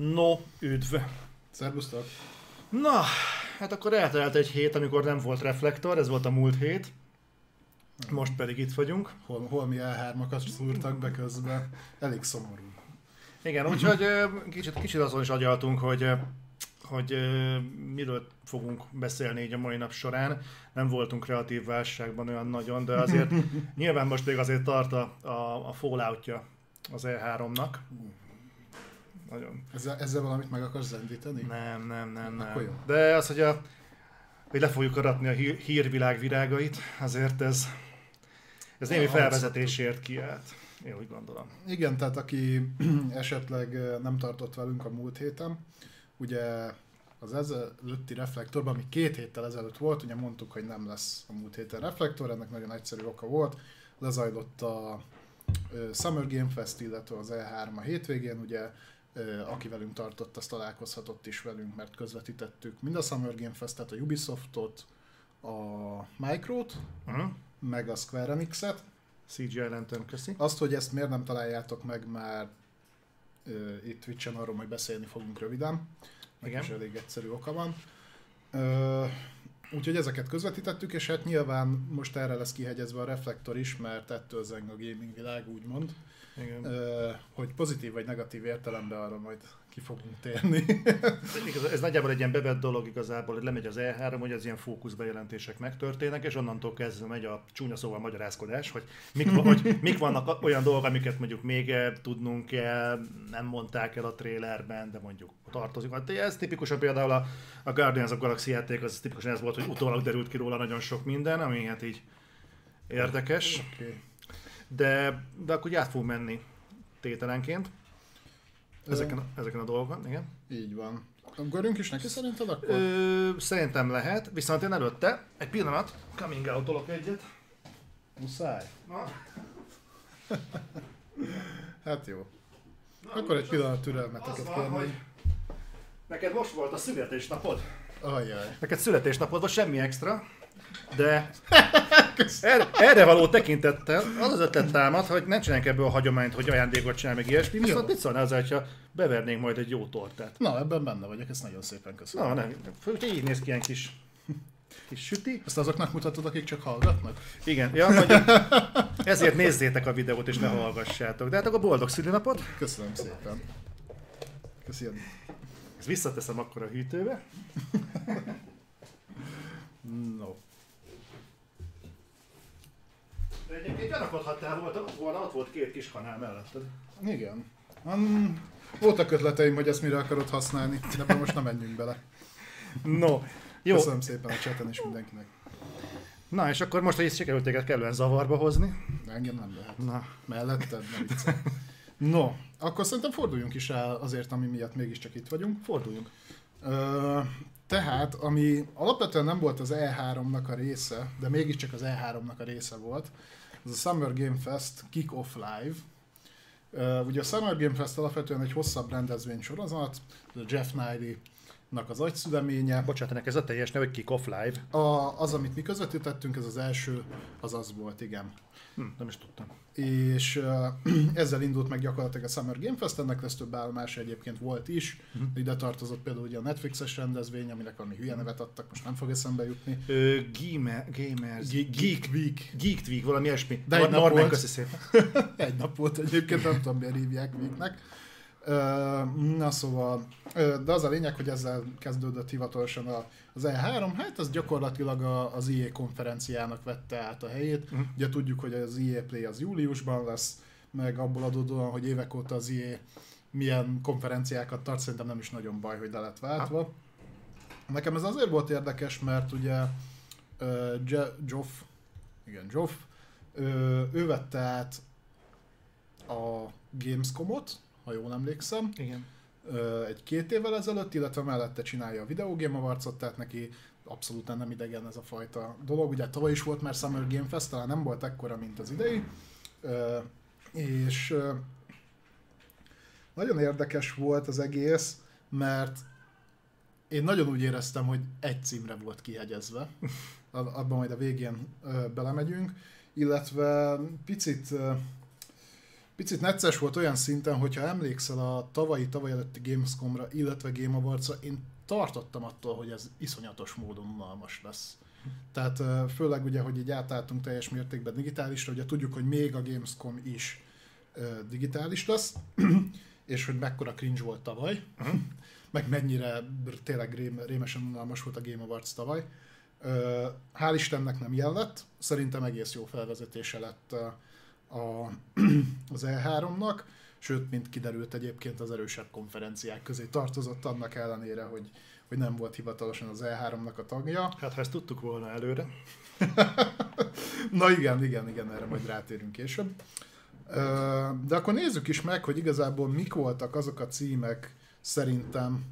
No, üdv! Szervusztok! Na, hát akkor eltelt egy hét, amikor nem volt reflektor, ez volt a múlt hét. Most pedig itt vagyunk. Hol, holmi E3-akat szúrtak be közben. Elég szomorú. Igen, úgyhogy kicsit, kicsit azon is agyaltunk, hogy, hogy miről fogunk beszélni így a mai nap során. Nem voltunk kreatív válságban olyan nagyon, de azért nyilván most még azért tart a, a, a falloutja az E3-nak. Nagyon. Ezzel, ezzel valamit meg akarsz zendíteni? Nem, nem, nem, Akkor jó. nem. De az, hogy, a, hogy le fogjuk aratni a hír, hírvilág virágait, azért ez, ez némi felvezetésért kiállt. Én úgy gondolom. Igen, tehát aki esetleg nem tartott velünk a múlt héten, ugye az ezelőtti reflektorban, ami két héttel ezelőtt volt, ugye mondtuk, hogy nem lesz a múlt héten reflektor, ennek nagyon egyszerű oka volt. Lezajlott a Summer Game Fest, illetve az E3 a hétvégén, ugye aki velünk tartott, az találkozhatott is velünk, mert közvetítettük mind a Summer Game Festet, a Ubisoftot, a Microt, Uh-huh. meg a Square Enix-et, CGI Lantern, köszi. azt, hogy ezt miért nem találjátok meg már ö, itt Twitch-en, arról majd beszélni fogunk röviden. Igen. is elég egyszerű oka van. Ö, úgyhogy ezeket közvetítettük, és hát nyilván most erre lesz kihegyezve a reflektor is, mert ettől zeng a gaming világ, úgymond. Igen. Ö, hogy pozitív vagy negatív értelemben arra majd ki fogunk térni. Ez nagyjából egy ilyen bevett dolog igazából, hogy lemegy az E3, hogy az ilyen fókuszbejelentések megtörténnek, és onnantól kezdve megy a csúnya szóval magyarázkodás, hogy mik, hogy mik vannak olyan dolgok, amiket mondjuk még tudnunk kell, nem mondták el a trailerben, de mondjuk tartozik. Hát Ez tipikusan például a, a Guardians of Galaxy játék, az tipikusan ez volt, hogy utólag derült ki róla nagyon sok minden, ami hát így érdekes, okay. De, de akkor át fog menni tételenként ezeken, a- ezeken a dolgokon, igen. Így van. Ugorjunk is neki szerinted akkor? Ö, szerintem lehet, viszont én előtte, egy pillanat, coming out egyet. Muszáj. Na, Hát jó. na, Akkor egy pillanat türelmeteket hogy kérni. neked most volt a születésnapod. Ajjaj. Neked születésnapod volt, semmi extra, de erre, erre való tekintettel az az ötlet támad, hogy nem csinálják ebből a hagyományt, hogy ajándékot csinál meg ilyesmi, viszont Jó. mit szólnál az, hogyha bevernénk majd egy jó tortát? Na, ebben benne vagyok, ezt nagyon szépen köszönöm. Na, nem, úgyhogy így néz ki ilyen kis, kis süti. Ezt azoknak mutatod, akik csak hallgatnak? Igen, ja, hogy ezért nézzétek a videót és ne hallgassátok. De hát akkor boldog szülinapot. Köszönöm szépen. Köszönöm. Ezt visszateszem akkor a hűtőbe. No. De egyébként gyanakodhattál volt, volna, ott volt két kis kanál melletted. Igen. Um, voltak ötleteim, hogy ezt mire akarod használni, de ebben most nem menjünk bele. No, jó. Köszönöm szépen a chaten is mindenkinek. Na és akkor most, hogy ezt sikerült téged kellően zavarba hozni. Engem nem lehet. Na, Melletted, nem. No, akkor szerintem forduljunk is el azért, ami miatt mégiscsak itt vagyunk. forduljunk. Ö, tehát, ami alapvetően nem volt az E3-nak a része, de mégiscsak az E3-nak a része volt, az a Summer Game Fest Kick-Off Live. Ö, ugye a Summer Game Fest alapvetően egy hosszabb rendezvény sorozat, ez a Jeff Knightley-nak az agyszüleménye. Bocsánat, ennek ez a teljes neve, hogy Kick Off Live. A, az, amit mi közvetítettünk, ez az első, az az volt, igen. Hm, nem is tudtam. És uh, ezzel indult meg gyakorlatilag a Summer Game Fest, ennek lesz több állomása egyébként volt is. Mhm. Ide tartozott például ugye a Netflixes rendezvény, aminek valami hülye nevet adtak, most nem fog eszembe jutni. Ö, gamer, gamers, Ge- Geek Week. Geek Week, valami ilyesmi. De egy Nor- nap Norman, volt. köszi szépen. Egy nap volt egyébként, nem tudom miért hívják Weeknek. Na szóval, de az a lényeg, hogy ezzel kezdődött hivatalosan az E3, hát az gyakorlatilag az EA konferenciának vette át a helyét. Mhm. Ugye tudjuk, hogy az EA Play az júliusban lesz, meg abból adódóan, hogy évek óta az EA milyen konferenciákat tart, szerintem nem is nagyon baj, hogy le lett váltva. Nekem ez azért volt érdekes, mert ugye Je- Geoff, igen, Geoff, ő vette át a Gamescomot, ha jól emlékszem, Igen. egy két évvel ezelőtt, illetve mellette csinálja a Video Game Awards-ot, tehát neki abszolút nem idegen ez a fajta dolog. Ugye tavaly is volt már Summer Game Fest, talán nem volt ekkora, mint az idei. És nagyon érdekes volt az egész, mert én nagyon úgy éreztem, hogy egy címre volt kihegyezve. Ab- Abban majd a végén belemegyünk. Illetve picit picit necces volt olyan szinten, hogyha emlékszel a tavalyi, tavaly előtti Gamescomra, illetve Game awards én tartottam attól, hogy ez iszonyatos módon unalmas lesz. Tehát főleg ugye, hogy így átálltunk teljes mértékben digitálisra, ugye tudjuk, hogy még a Gamescom is digitális lesz, és hogy mekkora cringe volt tavaly, meg mennyire tényleg rém, rémesen unalmas volt a Game Awards tavaly. Hál' Istennek nem jellett, szerintem egész jó felvezetése lett a, az E3-nak, sőt, mint kiderült egyébként az erősebb konferenciák közé tartozott annak ellenére, hogy, hogy nem volt hivatalosan az E3-nak a tagja. Hát ha ezt tudtuk volna előre. Na igen, igen, igen, erre majd rátérünk később. De akkor nézzük is meg, hogy igazából mik voltak azok a címek szerintem,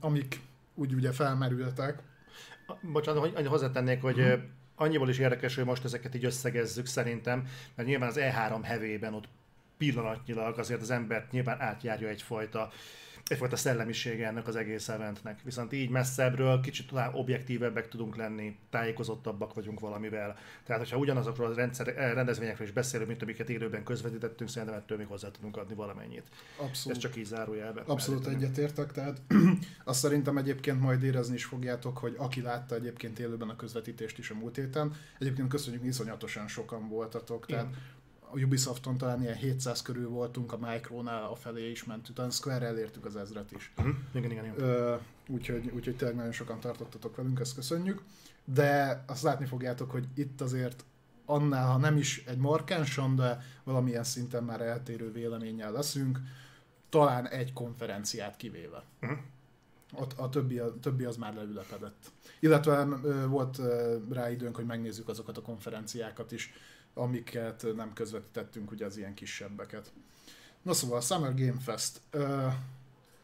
amik úgy ugye felmerültek. Bocsánat, hogy hozzátennék, hogy uh-huh. Annyiból is érdekes, hogy most ezeket így összegezzük szerintem, mert nyilván az E3 hevében ott pillanatnyilag azért az embert nyilván átjárja egyfajta uh, egyfajta szellemisége ennek az egész eventnek. Viszont így messzebbről kicsit talán objektívebbek tudunk lenni, tájékozottabbak vagyunk valamivel. Tehát, hogyha ugyanazokról a rendszer, eh, rendezvényekről is beszélünk, mint amiket élőben közvetítettünk, szerintem ettől még hozzá tudunk adni valamennyit. Abszolút. Ez csak így zárójelben. Abszolút egyetértek, tehát azt szerintem egyébként majd érezni is fogjátok, hogy aki látta egyébként élőben a közvetítést is a múlt héten, egyébként köszönjük, iszonyatosan sokan voltatok, tehát Igen a Ubisofton talán ilyen 700 körül voltunk, a Micronál a felé is mentünk, talán Square elértük az ezret is. Uh-huh. Igen, igen, igen. Ö, úgyhogy, úgyhogy tényleg nagyon sokan tartottatok velünk, ezt köszönjük. De azt látni fogjátok, hogy itt azért annál, ha nem is egy markánsan, de valamilyen szinten már eltérő véleménnyel leszünk, talán egy konferenciát kivéve. Uh-huh. A, a, többi, a többi az már leülepedett. Illetve ö, volt ö, rá időnk, hogy megnézzük azokat a konferenciákat is, amiket nem közvetítettünk, ugye az ilyen kisebbeket. Na szóval a Summer Game Fest.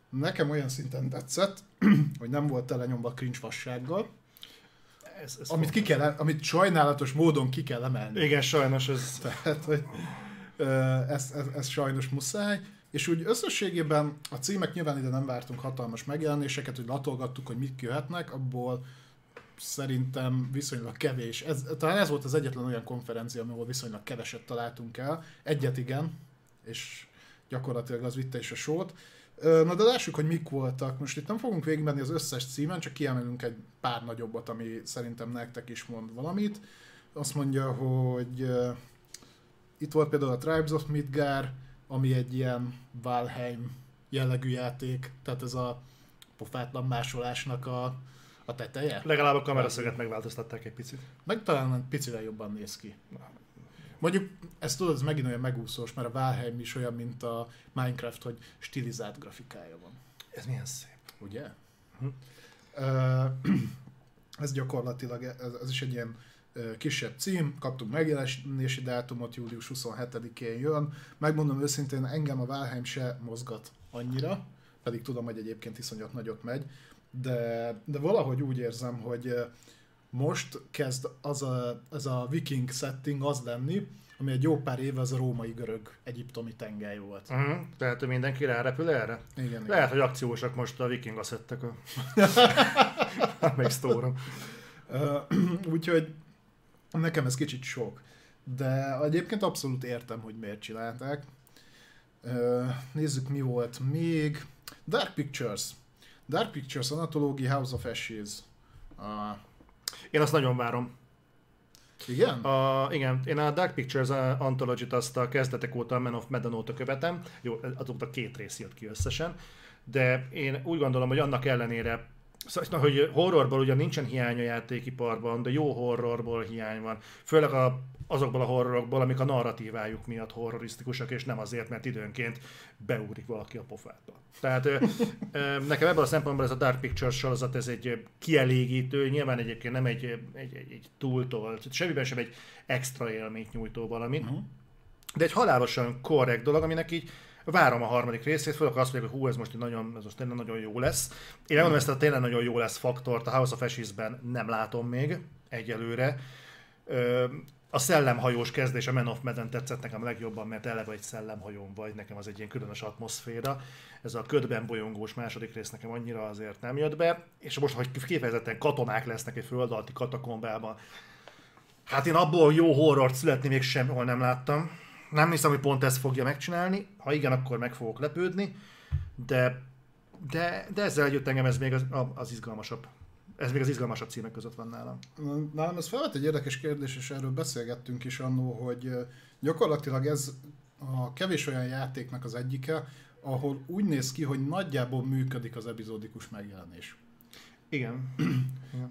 nekem olyan szinten tetszett, hogy nem volt telenyomva cringe fassággal, ez, ez amit, ki kell, amit sajnálatos módon ki kell emelni. Igen, sajnos ez... Tehát, hogy ez, ez, ez sajnos muszáj. És úgy összességében a címek nyilván ide nem vártunk hatalmas megjelenéseket, hogy latolgattuk, hogy mik jöhetnek, abból szerintem viszonylag kevés. Ez, talán ez volt az egyetlen olyan konferencia, ahol viszonylag keveset találtunk el. Egyet igen, és gyakorlatilag az vitte is a sót. Na de lássuk, hogy mik voltak. Most itt nem fogunk végigmenni az összes címen, csak kiemelünk egy pár nagyobbat, ami szerintem nektek is mond valamit. Azt mondja, hogy itt volt például a Tribes of Midgar, ami egy ilyen Valheim jellegű játék, tehát ez a pofátlan másolásnak a, a teteje. Legalább a kameraszöget megváltoztatták egy picit. Meg talán picivel jobban néz ki. Mondjuk, ezt tudod, ez megint olyan megúszós, mert a Valheim is olyan, mint a Minecraft, hogy stilizált grafikája van. Ez milyen szép. Ugye? Hm. ez gyakorlatilag, ez, ez is egy ilyen kisebb cím, kaptunk megjelenési dátumot, július 27-én jön. Megmondom őszintén, engem a Valheim se mozgat annyira, pedig tudom, hogy egyébként iszonyat nagyot megy, de, de valahogy úgy érzem, hogy most kezd az a, ez a viking setting az lenni, ami egy jó pár éve az a római görög egyiptomi tengely volt. Uh-huh. Tehát, hogy mindenki rárepül erre? Igen, Lehet, igen. hogy akciósak most a viking asszettek a, a store Úgyhogy nekem ez kicsit sok. De egyébként abszolút értem, hogy miért csinálták. Nézzük, mi volt még. Dark Pictures. Dark Pictures Anthology House of Ashes. A... Én azt nagyon várom. Igen? A, igen, én a Dark Pictures Anthology-t azt a kezdetek óta, a Man of Medan óta követem. Jó, azóta két rész jött ki összesen. De én úgy gondolom, hogy annak ellenére Szóval, hogy horrorból ugye nincsen hiány a játékiparban, de jó horrorból hiány van. Főleg a, azokból a horrorokból, amik a narratívájuk miatt horrorisztikusak, és nem azért, mert időnként beugrik valaki a pofádba. Tehát nekem ebből a szempontból ez a Dark Pictures sorozat, ez egy kielégítő, nyilván egyébként nem egy, egy, egy, egy túltolt, semmiben sem egy extra élményt nyújtó valami, uh-huh. de egy halálosan korrekt dolog, aminek így várom a harmadik részét, főleg azt mondják, hogy hú, ez most nagyon, ez most tényleg nagyon jó lesz. Én mondom, ezt a tényleg nagyon jó lesz faktort a House of Ashes-ben nem látom még egyelőre. A szellemhajós kezdés, a Man of Medan tetszett nekem legjobban, mert eleve egy szellemhajón vagy, nekem az egy ilyen különös atmoszféra. Ez a ködben bolyongós második rész nekem annyira azért nem jött be, és most, hogy kifejezetten katonák lesznek egy föld alatti katakombában, hát én abból jó horrort születni még semmhol nem láttam Nem hiszem, hogy pont ezt fogja megcsinálni. Ha igen, akkor meg fogok lepődni. De, de, de ezzel együtt engem ez még az, az izgalmasabb. Ez még az izgalmasabb címek között van nálam. Nálam ez felvett egy érdekes kérdés, és erről beszélgettünk is annó, hogy gyakorlatilag ez a kevés olyan játéknak az egyike, ahol úgy néz ki, hogy nagyjából működik az epizódikus megjelenés. Igen.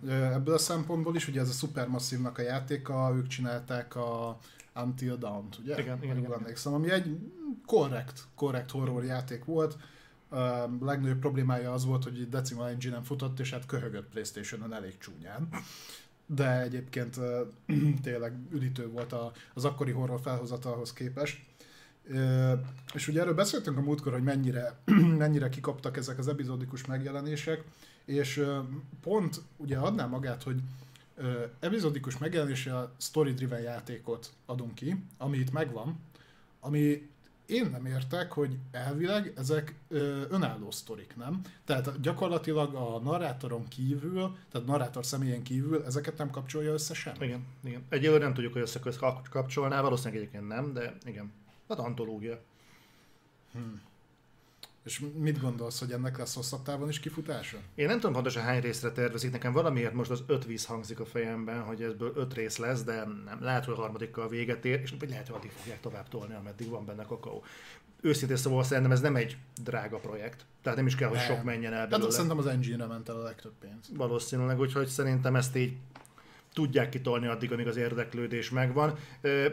Ebből a szempontból is, ugye ez a Supermassive-nak a játéka, ők csinálták a Until Dawn-t, ugye? Igen, igen, igen, emlékszem, ami egy korrekt, korrekt horror játék volt. A legnagyobb problémája az volt, hogy Decimal Engine-en futott, és hát köhögött Playstation-on elég csúnyán. De egyébként tényleg üdítő volt az akkori horror felhozatalhoz képest. És ugye erről beszéltünk a múltkor, hogy mennyire, mennyire kikaptak ezek az epizódikus megjelenések, és pont ugye adná magát, hogy epizódikus megjelenése a story-driven játékot adunk ki, ami itt megvan, ami én nem értek, hogy elvileg ezek ö, önálló sztorik, nem? Tehát gyakorlatilag a narrátoron kívül, tehát narrátor személyen kívül ezeket nem kapcsolja össze sem. Igen, igen. Egyelőre nem tudjuk, hogy összeköz kapcsolná, valószínűleg egyébként nem, de igen. Hát antológia. Hmm. És mit gondolsz, hogy ennek lesz hosszabb távon is kifutása? Én nem tudom pontosan hány részre tervezik, nekem valamiért most az öt víz hangzik a fejemben, hogy ebből öt rész lesz, de nem, lehet, hogy a harmadikkal véget ér, és vagy lehet, hogy addig fogják tovább tolni, ameddig van benne kakaó. Őszintén szóval szerintem ez nem egy drága projekt, tehát nem is kell, hogy nem. sok menjen el belőle. Hát szerintem az engine-re ment el a legtöbb pénz. Valószínűleg, úgyhogy szerintem ezt így tudják kitolni addig, amíg az érdeklődés megvan.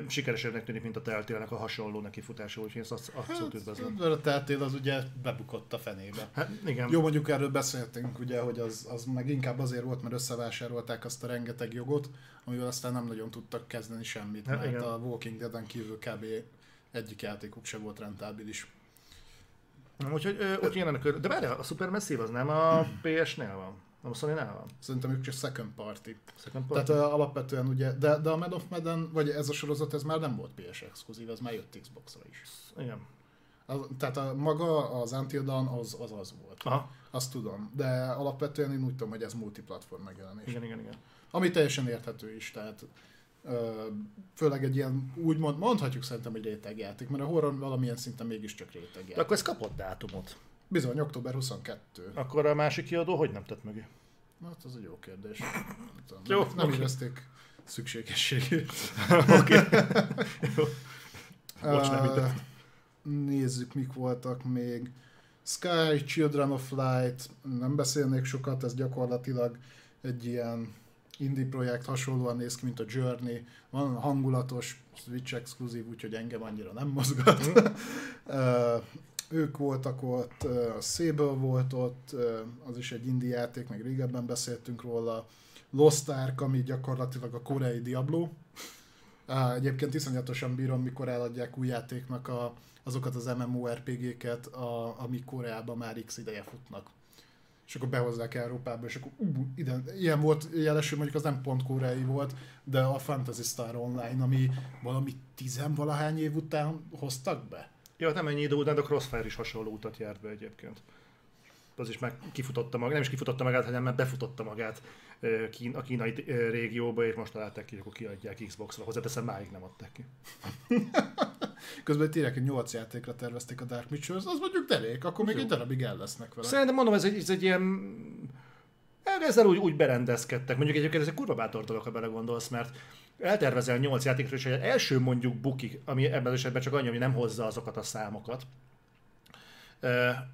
Sikeresebbnek tűnik, mint a teltélnek a hasonló nekifutása, úgyhogy ezt abszolút hát, üdvözlöm. A teltél az ugye bebukott a fenébe. Hát, igen. Jó, mondjuk erről beszéltünk, ugye, hogy az, az meg inkább azért volt, mert összevásárolták azt a rengeteg jogot, amivel aztán nem nagyon tudtak kezdeni semmit, hát, mert igen. a Walking Dead-en kívül kb. egyik játékuk se volt rentábilis. Úgyhogy, úgyhogy de várjál, a Supermassive az nem a PS-nél van? Nem a sony van? Szerintem ők csak second party. Second party? Tehát uh, alapvetően ugye, de, de a Mad of Madden, vagy ez a sorozat, ez már nem volt PS exkluzív, ez már jött Xbox-ra is. Igen. Az, tehát a, maga az Until Dawn az, az az volt. Aha. Azt tudom. De alapvetően én úgy tudom, hogy ez multiplatform megjelenés. Igen, igen, igen. Ami teljesen érthető is, tehát főleg egy ilyen, úgy mond, mondhatjuk szerintem egy rétegjáték, mert a horror valamilyen szinten mégiscsak rétegjáték. De akkor ez kapott dátumot. Bizony, október 22. Akkor a másik kiadó hogy nem tett mögé? Na, hát az egy jó kérdés. Nem, jó, nem okay. érezték szükségességét. Oké. Bocs, nem uh, Nézzük, mik voltak még. Sky, Children of Light, nem beszélnék sokat, ez gyakorlatilag egy ilyen indie projekt hasonlóan néz ki, mint a Journey. Van hangulatos, Switch exkluzív, úgyhogy engem annyira nem mozgat. uh, ők voltak ott, a Sable volt ott, az is egy indie játék, meg régebben beszéltünk róla. Lost Ark, ami gyakorlatilag a koreai Diablo. Egyébként iszonyatosan bírom, mikor eladják új játéknak a, azokat az MMORPG-ket, a, amik Koreában már x ideje futnak. És akkor behozzák Európába, és akkor ú, ide, ilyen volt jelesül, mondjuk az nem pont koreai volt, de a Fantasy Star Online, ami valami tizenvalahány év után hoztak be. Jó, hát nem ennyi idő után, de a Crossfire is hasonló utat járt be egyébként. Az is meg kifutotta magát, nem is kifutotta magát, hanem már befutotta magát a kínai régióba, és most találták ki, akkor kiadják Xbox-ra. Hozzáteszem, máig nem adták ki. Közben tényleg egy 8 játékra tervezték a Dark Mitchells, az mondjuk derék, akkor még Jó. egy darabig el lesznek vele. Szerintem mondom, ez egy, ez egy ilyen ezzel úgy, úgy berendezkedtek. Mondjuk egyébként ez egy kurva bátor dolog, ha belegondolsz, mert eltervezel 8 játékra, és egy első mondjuk buki, ami ebben az esetben csak annyi, ami nem hozza azokat a számokat,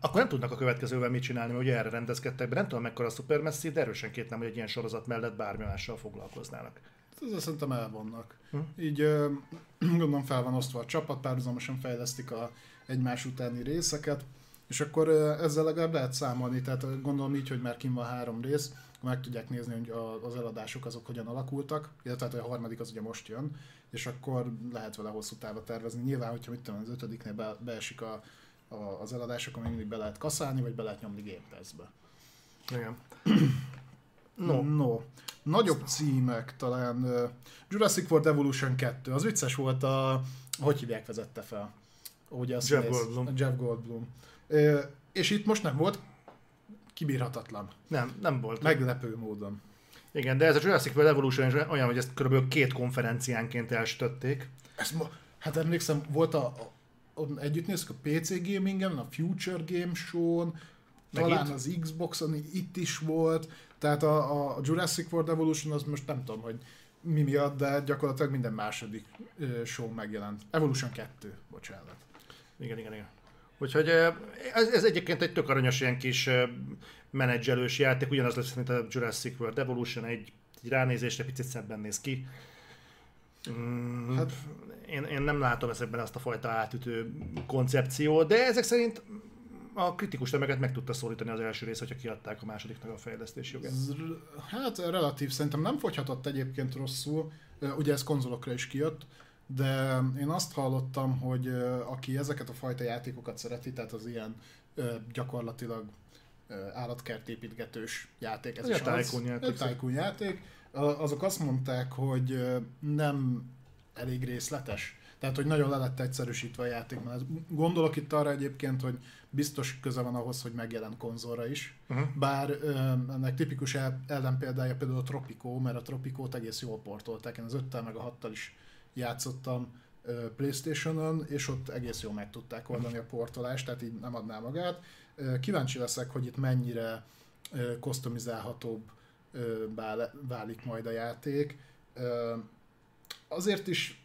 akkor nem tudnak a következővel mit csinálni, ugye erre rendezkedtek, de nem tudom mekkora a Supermassive, de erősen kétlem, hogy egy ilyen sorozat mellett bármi mással foglalkoznának. Ezzel szerintem elvonnak. Hm? Így gondolom fel van osztva a csapat, párhuzamosan fejlesztik a egymás utáni részeket, és akkor ezzel legalább lehet számolni, tehát gondolom így, hogy már kim van három rész, meg tudják nézni, hogy az eladások azok hogyan alakultak, illetve hát, a harmadik az ugye most jön, és akkor lehet vele hosszú távra tervezni. Nyilván, hogyha mit tudom, az ötödiknél be, beesik a, a, az eladás, akkor még mindig be lehet kaszálni, vagy be lehet nyomni Game Pass-be. Igen. No. no. Nagyobb címek talán Jurassic World Evolution 2. Az vicces volt a... Hogy hívják vezette fel? Ugye Jeff Goldblum. Jeff Goldblum. És itt most nem volt kibírhatatlan. Nem, nem volt. Meglepő módon. Igen, de ez a Jurassic World Evolution is olyan, hogy ezt kb. két konferenciánként elsütötték. Ezt ma, Hát emlékszem, volt a, a, a együtt néztük a PC Gamingen, a Future Game Show-n, talán itt? az Xboxon itt is volt, tehát a, a Jurassic World Evolution az most nem tudom, hogy mi miatt, de gyakorlatilag minden második show megjelent. Evolution 2, bocsánat. Igen, igen, igen. Úgyhogy ez, ez egyébként egy tök aranyos ilyen kis menedzselős játék, ugyanaz lesz, mint a Jurassic World Evolution, egy, egy ránézésre picit szebben néz ki. Mm, Hát- én, én nem látom ezekben azt a fajta átütő koncepciót, de ezek szerint a kritikus tömeget meg tudta szólítani az első rész, hogyha kiadták a másodiknak a fejlesztési jogát. Hát relatív, szerintem nem fogyhatott egyébként rosszul, ugye ez konzolokra is kijött, de én azt hallottam, hogy aki ezeket a fajta játékokat szereti, tehát az ilyen gyakorlatilag állatkertépítgetős játék, ez Ugye is tycoon játék. Tycoon játék, a- azok azt mondták, hogy nem elég részletes. Tehát, hogy nagyon le lett egyszerűsítve a játék. Mert gondolok itt arra egyébként, hogy biztos köze van ahhoz, hogy megjelent konzolra is. Uh-huh. Bár ennek tipikus el- ellenpéldája például a Tropico, mert a Tropicót egész jól portolták. Én az 5 meg a 6 is játszottam Playstation-on, és ott egész jól meg tudták oldani a portolást, tehát így nem adná magát. Kíváncsi leszek, hogy itt mennyire customizálhatóbb válik majd a játék. Azért is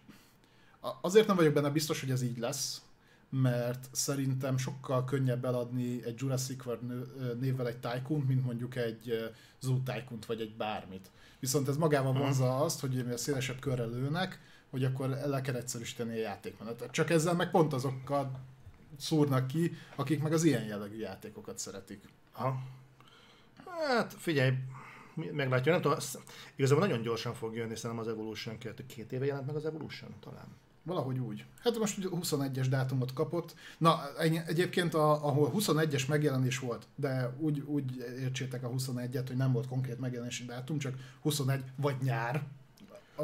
a- azért nem vagyok benne biztos, hogy ez így lesz, mert szerintem sokkal könnyebb eladni egy Jurassic World névvel egy tycoon mint mondjuk egy Zoo tycoon vagy egy bármit. Viszont ez magával vonza azt, hogy mivel szélesebb körre lőnek, hogy akkor le kell egyszerűsíteni a játékmenetet. Csak ezzel meg pont azokkal szúrnak ki, akik meg az ilyen jellegű játékokat szeretik. Ha. Hát figyelj, meglátja, nem tudom, igazából nagyon gyorsan fog jönni szerintem az Evolution 2. Két éve jelent meg az Evolution talán. Valahogy úgy. Hát most ugye 21-es dátumot kapott. Na, egy- egyébként a, ahol 21-es megjelenés volt, de úgy, úgy értsétek a 21-et, hogy nem volt konkrét megjelenési dátum, csak 21 vagy nyár. A,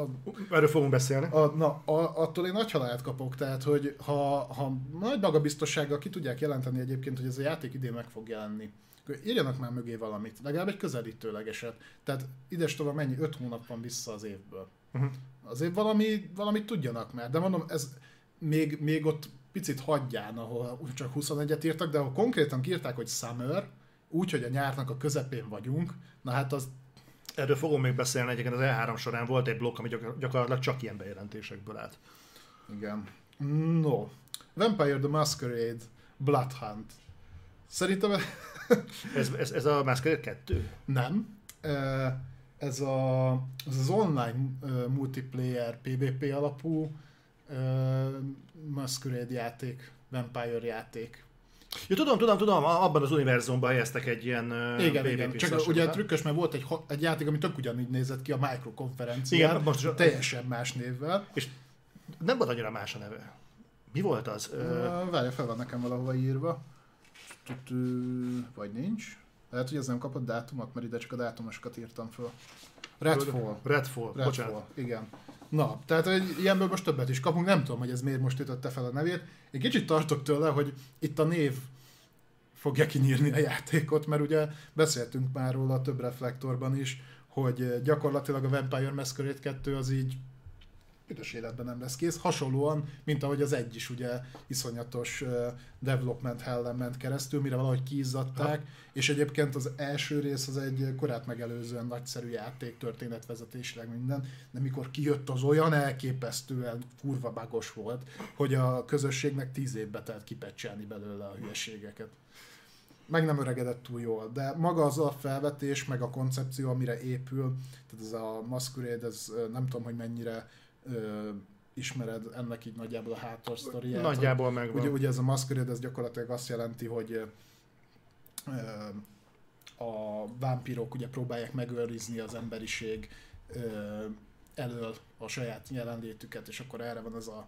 Erről fogunk beszélni. a, na, a, attól én nagy halált kapok, tehát hogy ha, ha nagy magabiztossággal ki tudják jelenteni egyébként, hogy ez a játék idén meg fog jelenni, akkor írjanak már mögé valamit, legalább egy közelítőlegeset. Tehát ides tovább mennyi, 5 hónap van vissza az évből. Uh-huh. Azért valami, valamit tudjanak már, de mondom, ez még, még ott picit hagyján, ahol csak 21-et írtak, de ahol konkrétan kiírták, hogy summer, úgy, hogy a nyárnak a közepén vagyunk, na hát az Erről fogunk még beszélni, egyébként az E3 során volt egy blokk, ami gyakor- gyakorlatilag csak ilyen bejelentésekből állt. Igen. No. Vampire the Masquerade Bloodhunt. Szerintem Ez, ez, ez a Masquerade 2? nem. Ez, a, ez az online multiplayer PvP alapú Masquerade játék, Vampire játék. Ja, tudom, tudom, tudom, abban az univerzumban helyeztek egy ilyen Igen, PvP igen. Csak ugye hát? trükkös, mert volt egy, egy játék, ami tök ugyanígy nézett ki a Micro Igen, most- teljesen más névvel. És nem volt annyira más a neve. Mi volt az? Várja, fel van nekem valahova írva. Vagy nincs. Lehet, hogy ez nem kapott dátumot, mert ide csak a dátumosokat írtam föl. Redfall. Redfall, Redfall, bocsánat. igen. Na, tehát egy ilyenből most többet is kapunk, nem tudom, hogy ez miért most ütötte fel a nevét. Egy kicsit tartok tőle, hogy itt a név fogja kinyírni a játékot, mert ugye beszéltünk már róla több reflektorban is, hogy gyakorlatilag a Vampire Masquerade 2 az így büdös életben nem lesz kész. Hasonlóan, mint ahogy az egy is ugye iszonyatos uh, development hellen ment keresztül, mire valahogy kiizzadták, és egyébként az első rész az egy korát megelőzően nagyszerű játék, történetvezetésileg minden, de mikor kijött az olyan elképesztően kurva bagos volt, hogy a közösségnek tíz évbe telt kipecselni belőle a hülyeségeket. Meg nem öregedett túl jól, de maga az a felvetés, meg a koncepció, amire épül, tehát ez a Masquerade, ez nem tudom, hogy mennyire ö, ismered ennek így nagyjából a háttor sztoriát. Nagyjából megvan. Ugye, ugye ez a Masquerade, ez gyakorlatilag azt jelenti, hogy ö, a vámpírok ugye próbálják megőrizni az emberiség ö, elől a saját jelenlétüket, és akkor erre van ez a,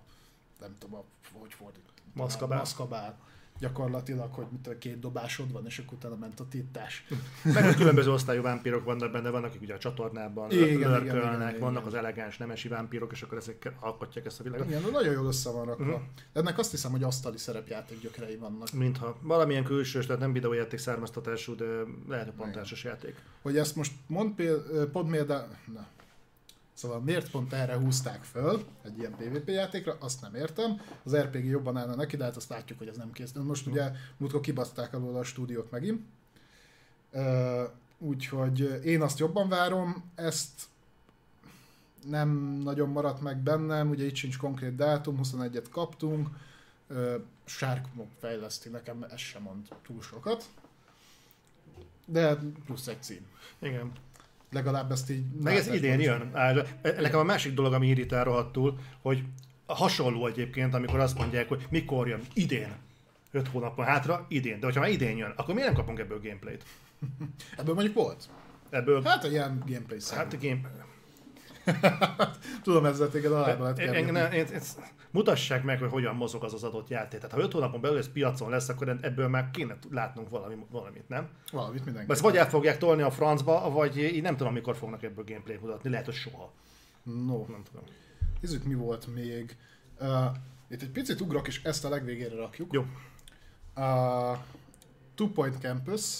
nem tudom, a, hogy fordít. Maszkabál. Maszkabál. Gyakorlatilag, hogy mit tudom, két dobásod van, és akkor utána ment a tittás. Meg a különböző osztályú vámpírok vannak benne, vannak, akik ugye a csatornában lörkölnek, vannak az elegáns nemesi vámpírok, és akkor ezek alkotják ezt a világot. Igen, nagyon jól össze van rakva. Mhm. Ennek azt hiszem, hogy asztali szerepjáték gyökerei vannak. Mintha valamilyen külsős, tehát nem videójáték származtatású, de lehet, hogy pont játék. Hogy ezt most mond pont mélda... Szóval miért pont erre húzták föl egy ilyen PvP játékra, azt nem értem. Az RPG jobban állna neki, de hát azt látjuk, hogy ez nem kész. Most ugye múltkor kibaszták alól a stúdiót megint. Úgyhogy én azt jobban várom, ezt nem nagyon maradt meg bennem, ugye itt sincs konkrét dátum, 21-et kaptunk, Sharkmob fejleszti, nekem ez sem mond túl sokat. De plusz egy cím. Igen. Legalább ezt így... Meg ez idén jön. Nekem a másik dolog, ami irritál rohadtul, hogy hasonló egyébként, amikor azt mondják, hogy mikor jön, idén. 5 hónappal hátra, idén. De hogyha már idén jön, akkor miért nem kapunk ebből gameplayt? Ebből mondjuk volt. Ebből, Hát egy ilyen gameplay szám. hát a game... Tudom, ezzel téged alába lehet kerülni. ne- én- én- Mutassák meg, hogy hogyan mozog az az adott játék. Tehát ha 5 hónapon belül ez piacon lesz, akkor ebből már kéne látnunk valami, valamit, nem? Valamit mindenki. Ezt vagy el fogják tolni a francba, vagy így nem tudom, mikor fognak ebből gameplayt mutatni. Lehet, hogy soha. No, Nem tudom. nézzük mi volt még. Uh, itt egy picit ugrok, és ezt a legvégére rakjuk. Jó. Uh, Two Point Campus.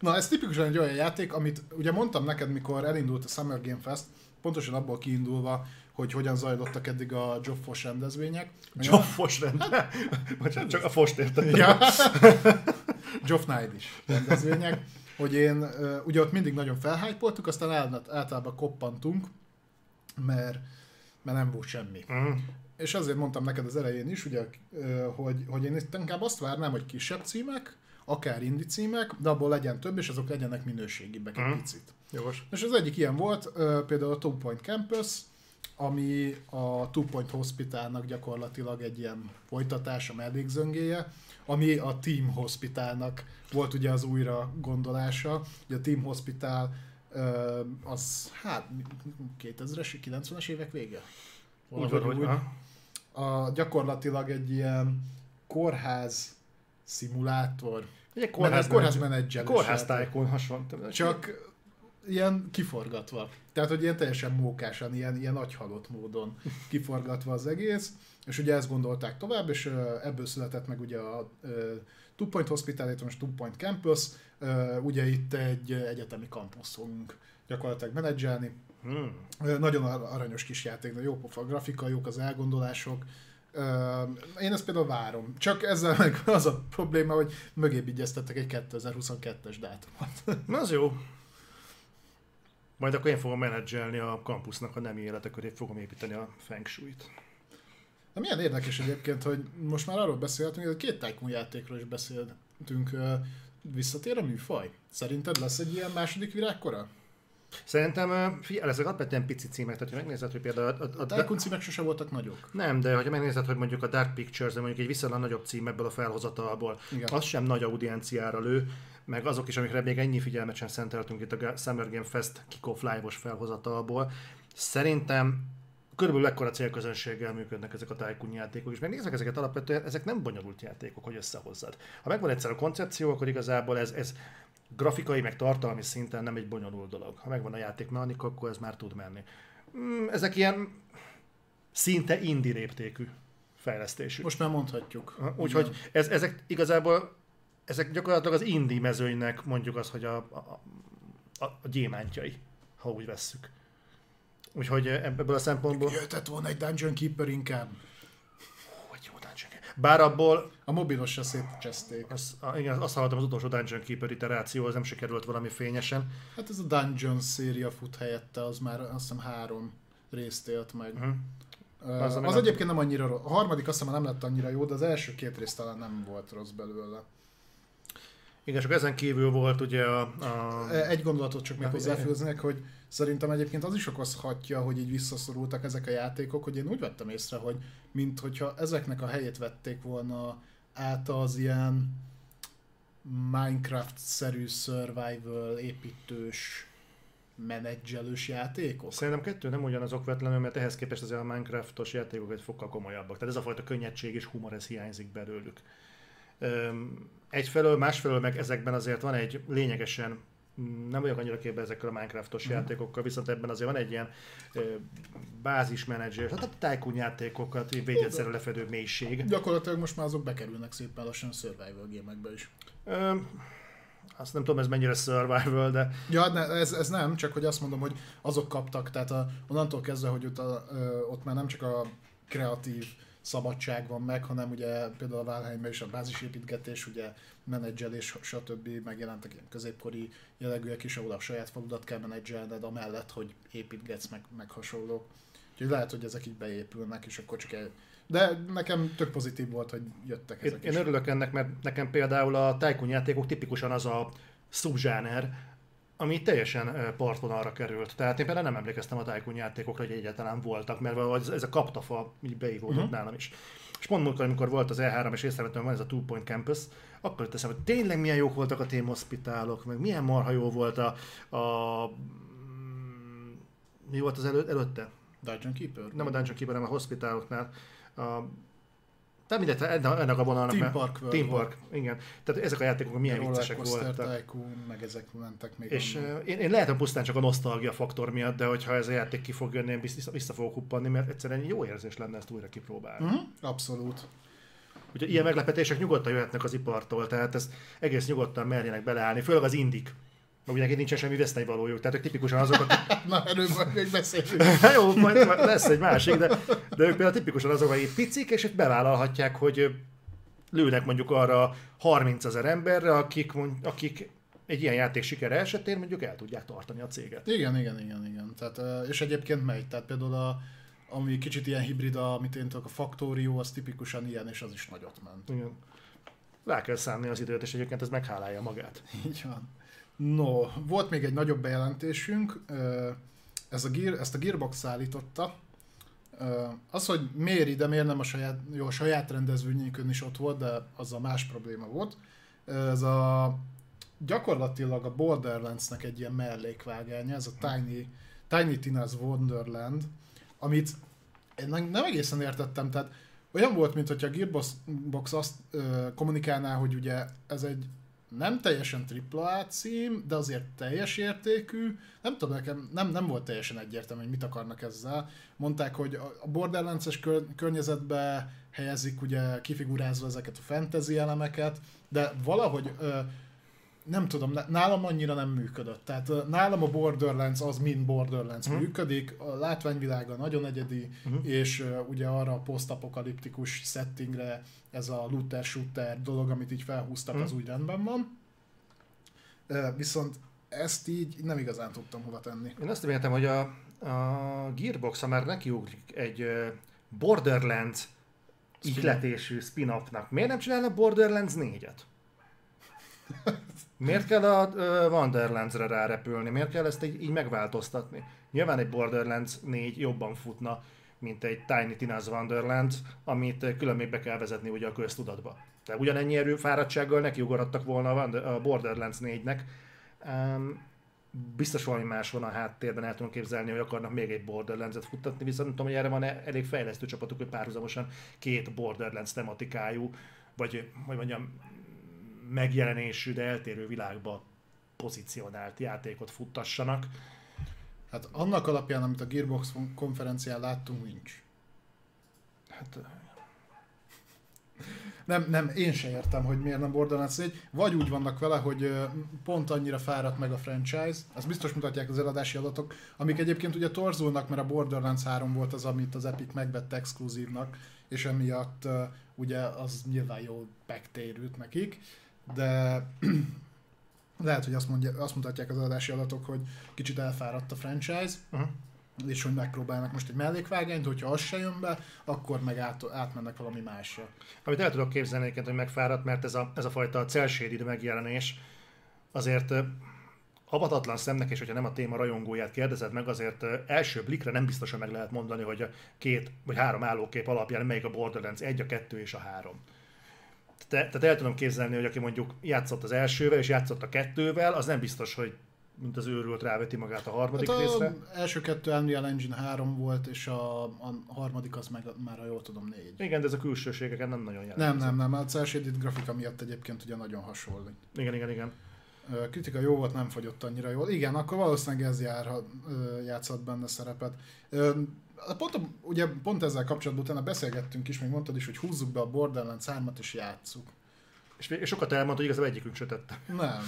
Na, ez tipikusan egy olyan játék, amit ugye mondtam neked, mikor elindult a Summer Game Fest, pontosan abból kiindulva, hogy hogyan zajlottak eddig a Joffos rendezvények. Csoffos rend. Bocsánat, csak a fost értem. Ja. Geoff Knight is rendezvények, hogy én, ugye ott mindig nagyon felhájpoltuk, aztán általában koppantunk, mert, mert nem volt semmi. Mm. És azért mondtam neked az elején is, ugye, hogy, hogy én itt inkább azt várnám, hogy kisebb címek, akár indi címek, de abból legyen több, és azok legyenek minőségibbek egy Mhm. picit. Jogos. És az egyik ilyen volt például a Two Point Campus, ami a Two Point Hospitalnak gyakorlatilag egy ilyen folytatása, mellékzöngéje, ami a Team Hospitalnak volt ugye az újra gondolása. Ugye a Team Hospital az hát 2000-es, 90-es évek vége? Úgy van, hogy aha. a, gyakorlatilag egy ilyen kórház szimulátor, Egy kórház, kórház menedzselés Kórház tájkon hasonló. Csak ilyen kiforgatva. Tehát, hogy ilyen teljesen mókásan, ilyen, ilyen agyhalott módon kiforgatva az egész. És ugye ezt gondolták tovább, és ebből született meg ugye a Two Point Hospital, illetve most Two Point Campus. Ugye itt egy egyetemi kampusz fogunk gyakorlatilag menedzselni. Hmm. Nagyon ar- aranyos kis játék, de jó pofa grafika, jók az elgondolások. Én ezt például várom. Csak ezzel meg az a probléma, hogy mögé egy 2022-es dátumot. Na az jó. Majd akkor én fogom menedzselni a kampusznak a nemi élete köré, fogom építeni a feng shui-t. De milyen érdekes egyébként, hogy most már arról beszéltünk, hogy a két Tycoon játékról is beszéltünk. Visszatér a műfaj? Szerinted lesz egy ilyen második virágkora? Szerintem, figyelj, ezek alapvetően pici címek, tehát ha megnézed, hogy például a, a, A Tycoon címek sose voltak nagyok. Nem, de ha megnézed, hogy mondjuk a Dark Pictures, mondjuk egy viszonylag nagyobb cím ebből a felhozatalból, Igen. az sem nagy audienciára lő, meg azok is, amikre még ennyi figyelmet sem szenteltünk itt a Summer Game Fest Kickoff Live-os felhozatalból. Szerintem körülbelül ekkora célközönséggel működnek ezek a Tycoon játékok, és megnézek ezeket alapvetően, ezek nem bonyolult játékok, hogy összehozzad. Ha megvan egyszer a koncepció, akkor igazából ez, ez grafikai, meg tartalmi szinten nem egy bonyolult dolog. Ha megvan a játékmechanika, akkor ez már tud menni. Mm, Ezek ilyen szinte indie léptékű fejlesztésű. Most már mondhatjuk. Úgyhogy ez, ezek igazából, ezek gyakorlatilag az indie mezőnynek mondjuk az, hogy a, a, a, a gyémántjai, ha úgy vesszük. Úgyhogy ebből a szempontból... Jöhetett volna egy Dungeon Keeper inkább. Hú, egy jó Dungeon Keeper. Bár abból, A mobilos se szétcseszték. az, a- igen, azt hallottam, az utolsó Dungeon Keeper iteráció, az nem sikerült valami fényesen. Hát ez a Dungeon széria fut helyette, az már azt hiszem három részt élt meg. Uh-huh. Az, az nem- egyébként nem annyira rossz. A harmadik azt hiszem nem lett annyira jó, de az első két rész talán nem volt rossz belőle. Igen, csak ezen kívül volt ugye a... a E, Egy gondolatot csak még Ja, hozzáfűznek, hogy szerintem egyébként az is okozhatja, hogy így visszaszorultak ezek a játékok, hogy én úgy vettem észre, hogy mint hogyha ezeknek a helyét vették volna át az ilyen Minecraft-szerű survival építős menedzselős játékok. Szerintem kettő nem ugyanazok vetlenül, mert ehhez képest azért a Minecraftos játékok egy fokkal komolyabbak. Tehát ez a fajta könnyedség és humor, ez hiányzik belőlük. Öm, Egyfelől, másfelől meg ezekben azért van egy lényegesen nem vagyok annyira képbe ezekkel a Minecraftos Mhm. játékokkal, viszont ebben azért van egy ilyen ö, bázismenedzser, hát a Tycoon játékokat, így védjegyszerű lefedő mélység. Gyakorlatilag most már azok bekerülnek szépen lassan a survival gémekbe is. Ö, azt nem tudom, ez mennyire survival, de... Ja, ne, ez, ez nem, csak hogy azt mondom, hogy azok kaptak, tehát a, onnantól kezdve, hogy ott, a, ö, ott már nem csak a kreatív szabadság van meg, hanem ugye például a Valheimben is a bázisépítgetés, ugye menedzselés, stb. megjelentek ilyen középkori jellegűek is, ahol a saját faludat kell menedzselned, amellett, hogy építgetsz, meg, meg hasonlók. Úgyhogy lehet, hogy ezek így beépülnek, és akkor csak el... De nekem tök pozitív volt, hogy jöttek ezek Én, is. én örülök ennek, mert nekem például a Tycoon játékok tipikusan az a subzsáner, ami teljesen partvonalra került. Tehát én például nem emlékeztem a Tycoon játékokra, hogy egyáltalán voltak, mert valahogy ez- a kaptafa így beívódott Mhm. uh-huh. nálam is. És pont múltkor, amikor volt az E3, és észrevettem, hogy van ez a Two Point Campus, akkor jött eszembe, hogy tényleg milyen jók voltak a Team Hospitálok, meg milyen marha jó volt a, a mi volt az elő, előtte? Dungeon Keeper? Nem a Dungeon Keeper, hanem a Hospitáloknál. A, tehát mindegy, ennek a vonalnak. Team Park World Team volt. Park, igen. Tehát ezek a játékok milyen viccesek voltak. Tycoon, meg ezek mentek még. És én, én lehet, hogy pusztán csak a nosztalgia faktor miatt, de hogyha ez a játék ki fog jönni, én vissza, vissza fogok huppanni, mert egyszerűen jó érzés lenne ezt újra kipróbálni. Mhm, Abszolút. Úgyhogy ilyen meglepetések nyugodtan jöhetnek az ipartól, tehát ez egész nyugodtan merjenek beleállni, főleg az indik. Mert ugye nincsen semmi vesztenyvalójuk, tehát ők tipikusan azok, akik... Na, erről majd még beszélünk. Jó, majd, majd lesz egy másik, de, de ők például tipikusan azok, akik picik, és bevállalhatják, hogy lőnek mondjuk arra 30 ezer emberre, akik, akik egy ilyen játék sikere esetén mondjuk el tudják tartani a céget. Igen, igen, igen, igen. Tehát, és egyébként megy. Tehát például a, ami kicsit ilyen hibrid, amit én tudok, a Factorio, az tipikusan ilyen, és az is nagyot ment. Igen. Rá kell szánni az időt, és egyébként ez meghálálja magát. Így van. No, volt még egy nagyobb bejelentésünk, ez a Gear, ezt a Gearbox szállította. Az, hogy miért ide, miért nem a saját, jó, a saját rendezvényünkön is ott volt, de az a más probléma volt. Ez a gyakorlatilag a Borderlands-nek egy ilyen mellékvágánya, ez a Tiny, Tiny Tina's Wonderland, amit nem egészen értettem, tehát olyan volt, mint hogyha a Gearbox Box azt ö, kommunikálná, hogy ugye ez egy nem teljesen AAA cím, de azért teljes értékű. Nem tudom, nekem nem, nem volt teljesen egyértelmű, hogy mit akarnak ezzel. Mondták, hogy a Borderlands-es kör, környezetbe helyezik ugye kifigurázva ezeket a fantasy elemeket, de valahogy ö, nem tudom, nálam annyira nem működött. Tehát nálam a Borderlands az mind Borderlands Mhm. működik, a látványvilága nagyon egyedi, Mhm. és ö, ugye arra a posztapokaliptikus settingre ez a looter-shooter dolog, amit így felhúztak, Mhm. az úgy rendben van. Ö, Viszont ezt így nem igazán tudtam hova tenni. Én azt reméltem, hogy a, a Gearbox, ha már nekiugrik egy Borderlands ihletésű spin-offnak, miért nem csinálna Borderlands 4-et? Miért kell a Wonderlands-re rárepülni? Miért kell ezt így, így megváltoztatni? Nyilván egy Borderlands 4 jobban futna, mint egy Tiny Tina's Wonderland, amit külön még be kell vezetni ugye a köztudatba. De ugyanennyi erő fáradtsággal nekiugorattak volna a Borderlands 4-nek. Um, biztos valami más van a háttérben, el tudom képzelni, hogy akarnak még egy Borderlands-et futtatni, viszont nem tudom, hogy erre van elég fejlesztő csapatuk, hogy párhuzamosan két Borderlands tematikájú, vagy hogy mondjam, megjelenésű, de eltérő világba pozícionált játékot futtassanak. Hát annak alapján, amit a Gearbox konferencián láttunk, nincs. Hát, Nem, nem, én se értem, hogy miért nem Borderlands 4. Vagy úgy vannak vele, hogy pont annyira fáradt meg a franchise, ezt biztos mutatják az eladási adatok, amik egyébként ugye torzulnak, mert a Borderlands 3 volt az, amit az Epic megvette exkluzívnak, és emiatt ugye az nyilván jól megtérült nekik, de lehet, hogy azt, mondja, azt mutatják az eladási adatok, hogy kicsit elfáradt a franchise, uh-huh. és hogy megpróbálnak most egy mellékvágányt, hogyha az se jön be, akkor meg át, átmennek valami másra. Amit el tudok képzelni egyébként, hogy megfáradt, mert ez a, ez a fajta cel-shaded megjelenés azért avatatlan szemnek, és hogyha nem a téma rajongóját kérdezed meg, azért első blikre nem biztosan meg lehet mondani, hogy a két vagy három állókép alapján melyik a Borderlands 1, a 2 és a 3. Te, tehát el tudom képzelni, hogy aki mondjuk játszott az elsővel és játszott a kettővel, az nem biztos, hogy mint az őrült ráveti magát a harmadik Hát részre. a első kettő Unreal Engine 3 volt, és a, a harmadik az meg már, ha jól tudom, négy. Igen, de ez a külsőségeken nem nagyon jelent. Nem, nem, nem, a cel shaded grafika miatt egyébként ugye nagyon hasonlít. Igen, igen, igen. Kritika jó volt, nem fogyott annyira jól. Igen, akkor valószínűleg ez jár, játszott benne szerepet. Pont, ugye, pont ezzel kapcsolatban utána beszélgettünk is, még mondtad is, hogy húzzuk be a Borderlands 3-at és játsszuk. És, és sokat elmondta, hogy igazából egyikünk se tette. Nem.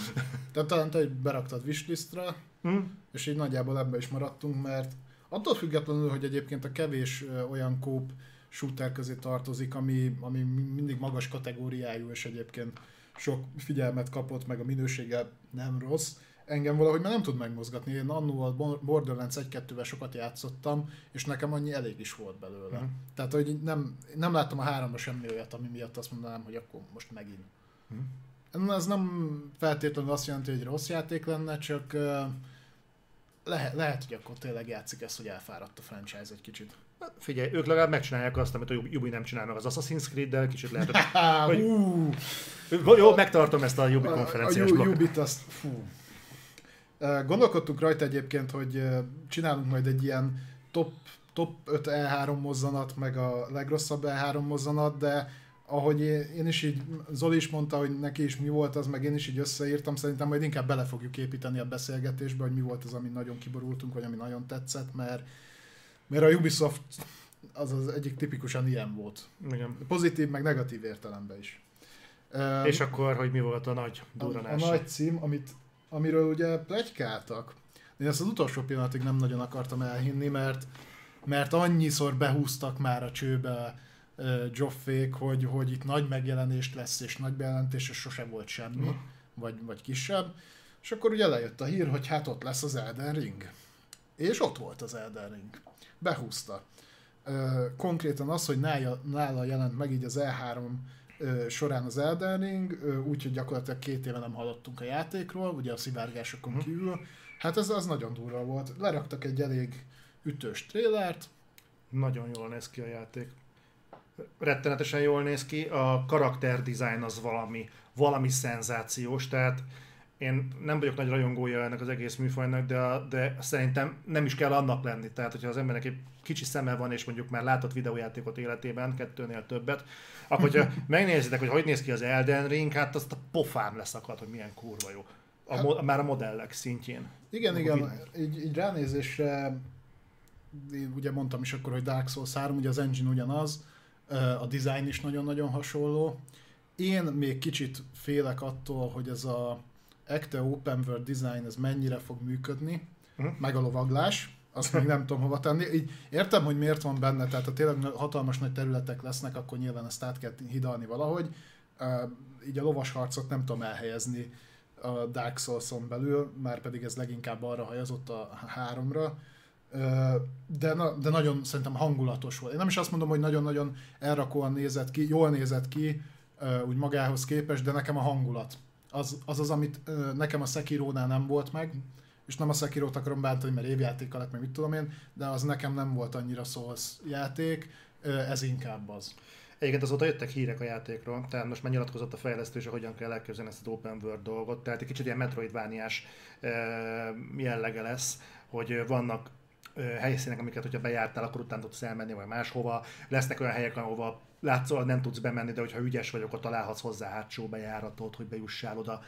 Tehát talán te beraktad wishlistra, Hm? és így nagyjából ebbe is maradtunk, mert attól függetlenül, hogy egyébként a kevés olyan kóp shooter közé tartozik, ami, ami mindig magas kategóriájú, és egyébként sok figyelmet kapott, meg a minősége nem rossz, engem valahogy már nem tud megmozgatni. Én annól a Borderlands 1-2-vel sokat játszottam, és nekem annyi elég is volt belőle. Mhm. Tehát, hogy nem, nem láttam a háromba semmi olyat, ami miatt azt mondanám, hogy akkor most megint. Mhm. Ez nem feltétlenül azt jelenti, hogy rossz játék lenne, csak lehet, lehet, hogy akkor tényleg játszik ezt, hogy elfáradt a franchise egy kicsit. Figyelj, ők legalább megcsinálják azt, amit a Ubi nem csinál meg az Assassin's Creed-del, kicsit lehet, hogy... Hogy- Jó, megtartom ezt a Ubi a, a konferenciás Ju- blokkot. Ubit azt, fú. Ö, Gondolkodtunk rajta egyébként, hogy csinálunk majd egy ilyen top, top 5 E3 mozzanat, meg a legrosszabb E3 mozzanat, de ahogy én, is így, Zoli is mondta, hogy neki is mi volt az, meg én is így összeírtam, szerintem majd inkább bele fogjuk építeni a beszélgetésbe, hogy mi volt az, ami nagyon kiborultunk, vagy ami nagyon tetszett, mert, mert a Ubisoft az az egyik tipikusan ilyen volt. Igen. Pozitív, meg negatív értelemben is. És akkor, hogy mi volt a nagy a, a durranás? nagy cím, amit, amiről ugye plegykáltak, én ezt az utolsó pillanatig nem nagyon akartam elhinni, mert, mert annyiszor behúztak már a csőbe uh, Joffék, hogy, hogy itt nagy megjelenést lesz, és nagy bejelentés, és sose volt semmi, Mhm. vagy, vagy kisebb. És akkor ugye lejött a hír, hogy hát ott lesz az Elden Ring. És ott volt az Elden Ring. Behúzta. Konkrétan az, hogy nála, nála jelent meg így az E3 ö, során az Elden Ring, úgyhogy gyakorlatilag két éve nem hallottunk a játékról, ugye a szivárgásokon Mhm. kívül. Hát ez az nagyon durva volt. Leraktak egy elég ütős trélert, Nagyon jól néz ki a játék. Rettenetesen jól néz ki, a karakter design az valami, valami szenzációs, tehát én nem vagyok nagy rajongója ennek az egész műfajnak, de, de szerintem nem is kell annak lenni. Tehát, hogyha az embernek egy kicsi szeme van, és mondjuk már látott videójátékot életében, kettőnél többet, akkor hogyha megnézitek, hogy hogy néz ki az Elden Ring, hát azt a pofám leszakad, hogy milyen kurva jó. A, mo- már a modellek szintjén. Igen, Akkor igen, így, így ránézésre, én ugye mondtam is akkor, hogy Dark Souls 3, ugye az engine ugyanaz, a design is nagyon-nagyon hasonló. Én még kicsit félek attól, hogy ez a Acte Open World design, ez mennyire fog működni, Mhm. meg a lovaglás, azt még nem tudom hova tenni. Így értem, hogy miért van benne, tehát ha tényleg hatalmas nagy területek lesznek, akkor nyilván ezt át kell hidalni valahogy. Így a lovas harcot nem tudom elhelyezni a Dark Souls-on belül, már pedig ez leginkább arra hajazott a háromra. De, na, de nagyon szerintem hangulatos volt. Én nem is azt mondom, hogy nagyon-nagyon elrakóan nézett ki, jól nézett ki, úgy magához képest, de nekem a hangulat. Az az, az amit nekem a Sekirónál nem volt meg, és nem a Sekirót akarom bántani, mert évjátéka lett, meg mit tudom én, de az nekem nem volt annyira Souls játék, ez inkább az. Egyébként azóta jöttek hírek a játékról, tehát most már nyilatkozott a fejlesztő, és hogyan kell elképzelni ezt az open world dolgot, tehát egy kicsit ilyen metroidvániás jellege lesz, hogy vannak helyszínek, amiket, hogyha bejártál, akkor utána tudsz elmenni, vagy máshova. Lesznek olyan helyek, ahova látszólag nem tudsz bemenni, de hogyha ügyes vagy, akkor találhatsz hozzá hátsó bejáratot, hogy bejussál oda.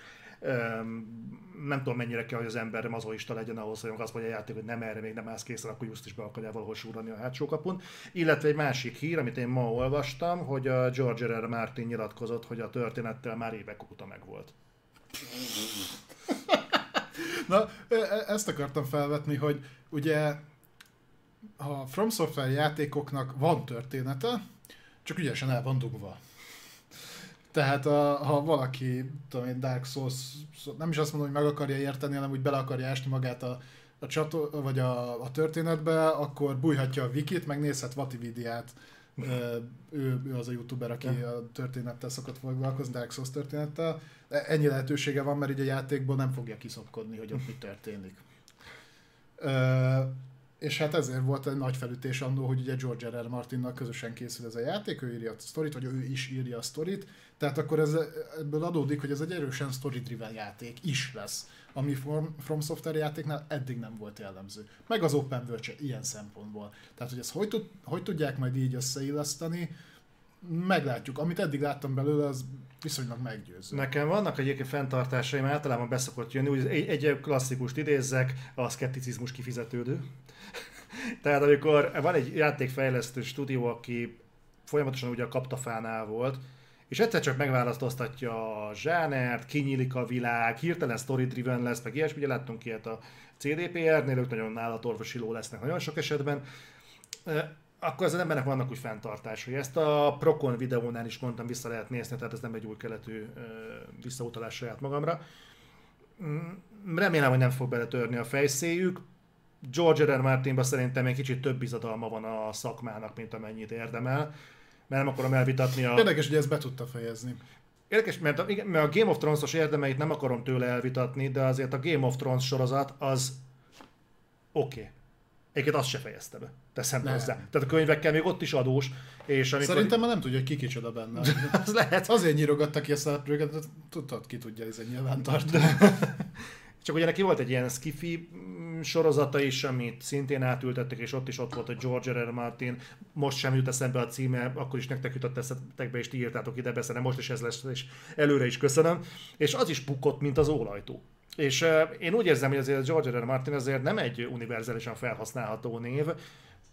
Nem tudom mennyire kell, hogy az ember mazoista legyen ahhoz, hogy azt mondja a játék, hogy nem erre még nem állsz készen, akkor just is be akarja valahol súrani a hátsó kapun. Illetve egy másik hír, amit én ma olvastam, hogy a George R. R. Martin nyilatkozott, hogy a történettel már évek óta megvolt. Na, e- e- ezt akartam felvetni, hogy ugye a From Software játékoknak van története, csak ügyesen el van dugva. Tehát a, ha valaki, tudom én, Dark Souls, nem is azt mondom, hogy meg akarja érteni, hanem úgy bele akarja ásni magát a, a, csato, vagy a, a történetbe, akkor bújhatja a wikit, meg nézhet Vatividiát. Ő, ő az a youtuber, aki a történettel szokott foglalkozni, Dark Souls történettel. De Ennyi lehetősége van, mert így a játékból nem fogja kiszopkodni, hogy ott mi történik. Ö, és hát ezért volt egy nagy felütés annó, hogy ugye George R. R. Martinnal közösen készül ez a játék, ő írja a sztorit, vagy ő is írja a sztorit, tehát akkor ez, ebből adódik, hogy ez egy erősen story-driven játék is lesz, ami From, From Software játéknál eddig nem volt jellemző. Meg az Open World ilyen szempontból. Tehát, hogy ezt hogy, tud, hogy tudják majd így összeilleszteni, meglátjuk. Amit eddig láttam belőle, az viszonylag meggyőző. Nekem vannak egyébként fenntartásaim, általában beszokott jönni, úgy egy, egy klasszikust idézzek, a szkepticizmus kifizetődő. Tehát amikor van egy játékfejlesztő stúdió, aki folyamatosan ugye a kaptafánál volt, és egyszer csak megválasztoztatja a zsánert, kinyílik a világ, hirtelen story-driven lesz, meg ilyesmi, ugye láttunk ilyet a CDPR-nél, ők nagyon állatorvosiló lesznek nagyon sok esetben, akkor az embernek vannak úgy fenntartásai. Ezt a Procon videónál is mondtam, vissza lehet nézni, tehát ez nem egy új keletű visszautalás saját magamra. Mm, remélem, hogy nem fog beletörni a fejszéjük. George R. Martinban szerintem egy kicsit több bizadalma van a szakmának, mint amennyit érdemel. Mert nem akarom elvitatni a... Érdekes, hogy ezt be tudta fejezni. Érdekes, mert a, mert a Game of Thrones-os érdemeit nem akarom tőle elvitatni, de azért a Game of Thrones sorozat az oké. Okay. Egyébként azt se fejezte be. Teszem nem. hozzá. Tehát a könyvekkel még ott is adós. És amikor... Szerintem már nem tudja, hogy ki kicsoda benne. az lehet. Azért nyírogatta ki a szereplőket, tudtad, ki tudja ez egy nyilvántartó. Csak ugye neki volt egy ilyen skifi mm, sorozata is, amit szintén átültettek, és ott is ott volt a George R. R. Martin. Most sem jut eszembe a címe, akkor is nektek jutott eszetekbe, és ti írtátok ide beszélni, most is ez lesz, és előre is köszönöm. És az is bukott, mint az ólajtó. És uh, én úgy érzem, hogy azért George R. R. Martin azért nem egy univerzálisan felhasználható név,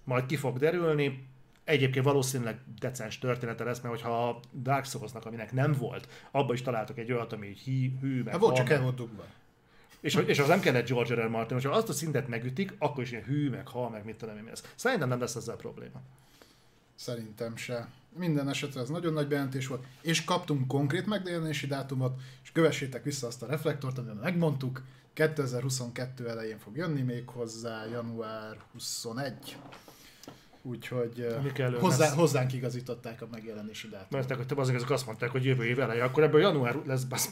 majd ki fog derülni, Egyébként valószínűleg decens története lesz, mert hogyha a Dark souls aminek nem volt, abba is találtak egy olyat, ami így hű, hű meg hát volt, csak el volt dugva. És, és az nem kellett George R. R. Martin, hogyha azt a szintet megütik, akkor is ilyen hű, meg hal, meg mit tudom én ez. Szerintem nem lesz ezzel probléma. Szerintem se. Minden esetre ez nagyon nagy bejelentés volt, és kaptunk konkrét megjelenési dátumot, és kövessétek vissza azt a reflektort, amit megmondtuk, 2022 elején fog jönni még hozzá, január 21. Úgyhogy hozzá, hozzánk igazították a megjelenési dátumot. Mert hogy több azok azt mondták, hogy jövő év eleje, akkor ebből január lesz basz.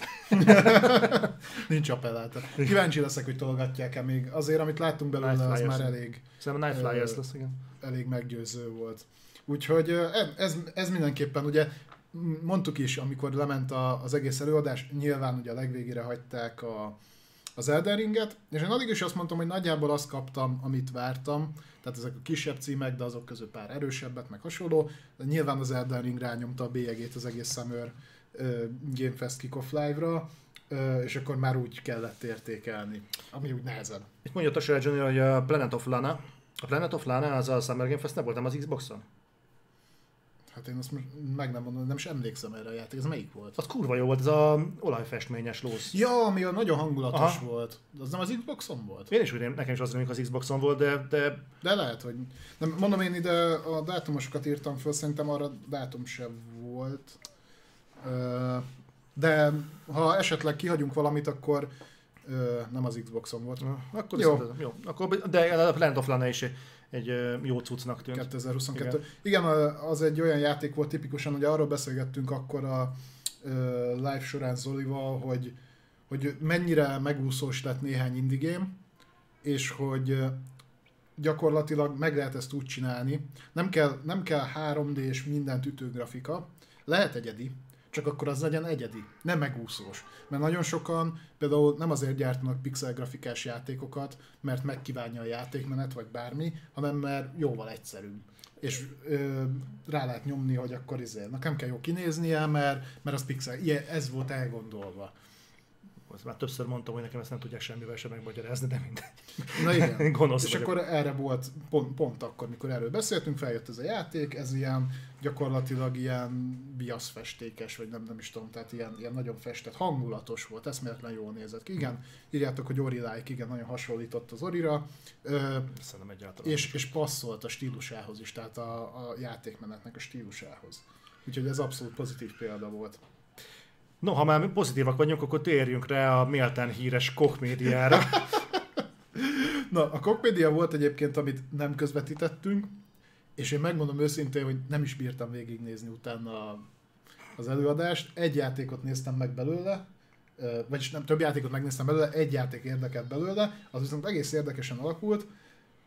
Nincs appelláta. Kíváncsi leszek, hogy tolgatják-e még. Azért, amit láttunk belőle, Night az már elég... Szerintem Night Flyers lesz, igen. Elég meggyőző volt. Úgyhogy ez, ez mindenképpen ugye mondtuk is, amikor lement a, az egész előadás, nyilván ugye a legvégére hagyták a, az Elden Ringet, és én addig is azt mondtam, hogy nagyjából azt kaptam, amit vártam, tehát ezek a kisebb címek, de azok között pár erősebbet, meg hasonló, de nyilván az Elden Ring rányomta a bélyegét az egész Summer Game Fest Kickoff Live-ra, és akkor már úgy kellett értékelni, ami úgy nehezebb. Itt mondja Tasha Junior, hogy a Planet of Lana, a Planet of Lana az a Summer Game Fest nem volt, nem az Xbox-on? Hát én azt meg nem mondom, nem is emlékszem erre a játék. Ez melyik volt? Az kurva jó volt, ez a olajfestményes lósz. Ja, ami a nagyon hangulatos Aha. volt. Az nem az Xboxon volt? Én is úgy, nekem is az hogy az Xboxon volt, de, de... De lehet, hogy... Nem, mondom én ide a dátumosokat írtam föl, szerintem arra dátum sem volt. De ha esetleg kihagyunk valamit, akkor nem az Xboxon volt. Akkor jó. jó. Akkor, de a Planet of Lana is egy jó cuccnak tűnt. 2022. Igen. Igen, az egy olyan játék volt tipikusan, hogy arról beszélgettünk akkor a live során Zolival, hogy, hogy mennyire megúszós lett néhány indie game, és hogy gyakorlatilag meg lehet ezt úgy csinálni. Nem kell, nem kell 3D és mindent ütő grafika, lehet egyedi, csak akkor az legyen egyedi, nem megúszós. Mert nagyon sokan például nem azért gyártanak pixel grafikás játékokat, mert megkívánja a játékmenet, vagy bármi, hanem mert jóval egyszerűbb. És ö, rá lehet nyomni, hogy akkor izé, nekem kell jó kinéznie, mert, mert az pixel, ilyen, ez volt elgondolva. Azt már többször mondtam, hogy nekem ezt nem tudják semmivel sem megmagyarázni, de mindegy. Na igen. Gonosz És vagyok. akkor erre volt, pont, pont akkor, mikor erről beszéltünk, feljött ez a játék, ez ilyen gyakorlatilag ilyen biaszfestékes, vagy nem, nem is tudom, tehát ilyen, ilyen nagyon festett, hangulatos volt, eszméletlen jól nézett ki. Igen, írjátok, hogy Ori like, igen, nagyon hasonlított az Orira. Ö, egyáltalán. És, és passzolt a stílusához is, tehát a, a játékmenetnek a stílusához. Úgyhogy ez abszolút pozitív példa volt. No, ha már pozitívak vagyunk, akkor térjünk rá a méltán híres Koch médiára. Na, a Koch volt egyébként, amit nem közvetítettünk, és én megmondom őszintén, hogy nem is bírtam végignézni utána az előadást. Egy játékot néztem meg belőle, vagyis nem, több játékot megnéztem belőle, egy játék érdekelt belőle, az viszont egész érdekesen alakult.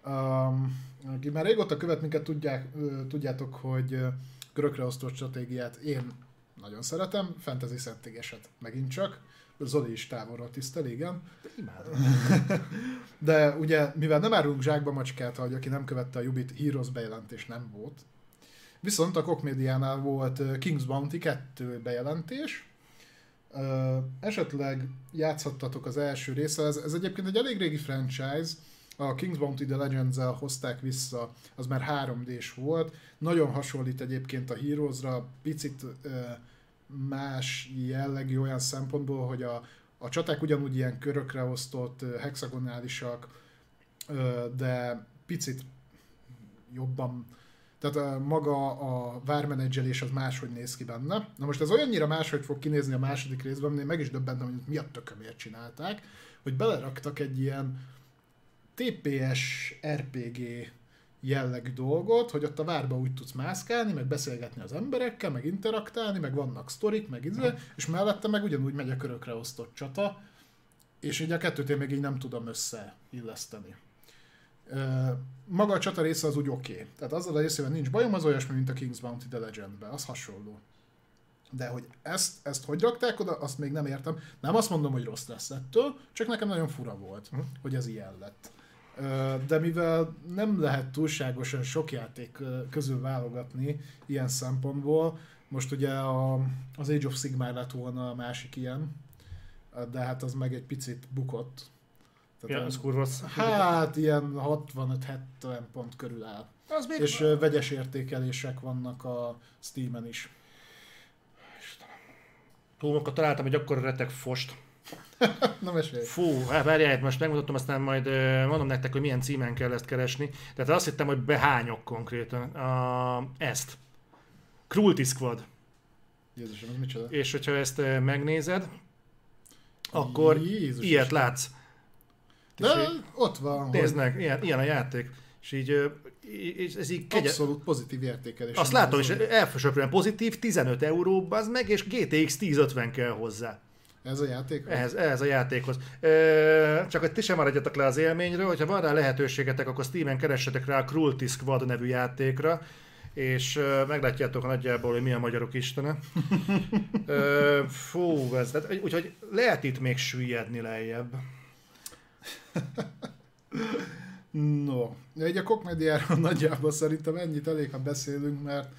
Um, aki már régóta követ minket, tudják, tudjátok, hogy körökre osztott stratégiát én nagyon szeretem, fantasy settingeset megint csak. Zoli is távolról tisztel, igen. De ugye, mivel nem árulunk zsákba macskát, hogy aki nem követte a Jubit, Heroes bejelentés nem volt. Viszont a Koch Médiánál volt King's Bounty 2 bejelentés. esetleg játszhattatok az első része, ez, ez egyébként egy elég régi franchise, a King's Bounty The legends hozták vissza, az már 3D-s volt, nagyon hasonlít egyébként a Heroes-ra, picit más jellegű olyan szempontból, hogy a, a csaták ugyanúgy ilyen körökre osztott, hexagonálisak, de picit jobban, tehát maga a vármenedzselés az máshogy néz ki benne. Na most ez olyannyira máshogy fog kinézni a második részben, én meg is döbbentem, hogy mi a tökömért csinálták, hogy beleraktak egy ilyen TPS RPG jellegű dolgot, hogy ott a várba úgy tudsz mászkálni, meg beszélgetni az emberekkel, meg interaktálni, meg vannak sztorik, meg izé, és mellette meg ugyanúgy megy a körökre osztott csata, és így a kettőt én még így nem tudom összeilleszteni. Maga a csata része az úgy oké. Okay. Tehát azzal a részével nincs bajom, az olyasmi, mint a King's Bounty The Legendben, az hasonló. De hogy ezt, ezt hogy rakták oda, azt még nem értem. Nem azt mondom, hogy rossz lesz ettől, csak nekem nagyon fura volt, hogy ez ilyen lett. De mivel nem lehet túlságosan sok játék közül válogatni ilyen szempontból, most ugye a, az Age of Sigmar lett volna a másik ilyen, de hát az meg egy picit bukott. Ja, az- kurva. Hát ilyen 65-70 pont körül áll. Az még... És ö, vegyes értékelések vannak a Steam-en is. Túlmokat találtam egy akkora retek fost. Na mesélj. Fú, hát várjál, most megmutatom, aztán majd mondom nektek, hogy milyen címen kell ezt keresni. Tehát azt hittem, hogy behányok konkrétan a, ezt. Cruelty Squad. Jézusom, ez micsoda? És hogyha ezt megnézed, akkor Jézus ilyet Isten. látsz. De így- ott van, Nézd meg, ilyen, ilyen a játék. És így, és ez így kegye... abszolút pozitív értékelés. Azt látom, és elfösöprően pozitív, 15 euró, az meg, és GTX 1050 kell hozzá. Ez a játék? Ehhez, ehhez a játékhoz. Ö, csak hogy ti sem maradjatok le az élményről, hogyha van rá lehetőségetek, akkor Steam-en keressetek rá a Cruelty Squad nevű játékra, és ö, meglátjátok nagyjából, hogy mi a magyarok istene. Ö, fú, ez, tehát, úgyhogy lehet itt még süllyedni lejjebb. No, egy a kokmediáról nagyjából szerintem ennyit elég, ha beszélünk, mert,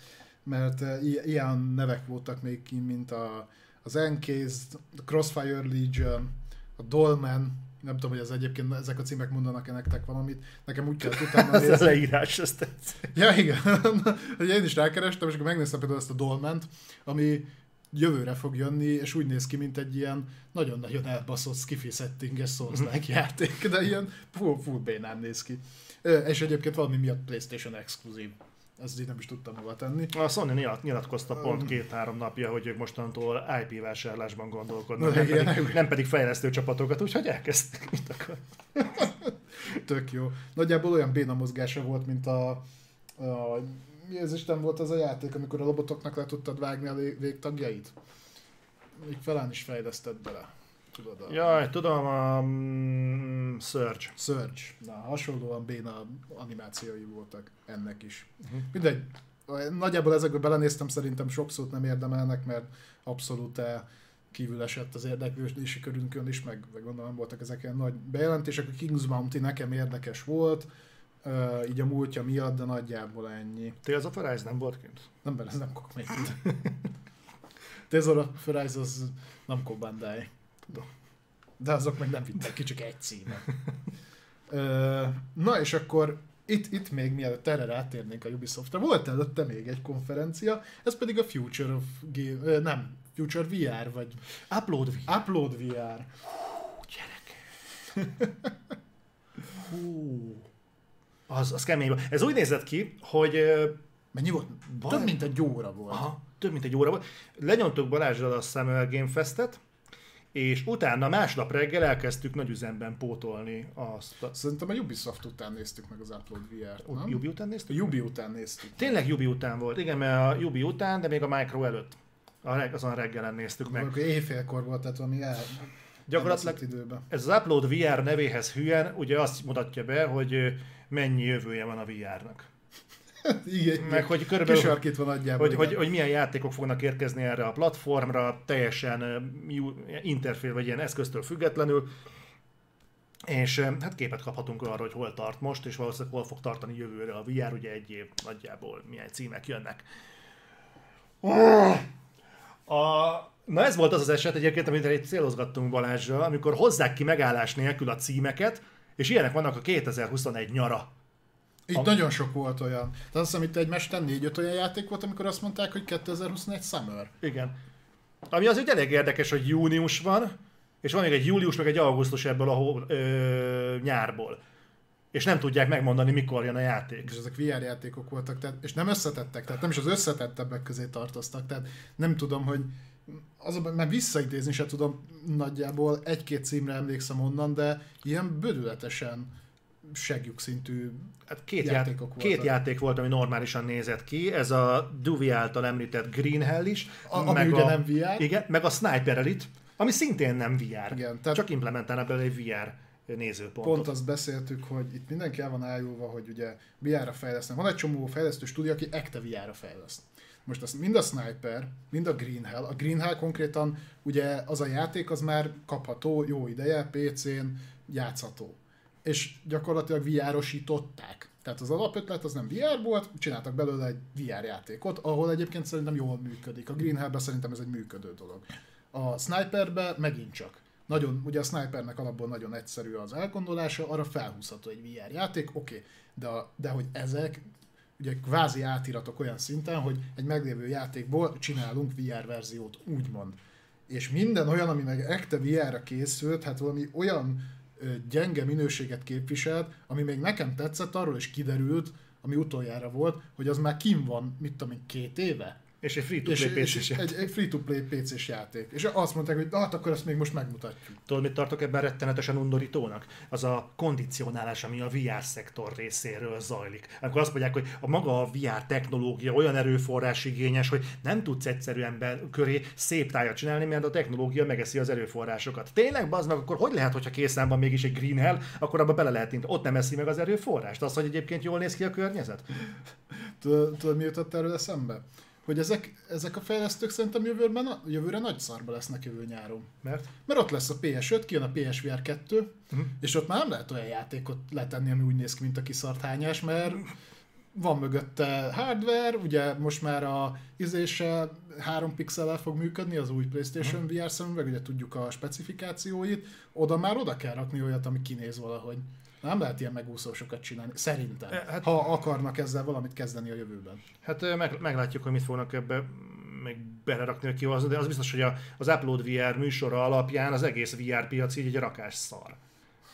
mert ilyen nevek voltak még ki, mint a, az Encased, a Crossfire Legion, a Dolmen, nem tudom, hogy ez egyébként ezek a címek mondanak-e nektek valamit, nekem úgy kellett utána Ez a nézni. leírás, ezt tetszik. Ja, igen. én is rákerestem, és akkor megnéztem például ezt a Dolment, ami jövőre fog jönni, és úgy néz ki, mint egy ilyen nagyon-nagyon elbaszott skifi settinges souls játék, de ilyen full, full bénán néz ki. És egyébként valami miatt PlayStation exkluzív. Ezt így nem is tudtam hova tenni. A Sony nyilat, nyilatkozta pont két-három napja, hogy ők mostantól IP vásárlásban gondolkodnak, Na, nem igen. pedig, nem pedig fejlesztő csapatokat, úgyhogy elkezdtek, mit akar. Tök jó. Nagyjából olyan béna mozgása volt, mint a, a mi az Isten volt az a játék, amikor a robotoknak le tudtad vágni a végtagjait? Még felán is fejlesztett bele. Tudod, a... Jaj, tudom, a mm, Surge. Surge. Na, hasonlóan béna animációi voltak ennek is. Uh-huh. Mindegy. Nagyjából ezekbe belenéztem, szerintem sok szót nem érdemelnek, mert abszolút eh, kívül esett az érdeklődési körünkön is, meg, meg gondolom voltak ezek ilyen nagy bejelentések. A Kings Bounty nekem érdekes volt, eh, így a múltja miatt, de nagyjából ennyi. Tales of Arise nem volt kint? Nem, ez nem kok még. Tezor of Arise az nem Bandai. Tudom. De azok meg nem vittek ki, csak egy címet. Na és akkor itt, itt még mielőtt erre rátérnénk a Ubisoftra, volt előtte még egy konferencia, ez pedig a Future of Game, nem, Future VR, vagy Upload V. Upload VR. Hú. Az, az kemény. Ez úgy nézett ki, hogy Mennyi volt? Több mint egy óra volt. aha, több mint egy óra volt. Lenyomtuk Balázsral a Summer Game Festet, és utána másnap reggel elkezdtük nagy üzemben pótolni azt. A... Szerintem a Ubisoft után néztük meg az Upload VR-t, nem? Ubi után néztük? Ubi után néztük. Tényleg Ubi után volt. Igen, mert a Ubi után, de még a Micro előtt. A reg- azon a reggelen néztük meg. Akkor éjfélkor volt, tehát valami el... Gyakorlatilag ez az Upload VR nevéhez hülyen ugye azt mutatja be, hogy mennyi jövője van a VR-nak. Igen, Meg hogy körülbelül, Kisarkítva nagyjából. hogy, hogy, hogy milyen játékok fognak érkezni erre a platformra, teljesen interfél vagy ilyen eszköztől függetlenül. És hát képet kaphatunk arra, hogy hol tart most, és valószínűleg hol fog tartani jövőre a VR, ugye egy év nagyjából milyen címek jönnek. A, na ez volt az az eset egyébként, amit egy célozgattunk Balázsral, amikor hozzák ki megállás nélkül a címeket, és ilyenek vannak a 2021 nyara. Itt A- nagyon sok volt olyan. Tehát azt hiszem, itt egy mesten négy-öt olyan játék volt, amikor azt mondták, hogy 2021 Summer. Igen. Ami az úgy elég érdekes, hogy június van, és van még egy július, meg egy augusztus ebből a ö, nyárból. És nem tudják megmondani, mikor jön a játék. És ezek VR játékok voltak, tehát, és nem összetettek, tehát nem is az összetettebbek közé tartoztak, tehát nem tudom, hogy az, mert visszaidézni se tudom nagyjából, egy-két címre emlékszem onnan, de ilyen bődületesen segjük szintű Hát két, játékok ját, két voltak. játék volt, ami normálisan nézett ki. Ez a Duvi által említett Green Hell is. A- ami ugye nem VR. Igen, meg a Sniper Elite, ami szintén nem VR. Igen, tehát- Csak implementálnak belőle egy VR nézőpontot. Pont azt beszéltük, hogy itt mindenki el van ájulva, hogy ugye VR-ra fejlesztnek. Van egy csomó fejlesztő stúdió, aki ekte VR-ra fejleszt. Most az mind a Sniper, mind a Green Hell. A Green Hell konkrétan ugye az a játék az már kapható jó ideje, PC-n játszható. És gyakorlatilag VR-osították. Tehát az alapötlet az nem VR volt, csináltak belőle egy VR játékot, ahol egyébként szerintem jól működik. A Green Hellben szerintem ez egy működő dolog. A Sniperbe megint csak. Nagyon, ugye a Snipernek alapból nagyon egyszerű az elgondolása, arra felhúzható egy VR játék, oké, okay. de, de hogy ezek ugye kvázi átiratok olyan szinten, hogy egy meglévő játékból csinálunk VR verziót, úgymond. És minden olyan, ami meg ekte VR-ra készült, hát valami olyan gyenge minőséget képviselt, ami még nekem tetszett, arról is kiderült, ami utoljára volt, hogy az már kim van, mit tudom én, két éve. És egy free-to-play PC-s egy, egy free-to-play PC-s játék. És azt mondták, hogy hát akkor ezt még most megmutatjuk. Tudod, mit tartok ebben rettenetesen undorítónak? Az a kondicionálás, ami a VR szektor részéről zajlik. Amikor azt mondják, hogy a maga a VR technológia olyan erőforrás igényes, hogy nem tudsz egyszerű ember köré szép tájat csinálni, mert a technológia megeszi az erőforrásokat. Tényleg, bazd meg, akkor hogy lehet, hogyha készen van mégis egy Green Hell, akkor abba bele lehet int. Ott nem eszi meg az erőforrást. Az, hogy egyébként jól néz ki a környezet? Tudod mi jutott erről eszembe? Hogy ezek, ezek a fejlesztők szerintem jövőre, jövőre nagy szarba lesznek jövő nyáron. Mert Mert ott lesz a PS5, kijön a PSVR 2, Mhm. uh-huh. és ott már nem lehet olyan játékot letenni, ami úgy néz ki, mint a kiszart hányás, mert van mögötte hardware, ugye most már a izése 3 pixellel fog működni az új PlayStation Mhm. VR szemüveg, ugye tudjuk a specifikációit, oda már oda kell rakni olyat, ami kinéz valahogy. Nem lehet ilyen megúszósokat csinálni, szerintem. E, hát- Ha akarnak ezzel valamit kezdeni a jövőben. Hát meg, meglátjuk, hogy mit fognak ebbe még belerakni, vagy kihozni, de az biztos, hogy a, az Upload VR műsora alapján az egész VR piac így egy rakás szar.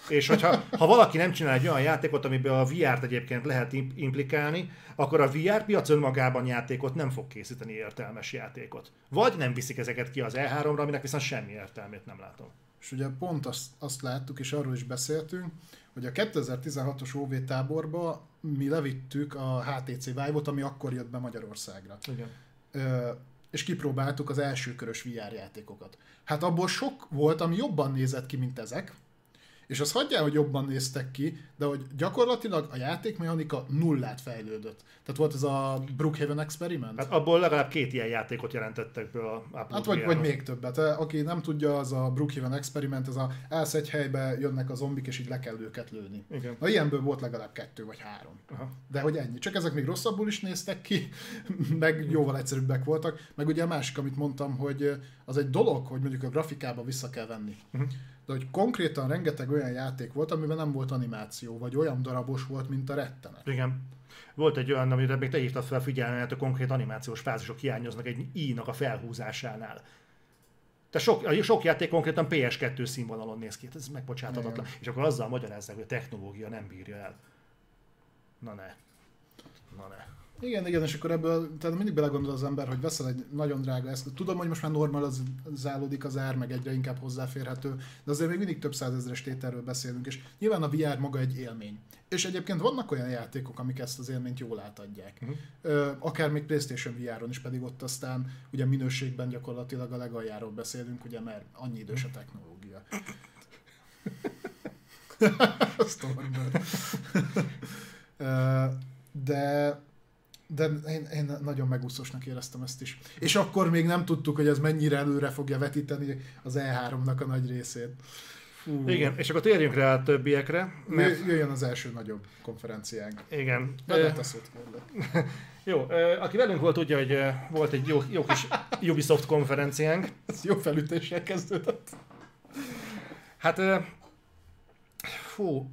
És hogyha ha valaki nem csinál egy olyan játékot, amiben a VR-t egyébként lehet im- implikálni, akkor a VR piac önmagában játékot nem fog készíteni értelmes játékot. Vagy nem viszik ezeket ki az E3-ra, aminek viszont semmi értelmét nem látom. És ugye pont azt, azt láttuk, és arról is beszéltünk, hogy a 2016-os OV táborba mi levittük a HTC Vive-ot, ami akkor jött be Magyarországra. Igen. Ö, és kipróbáltuk az első körös VR játékokat. Hát abból sok volt, ami jobban nézett ki, mint ezek, és az hagyjál, hogy jobban néztek ki, de hogy gyakorlatilag a játékmechanika nullát fejlődött. Tehát volt ez a Brookhaven Experiment. Hát abból legalább két ilyen játékot jelentettek be a Upload Hát vagy, vagy még többet. Aki nem tudja, az a Brookhaven Experiment, az a állsz egy helybe, jönnek a zombik, és így le kell őket lőni. Igen. Na ilyenből volt legalább kettő vagy három. Aha. De hogy ennyi. Csak ezek még rosszabbul is néztek ki, meg jóval egyszerűbbek voltak. Meg ugye a másik, amit mondtam, hogy az egy dolog, hogy mondjuk a grafikába vissza kell venni. Mhm. De hogy konkrétan rengeteg olyan játék volt, amiben nem volt animáció, vagy olyan darabos volt, mint a rettenet. Igen. Volt egy olyan, amire még te hívtad fel figyelmet, a konkrét animációs fázisok hiányoznak egy i-nak a felhúzásánál. Tehát sok, a sok játék konkrétan PS2 színvonalon néz ki, Hát ez megbocsáthatatlan. És akkor azzal magyarázzák, hogy a technológia nem bírja el. Na ne. Na ne. Igen, igen, és akkor ebből tehát mindig belegondol az ember, hogy veszel egy nagyon drága eszközt. Tudom, hogy most már normalizálódik az ár, meg egyre inkább hozzáférhető, de azért még mindig több százezres tételről beszélünk, és nyilván a VR maga egy élmény. És egyébként vannak olyan játékok, amik ezt az élményt jól átadják. Ö, akár még PlayStation VR-on is, pedig ott aztán ugye minőségben gyakorlatilag a legaljáról beszélünk, ugye, mert annyi idős a technológia. Stormbird. De de én, én nagyon megúszósnak éreztem ezt is. És akkor még nem tudtuk, hogy ez mennyire előre fogja vetíteni az E3-nak a nagy részét. Fú. Igen, és akkor térjünk rá a többiekre. Mert, Jö- Jöjjön az első nagyobb konferenciánk. igen. De lehet a szót jó, aki velünk volt, tudja, hogy volt egy jó, jó kis Ubisoft konferenciánk. Ez jó felütéssel kezdődött. Hát, fú,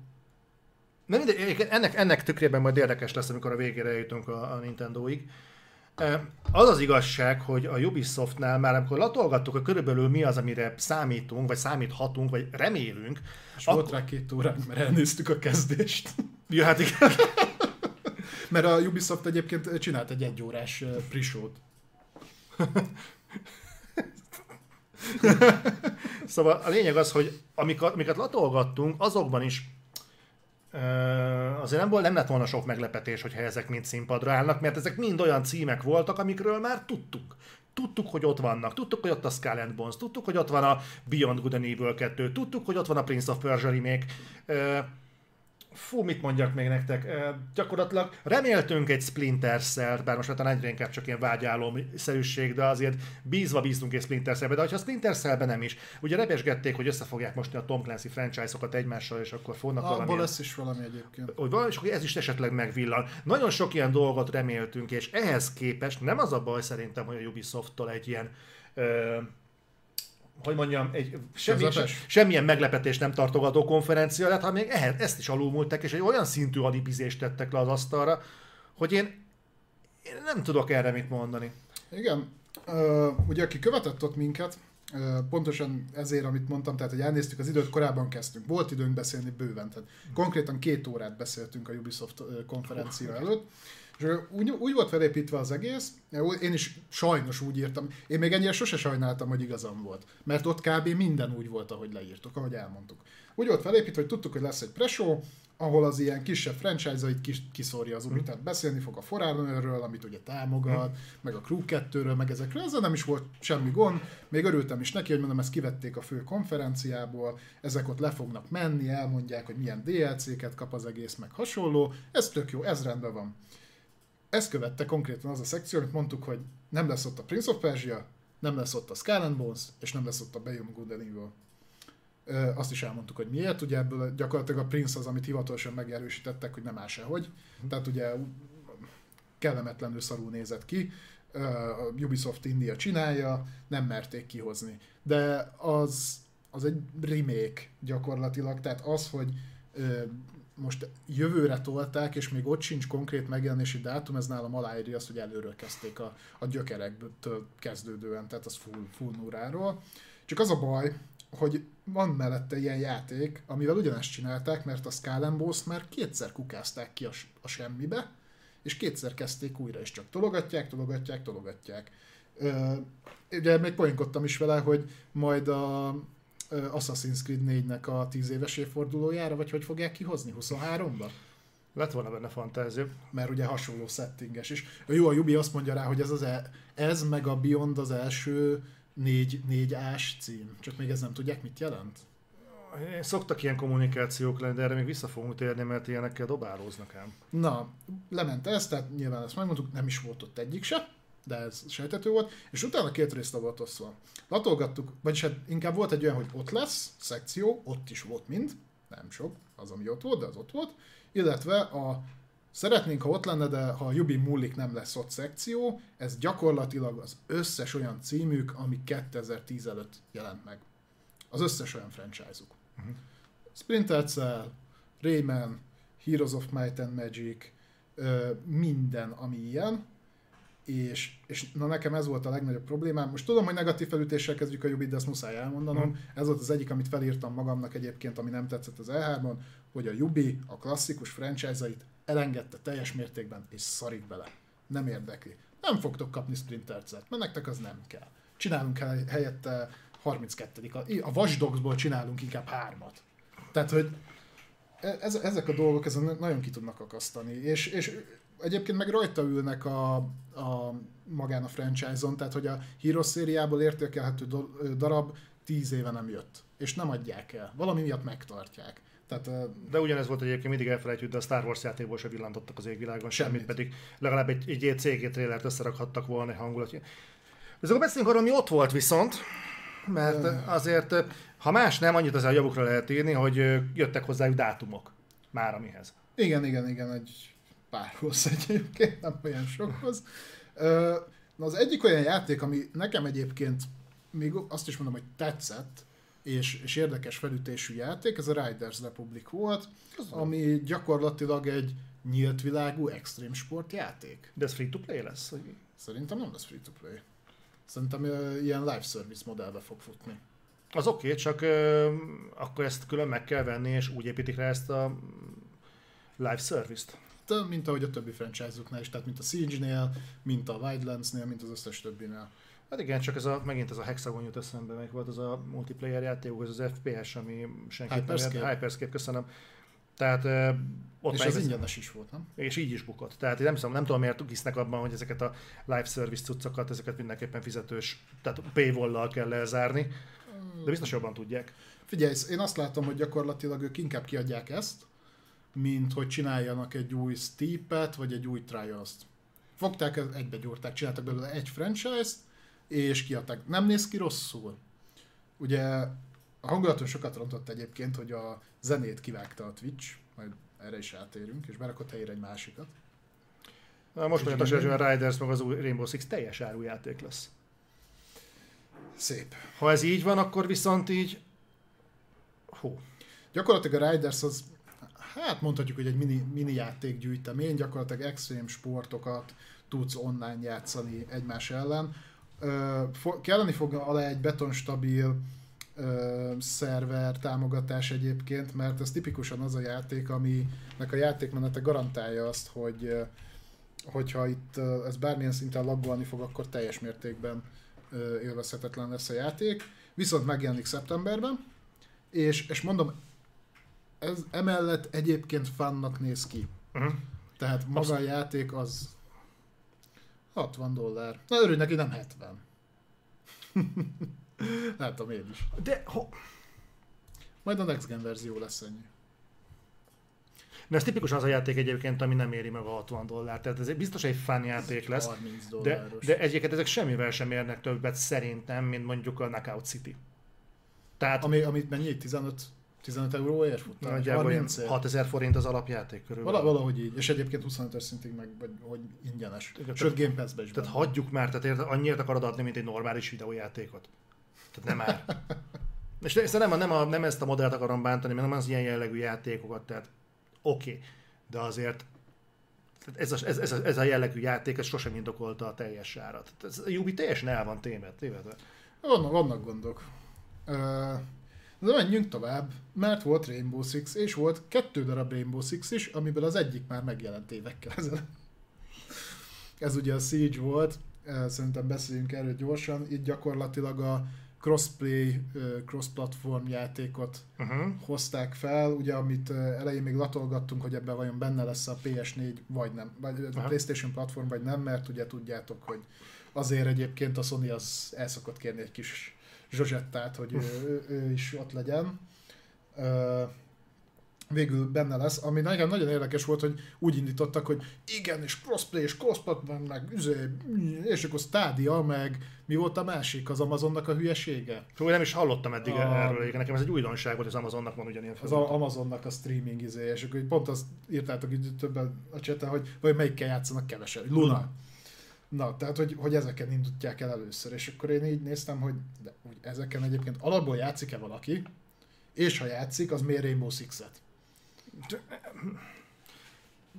Na mindegy, ennek, ennek tükrében majd érdekes lesz, amikor a végére jutunk a, a Nintendo-ig. Az az igazság, hogy a Ubisoftnál már amikor latolgattuk, hogy körülbelül mi az, amire számítunk, vagy számíthatunk, vagy remélünk. És akkor... volt rá két óránk, mert elnéztük a kezdést. Ja, hát igen. mert a Ubisoft egyébként csinált egy egyórás pre szóval a lényeg az, hogy amiket, amiket latolgattunk, azokban is azért nem, volt, nem lett volna sok meglepetés, hogyha ezek mind színpadra állnak, mert ezek mind olyan címek voltak, amikről már tudtuk. Tudtuk, hogy ott vannak, tudtuk, hogy ott a Skull and Bones, tudtuk, hogy ott van a Beyond Good and Evil 2, tudtuk, hogy ott van a Prince of Persia remake, fú, mit mondjak még nektek, e, gyakorlatilag reméltünk egy Splinter Cell, bár most talán egyre inkább csak ilyen vágyálom-szerűség, de azért bízva bíztunk egy Splinter Cell-be, de ha Splinter cell nem is, ugye rebesgették, hogy össze fogják most a Tom Clancy franchise-okat egymással, és akkor fognak Abból valami. lesz is valami egyébként. Hogy van, és akkor ez is esetleg megvillan. Nagyon sok ilyen dolgot reméltünk, és ehhez képest nem az a baj szerintem, hogy a Ubisoft-tól egy ilyen ö, hogy mondjam, egy semmi, se, semmilyen meglepetés nem tartogató konferencia lett, hanem még ehhez, ezt is alulmúltak, és egy olyan szintű alipizést tettek le az asztalra, hogy én, én nem tudok erre mit mondani. Igen, uh, ugye aki követett ott minket, pontosan ezért, amit mondtam, tehát hogy elnéztük az időt, korábban kezdtünk. Volt időnk beszélni bőven, tehát konkrétan két órát beszéltünk a Ubisoft konferencia előtt. És úgy, úgy volt felépítve az egész, én is sajnos úgy írtam, én még ennyire sose sajnáltam, hogy igazam volt. Mert ott kb. minden úgy volt, ahogy leírtuk, ahogy elmondtuk. Úgy volt felépítve, hogy tudtuk, hogy lesz egy presó, ahol az ilyen kisebb franchise-ait kis, kiszórja az Ubi, mm. tehát beszélni fog a Forerunnerről, amit ugye támogat, mm. meg a Crew 2-ről, meg ezekről, ezzel nem is volt semmi gond, még örültem is neki, hogy mondom, ezt kivették a fő konferenciából, ezek ott le fognak menni, elmondják, hogy milyen DLC-ket kap az egész, meg hasonló, ez tök jó, ez rendben van ezt követte konkrétan az a szekció, amit mondtuk, hogy nem lesz ott a Prince of Persia, nem lesz ott a Skull and Bones, és nem lesz ott a Beyond Good and Evil. Ö, azt is elmondtuk, hogy miért, ugye ebből gyakorlatilag a Prince az, amit hivatalosan megerősítettek, hogy nem áll sehogy. Tehát ugye kellemetlenül szarul nézett ki, a Ubisoft India csinálja, nem merték kihozni. De az, az egy remake gyakorlatilag, tehát az, hogy most jövőre tolták, és még ott sincs konkrét megjelenési dátum, ez nálam aláírja azt, hogy előről kezdték a, a gyökerektől kezdődően, tehát az full, full nuráról. Csak az a baj, hogy van mellette ilyen játék, amivel ugyanezt csinálták, mert a Skull már kétszer kukázták ki a, a semmibe, és kétszer kezdték újra, és csak tologatják, tologatják, tologatják. Ö, ugye még poénkodtam is vele, hogy majd a, Assassin's Creed 4-nek a 10 éves évfordulójára, vagy hogy fogják kihozni? 23-ba? Lett volna benne fantázia. Mert ugye hasonló settinges is. Jó, a Jubi azt mondja rá, hogy ez, az e, ez meg a Beyond az első négy, négy ás cím. Csak még ez nem tudják, mit jelent? Szoktak ilyen kommunikációk lenni, de erre még vissza fogunk térni, mert ilyenekkel dobálóznak ám. Na, lement ez, tehát nyilván ezt megmondtuk, nem is volt ott egyik se de ez sejtető volt, és utána két részre volt osztva. Latolgattuk, vagyis hát inkább volt egy olyan, hogy ott lesz, szekció, ott is volt mind, nem sok, az, ami ott volt, de az ott volt, illetve a Szeretnénk, ha ott lenne, de ha a Jubi múlik nem lesz ott szekció, ez gyakorlatilag az összes olyan címük, ami 2010 előtt jelent meg. Az összes olyan franchise-uk. Uh-huh. Splinter Cell, Rayman, Heroes of Might and Magic, minden, ami ilyen, és, és na nekem ez volt a legnagyobb problémám. Most tudom, hogy negatív felütéssel kezdjük a Jubit, de ezt muszáj elmondanom. Hmm. Ez volt az egyik, amit felírtam magamnak egyébként, ami nem tetszett az E3-on, hogy a Jubi a klasszikus franchise-ait elengedte teljes mértékben, és szarik bele. Nem érdekli. Nem fogtok kapni Splinter mert nektek az nem kell. Csinálunk helyette 32 a, a Watch csinálunk inkább hármat. Tehát, hogy e- ez, ezek a dolgok ezen nagyon ki tudnak akasztani, és, és egyébként meg rajta ülnek a, a magán a franchise-on, tehát hogy a Heroes szériából értékelhető darab tíz éve nem jött, és nem adják el. Valami miatt megtartják. Tehát, de ugyanez volt egyébként mindig elfelejtjük, de a Star Wars játékból se villantottak az égvilágon semmit, semmit pedig legalább egy, egy CG trailert összerakhattak volna egy hangulat. Ez akkor beszéljünk arról, ami ott volt viszont, mert azért, ha más nem, annyit azért a javukra lehet írni, hogy jöttek hozzájuk dátumok már amihez. Igen, igen, igen, egy párhoz egyébként, nem olyan sokhoz. Na az egyik olyan játék, ami nekem egyébként még azt is mondom, hogy tetszett, és, és érdekes felütésű játék, ez a Riders Republic volt, ami gyakorlatilag egy nyílt világú extrém sportjáték. De ez free-to-play lesz? Hogy... Szerintem nem lesz free-to-play. Szerintem ilyen live service modellbe fog futni. Az oké, okay, csak ö, akkor ezt külön meg kell venni, és úgy építik rá ezt a live service-t. Mint ahogy a többi franchise-uknál is, tehát mint a Siege-nél, mint a Wildlands-nél, mint az összes többinél. Hát igen, csak ez a, megint ez a Hexagon jut eszembe, meg volt az a multiplayer játék, ez az FPS, ami senki Hyperscape. nem Hyperscape, köszönöm. Tehát ö, ott És ez- ingyenes is volt, nem? és így is bukott. Tehát nem, tudom, nem tudom, miért hisznek abban, hogy ezeket a live service cuccokat, ezeket mindenképpen fizetős, tehát paywall-lal kell lezárni, de biztos jobban tudják. Figyelj, én azt látom, hogy gyakorlatilag ők inkább kiadják ezt, mint hogy csináljanak egy új Steep-et, vagy egy új Trials-t. Fogták, egybe gyúrták, csináltak belőle egy franchise-t, és kiadták. Nem néz ki rosszul. Ugye a hangulaton sokat rontott egyébként, hogy a zenét kivágta a Twitch, majd erre is rátérünk, és berakott helyére egy másikat. Na, most mondjátok, hogy a Riders meg az új Rainbow Six teljes árujáték lesz. Szép. Ha ez így van, akkor viszont így... Hú. Gyakorlatilag a Riders az, hát mondhatjuk, hogy egy mini, mini játékgyűjtemény, gyakorlatilag extrém sportokat tudsz online játszani egymás ellen. Ö, fo- kelleni fog alá egy betonstabil szerver támogatás egyébként, mert ez tipikusan az a játék, aminek a játékmenete garantálja azt, hogy hogyha itt ez bármilyen szinten laggolni fog, akkor teljes mértékben élvezhetetlen lesz a játék. Viszont megjelenik szeptemberben, és, és mondom, ez emellett egyébként fannak néz ki. Uh-huh. Tehát maga a játék az 60 dollár. Na örülj neki, nem 70. Látom én is. De ho... Majd a Next Gen verzió lesz ennyi. De ez tipikusan az a játék egyébként, ami nem éri meg a 60 dollár. Tehát ez biztos egy fun játék lesz. 30 De, de egyébként ezek semmivel sem érnek többet szerintem, mint mondjuk a Knockout City. Tehát Ami, amit mennyi? 15, 15 euróért futtam? nagyjából ilyen 30 6000 forint az alapjáték körülbelül. Vala, valahogy így. És egyébként 25 szintig meg, vagy hogy ingyenes. Igen, Sőt, Game Pass-be is Tehát benne. hagyjuk már, tehát érted, annyiért akarod adni, mint egy normális videójátékot. Tehát nem már. És nem, a- nem, a, nem ezt a modellt akarom bántani, mert nem az ilyen jellegű játékokat, tehát oké. Okay. De azért tehát ez, a, ez, ez, a, ez, a jellegű játék, ez sosem indokolta a teljes árat. Tehát Ez, a Ubi teljesen el van témed, tévedve. Vannak, vannak gondok. Ö, De menjünk tovább, mert volt Rainbow Six, és volt kettő darab Rainbow Six is, amiből az egyik már megjelent évekkel ezelőtt. Ez ugye a Siege volt, szerintem beszéljünk erről gyorsan. Itt gyakorlatilag a crossplay, cross-platform játékot Uh-huh. hozták fel, ugye amit elején még latolgattunk, hogy ebben vajon benne lesz a PS4 vagy nem, vagy a Aha. PlayStation platform vagy nem, mert ugye tudjátok, hogy azért egyébként a Sony az el szokott kérni egy kis zsozsettát, hogy ő, ő, ő is ott legyen. Végül benne lesz, ami nekem nagyon érdekes volt, hogy úgy indítottak, hogy igen, és crossplay, és crossplatform, meg üzé, és akkor Stadia, meg mi volt a másik, az Amazonnak a hülyesége? Hú, nem is hallottam eddig A- erről, egyébként. nekem ez egy újdonság volt, hogy az Amazonnak van ugyanilyen Az felülete. a Amazonnak a streaming izé, és akkor pont azt írtátok így többen a cseten, hogy vagy melyikkel játszanak kevesebb. Luna. Na, tehát, hogy, hogy ezeken indítják el először, és akkor én így néztem, hogy de, hogy ezeken egyébként alapból játszik-e valaki, és ha játszik, az miért Rainbow Six-et?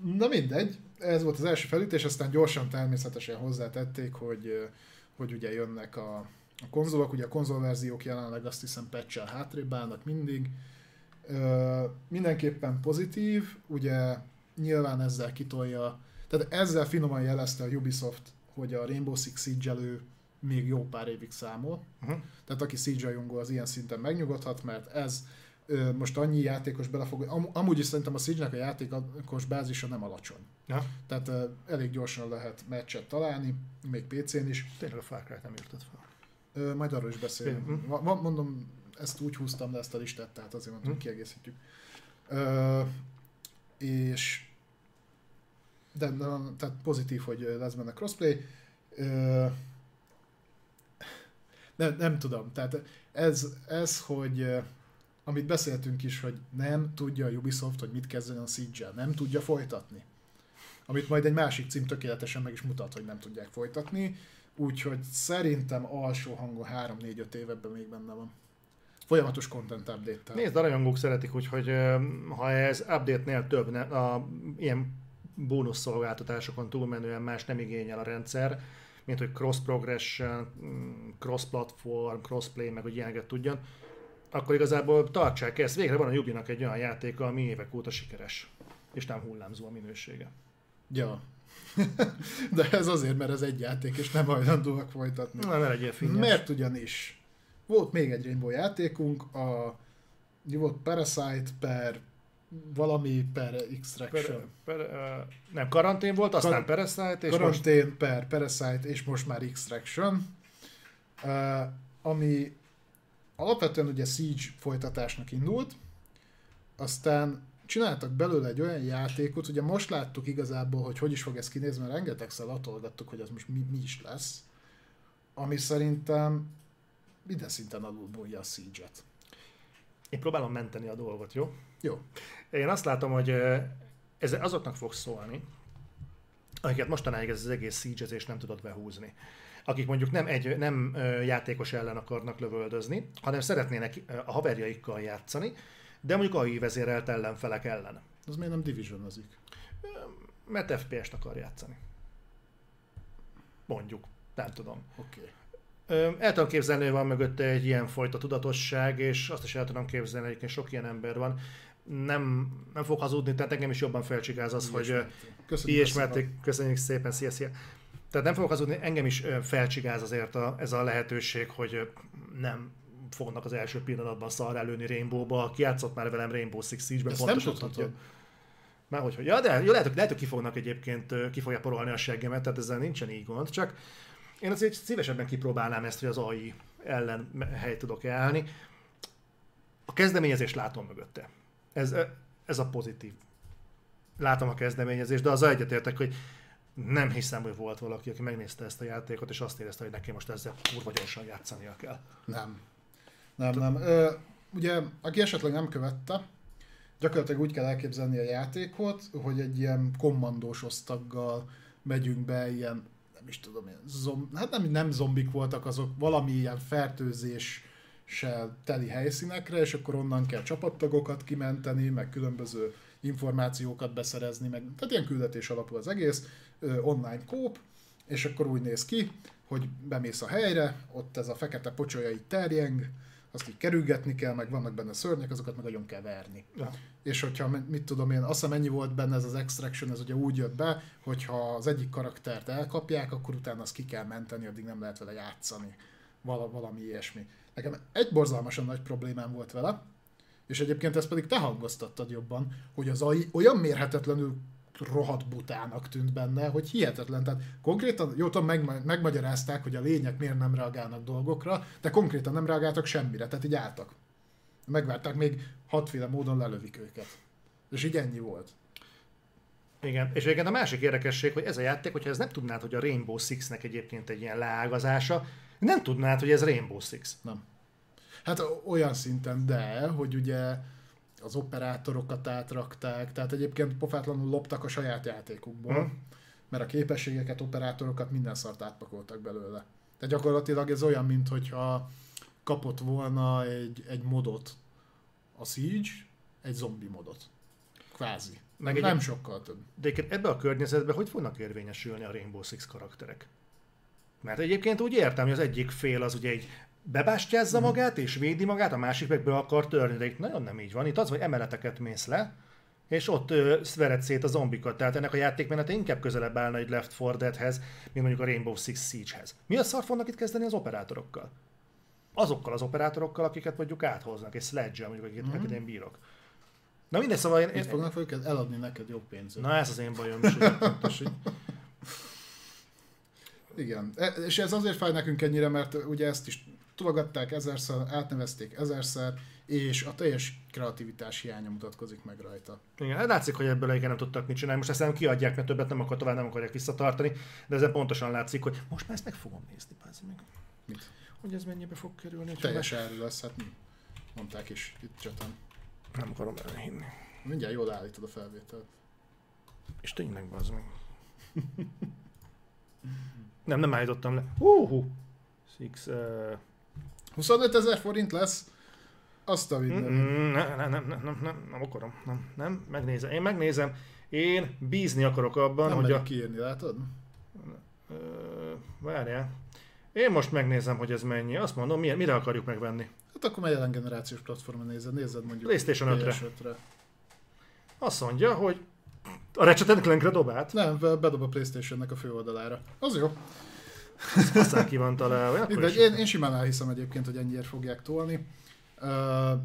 Na mindegy, ez volt az első felütés, aztán gyorsan természetesen hozzátették, hogy, hogy ugye jönnek a, a konzolok, ugye a konzolverziók jelenleg azt hiszem patch hátrébb állnak mindig. Ö, mindenképpen pozitív, ugye nyilván ezzel kitolja, tehát ezzel finoman jelezte a Ubisoft, hogy a Rainbow Six siege még jó pár évig számol. Uh-huh. Tehát aki Siege rajongó, az ilyen szinten megnyugodhat, mert ez ö, most annyi játékos bele fog... Am, amúgy is szerintem a Siege-nek a játékos bázisa nem alacsony. Ja, Tehát ö, elég gyorsan lehet meccset találni, még PC-n is. tényleg a Far Cry-t nem írtad fel. Ö, majd arról is beszélünk. Va- va- mondom, ezt úgy húztam le ezt a listát, tehát azért mondtam, hogy kiegészítjük. Ö, és de, de, tehát pozitív, hogy lesz benne crossplay. Ö, nem, nem tudom, tehát ez, ez hogy amit beszéltünk is, hogy nem tudja a Ubisoft, hogy mit kezdeni a siege nem tudja folytatni. Amit majd egy másik cím tökéletesen meg is mutat, hogy nem tudják folytatni. Úgyhogy szerintem alsó hangon 3-4-5 évebben még benne van. Folyamatos content update Nézd, a rajongók szeretik, úgyhogy ha ez update-nél több, ne, a, ilyen bónusz szolgáltatásokon túlmenően más nem igényel a rendszer, mint hogy cross progression, mm, cross platform, cross play, meg hogy ilyeneket tudjon, akkor igazából tartsák ezt. Végre van a Jubinak egy olyan játéka, ami évek óta sikeres, és nem hullámzó a minősége. Ja. De ez azért, mert ez egy játék, és nem hajlandóak folytatni. Na, ne legyél finnyes. Mert ugyanis volt még egy Rainbow játékunk, a volt Parasite per valami per Extraction. Per, per, uh, nem, karantén volt, aztán Kar- Parasite, és karantén most... per Parasite, és most már Extraction. Uh, ami alapvetően ugye Siege folytatásnak indult, aztán csináltak belőle egy olyan játékot, ugye most láttuk igazából, hogy hogy is fog ez kinézni, mert rengetegszer latolgattuk, hogy az most mi, mi is lesz, ami szerintem minden szinten alulmúlja a Siege-et. Én próbálom menteni a dolgot, jó? Jó. Én azt látom, hogy ez azoknak fog szólni, akiket mostanáig ez az egész siege nem tudott behúzni. Akik mondjuk nem, egy, nem játékos ellen akarnak lövöldözni, hanem szeretnének a haverjaikkal játszani, de mondjuk AI vezérelt ellenfelek ellen. Az miért nem divisionozik? Mert FPS-t akar játszani. Mondjuk. Nem tudom. Oké. Okay. El tudom képzelni, hogy van mögötte egy ilyen fajta tudatosság, és azt is el tudom képzelni, hogy sok ilyen ember van. Nem, nem fog hazudni, tehát engem is jobban felcsigáz az, hogy köszönjük, ismerték, köszönjük szépen, szia, szia. Tehát nem fogok hazudni, engem is felcsigáz azért a, ez a lehetőség, hogy nem fognak az első pillanatban szar előni Rainbow-ba, ki játszott már velem Rainbow Six Siege-ben, pontosan tudja. Már hogy, hogy ja, de jó, lehet, lehet, hogy ki fognak egyébként, ki fogja porolni a seggemet, tehát ezzel nincsen így gond, csak én azért szívesebben kipróbálnám ezt, hogy az AI ellen helyt tudok állni. A kezdeményezést látom mögötte. Ez, ez a pozitív. Látom a kezdeményezést, de az egyetértek, hogy nem hiszem, hogy volt valaki, aki megnézte ezt a játékot, és azt érezte, hogy neki most ezzel kurva gyorsan játszania kell. Nem. Nem, nem. Ö, ugye, aki esetleg nem követte, gyakorlatilag úgy kell elképzelni a játékot, hogy egy ilyen kommandós osztaggal megyünk be ilyen nem is tudom, ilyen zomb, hát nem, nem zombik voltak azok, valami ilyen fertőzéssel teli helyszínekre, és akkor onnan kell csapattagokat kimenteni, meg különböző információkat beszerezni, meg, tehát ilyen küldetés alapú az egész, online kóp, és akkor úgy néz ki, hogy bemész a helyre, ott ez a fekete pocsolya így terjeng, azt így kerülgetni kell, meg vannak benne szörnyek, azokat meg nagyon kell verni. Ja. És hogyha, mit tudom én, azt hiszem ennyi volt benne ez az extraction, ez ugye úgy jött be, hogyha az egyik karaktert elkapják, akkor utána azt ki kell menteni, addig nem lehet vele játszani. Val- valami ilyesmi. Nekem egy borzalmasan nagy problémám volt vele, és egyébként ezt pedig te hangoztattad jobban, hogy az AI olyan mérhetetlenül rohadt butának tűnt benne, hogy hihetetlen. Tehát konkrétan, jó tudom, meg, megmagyarázták, hogy a lények miért nem reagálnak dolgokra, de konkrétan nem reagáltak semmire, tehát így álltak. Megvárták, még hatféle módon lelövik őket. És így ennyi volt. Igen, és egyébként a másik érdekesség, hogy ez a játék, hogyha ez nem tudnád, hogy a Rainbow Six-nek egyébként egy ilyen leágazása, nem tudnád, hogy ez Rainbow Six. Nem. Hát olyan szinten, de, hogy ugye az operátorokat átrakták, tehát egyébként pofátlanul loptak a saját játékukból, hmm. mert a képességeket, operátorokat minden szart átpakoltak belőle. Tehát gyakorlatilag ez olyan, mintha kapott volna egy, egy modot a Siege, egy zombi modot. Kvázi. Meg nem egy, sokkal több. De ebbe a környezetben hogy fognak érvényesülni a Rainbow Six karakterek? Mert egyébként úgy értem, hogy az egyik fél az ugye egy bebástyázza magát és védi magát, a másik meg be akar törni, de itt nagyon nem így van. Itt az, hogy emeleteket mész le, és ott ö, vered szét a zombikat. Tehát ennek a játékmenete inkább közelebb állna egy Left 4 Deadhez, mint mondjuk a Rainbow Six Siege-hez. Mi a szar fognak itt kezdeni az operátorokkal? Azokkal az operátorokkal, akiket mondjuk áthoznak, egy sledge mondjuk, akiket, mm-hmm. én bírok. Na mindegy, szóval én... Mit fognak őket eladni neked jobb pénzért? Na ez az én bajom is, Igen, e, és ez azért fáj nekünk ennyire, mert ugye ezt is tologatták ezerszer, átnevezték ezerszer, és a teljes kreativitás hiánya mutatkozik meg rajta. Igen, hát látszik, hogy ebből igen nem tudtak mit csinálni. Most ezt nem kiadják, mert többet nem akar tovább, nem akarják visszatartani, de ezen pontosan látszik, hogy most már ezt meg fogom nézni, pázzi meg. Mit? Hogy ez mennyibe fog kerülni. Teljes áru lesz, hát mondták is itt csatán. Nem akarom elhinni. Mindjárt jól állítod a felvételt. És tényleg, bazd meg. nem, nem állítottam le. Hú, hú. Six, uh... 25 ezer forint lesz, azt a videót. Mm, nem, nem, nem, nem, nem, nem akarom, nem, nem, megnézem. Én megnézem, Én bízni akarok abban, Nem hogy a... kiírni, látod? Ö, Várjál. Én most megnézem, hogy ez mennyi. Azt mondom, milyen, mire akarjuk megvenni. Hát akkor mely jelen generációs platformon nézed? Nézed mondjuk PlayStation 5-re. PS5-re. Azt mondja, hogy a Ratchet Clank-re dobált. Nem, be- bedob a Playstation-nek a fő oldalára. Az jó. Aztán ki van találva. Mindegy, én, én simán elhiszem egyébként, hogy ennyiért fogják tolni. Uh,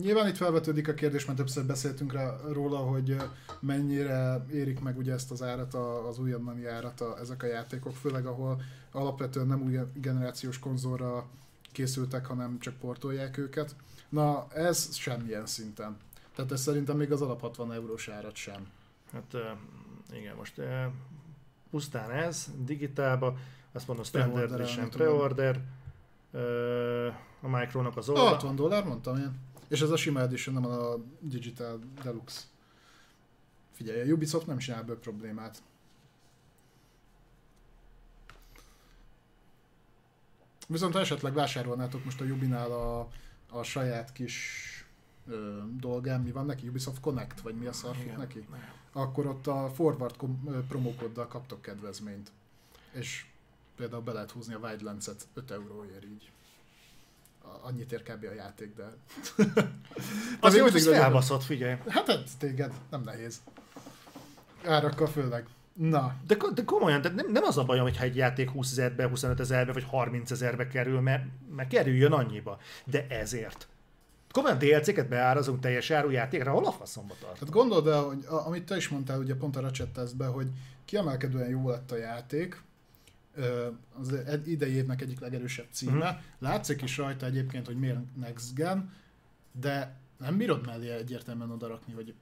nyilván itt felvetődik a kérdés, mert többször beszéltünk rá, róla, hogy mennyire érik meg ugye ezt az árat, a, az újonnani árat a, ezek a játékok, főleg ahol alapvetően nem új generációs konzolra készültek, hanem csak portolják őket. Na, ez semmilyen szinten. Tehát ez szerintem még az alap 60 eurós árat sem. Hát igen, most pusztán ez, digitálba, azt mondom, Standard Edition. Preorder, a Micronak az A oldal. 60 dollár mondtam én. És ez a sima edition, nem a Digital Deluxe. Figyelj, a Ubisoft nem csinál ebből problémát. Viszont ha esetleg vásárolnátok most a Ubinál a, a saját kis ö, dolgán, mi van neki? Ubisoft Connect, vagy mi a szar Igen. neki? Akkor ott a forward kom- promókoddal kaptok kedvezményt. És például be lehet húzni a Wildlands-et 5 euróért így. Annyit ér kb. a játék, de... Az jó, hogy felbaszott, figyelj. Hát ez téged, nem nehéz. Árakkal főleg. Na, De, de komolyan, tehát nem, nem az a bajom, hogyha egy játék 20 ezerbe, 25 ezerbe vagy 30 ezerbe kerül, mert, mert kerüljön annyiba. De ezért. Komolyan DLC-ket beárazunk teljes áru játékra, hol a faszomba tart? tehát gondold el, hogy a, amit te is mondtál ugye pont a Ratchet tesztbe, hogy kiemelkedően jó lett a játék, az idei évnek egyik legerősebb címe. Mhm. Látszik is rajta egyébként, hogy miért Next Gen, de nem bírod mellé egyértelműen odarakni, hogy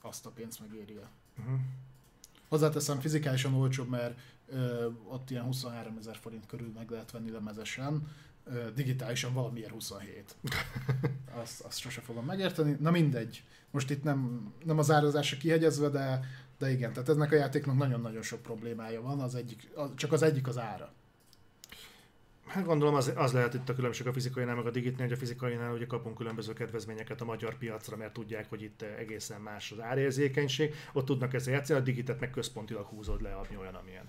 azt a pénzt megéri. Uh-huh. Hozzáteszem, fizikálisan olcsóbb, mert ö, ott ilyen 23 ezer forint körül meg lehet venni lemezesen, ö, digitálisan valamiért 27. Azt, azt sose fogom megérteni. Na mindegy. Most itt nem, nem az árazásra kihegyezve, de, de igen, tehát ennek a játéknak nagyon-nagyon sok problémája van, az egyik, az, csak az egyik az ára. Hát gondolom az, az lehet itt a különbség a fizikainál, meg a digitnél, hogy a fizikainál ugye kapunk különböző kedvezményeket a magyar piacra, mert tudják, hogy itt egészen más az árérzékenység, ott tudnak ezzel játszani, a digitet meg központilag húzod le, ami olyan, amilyen.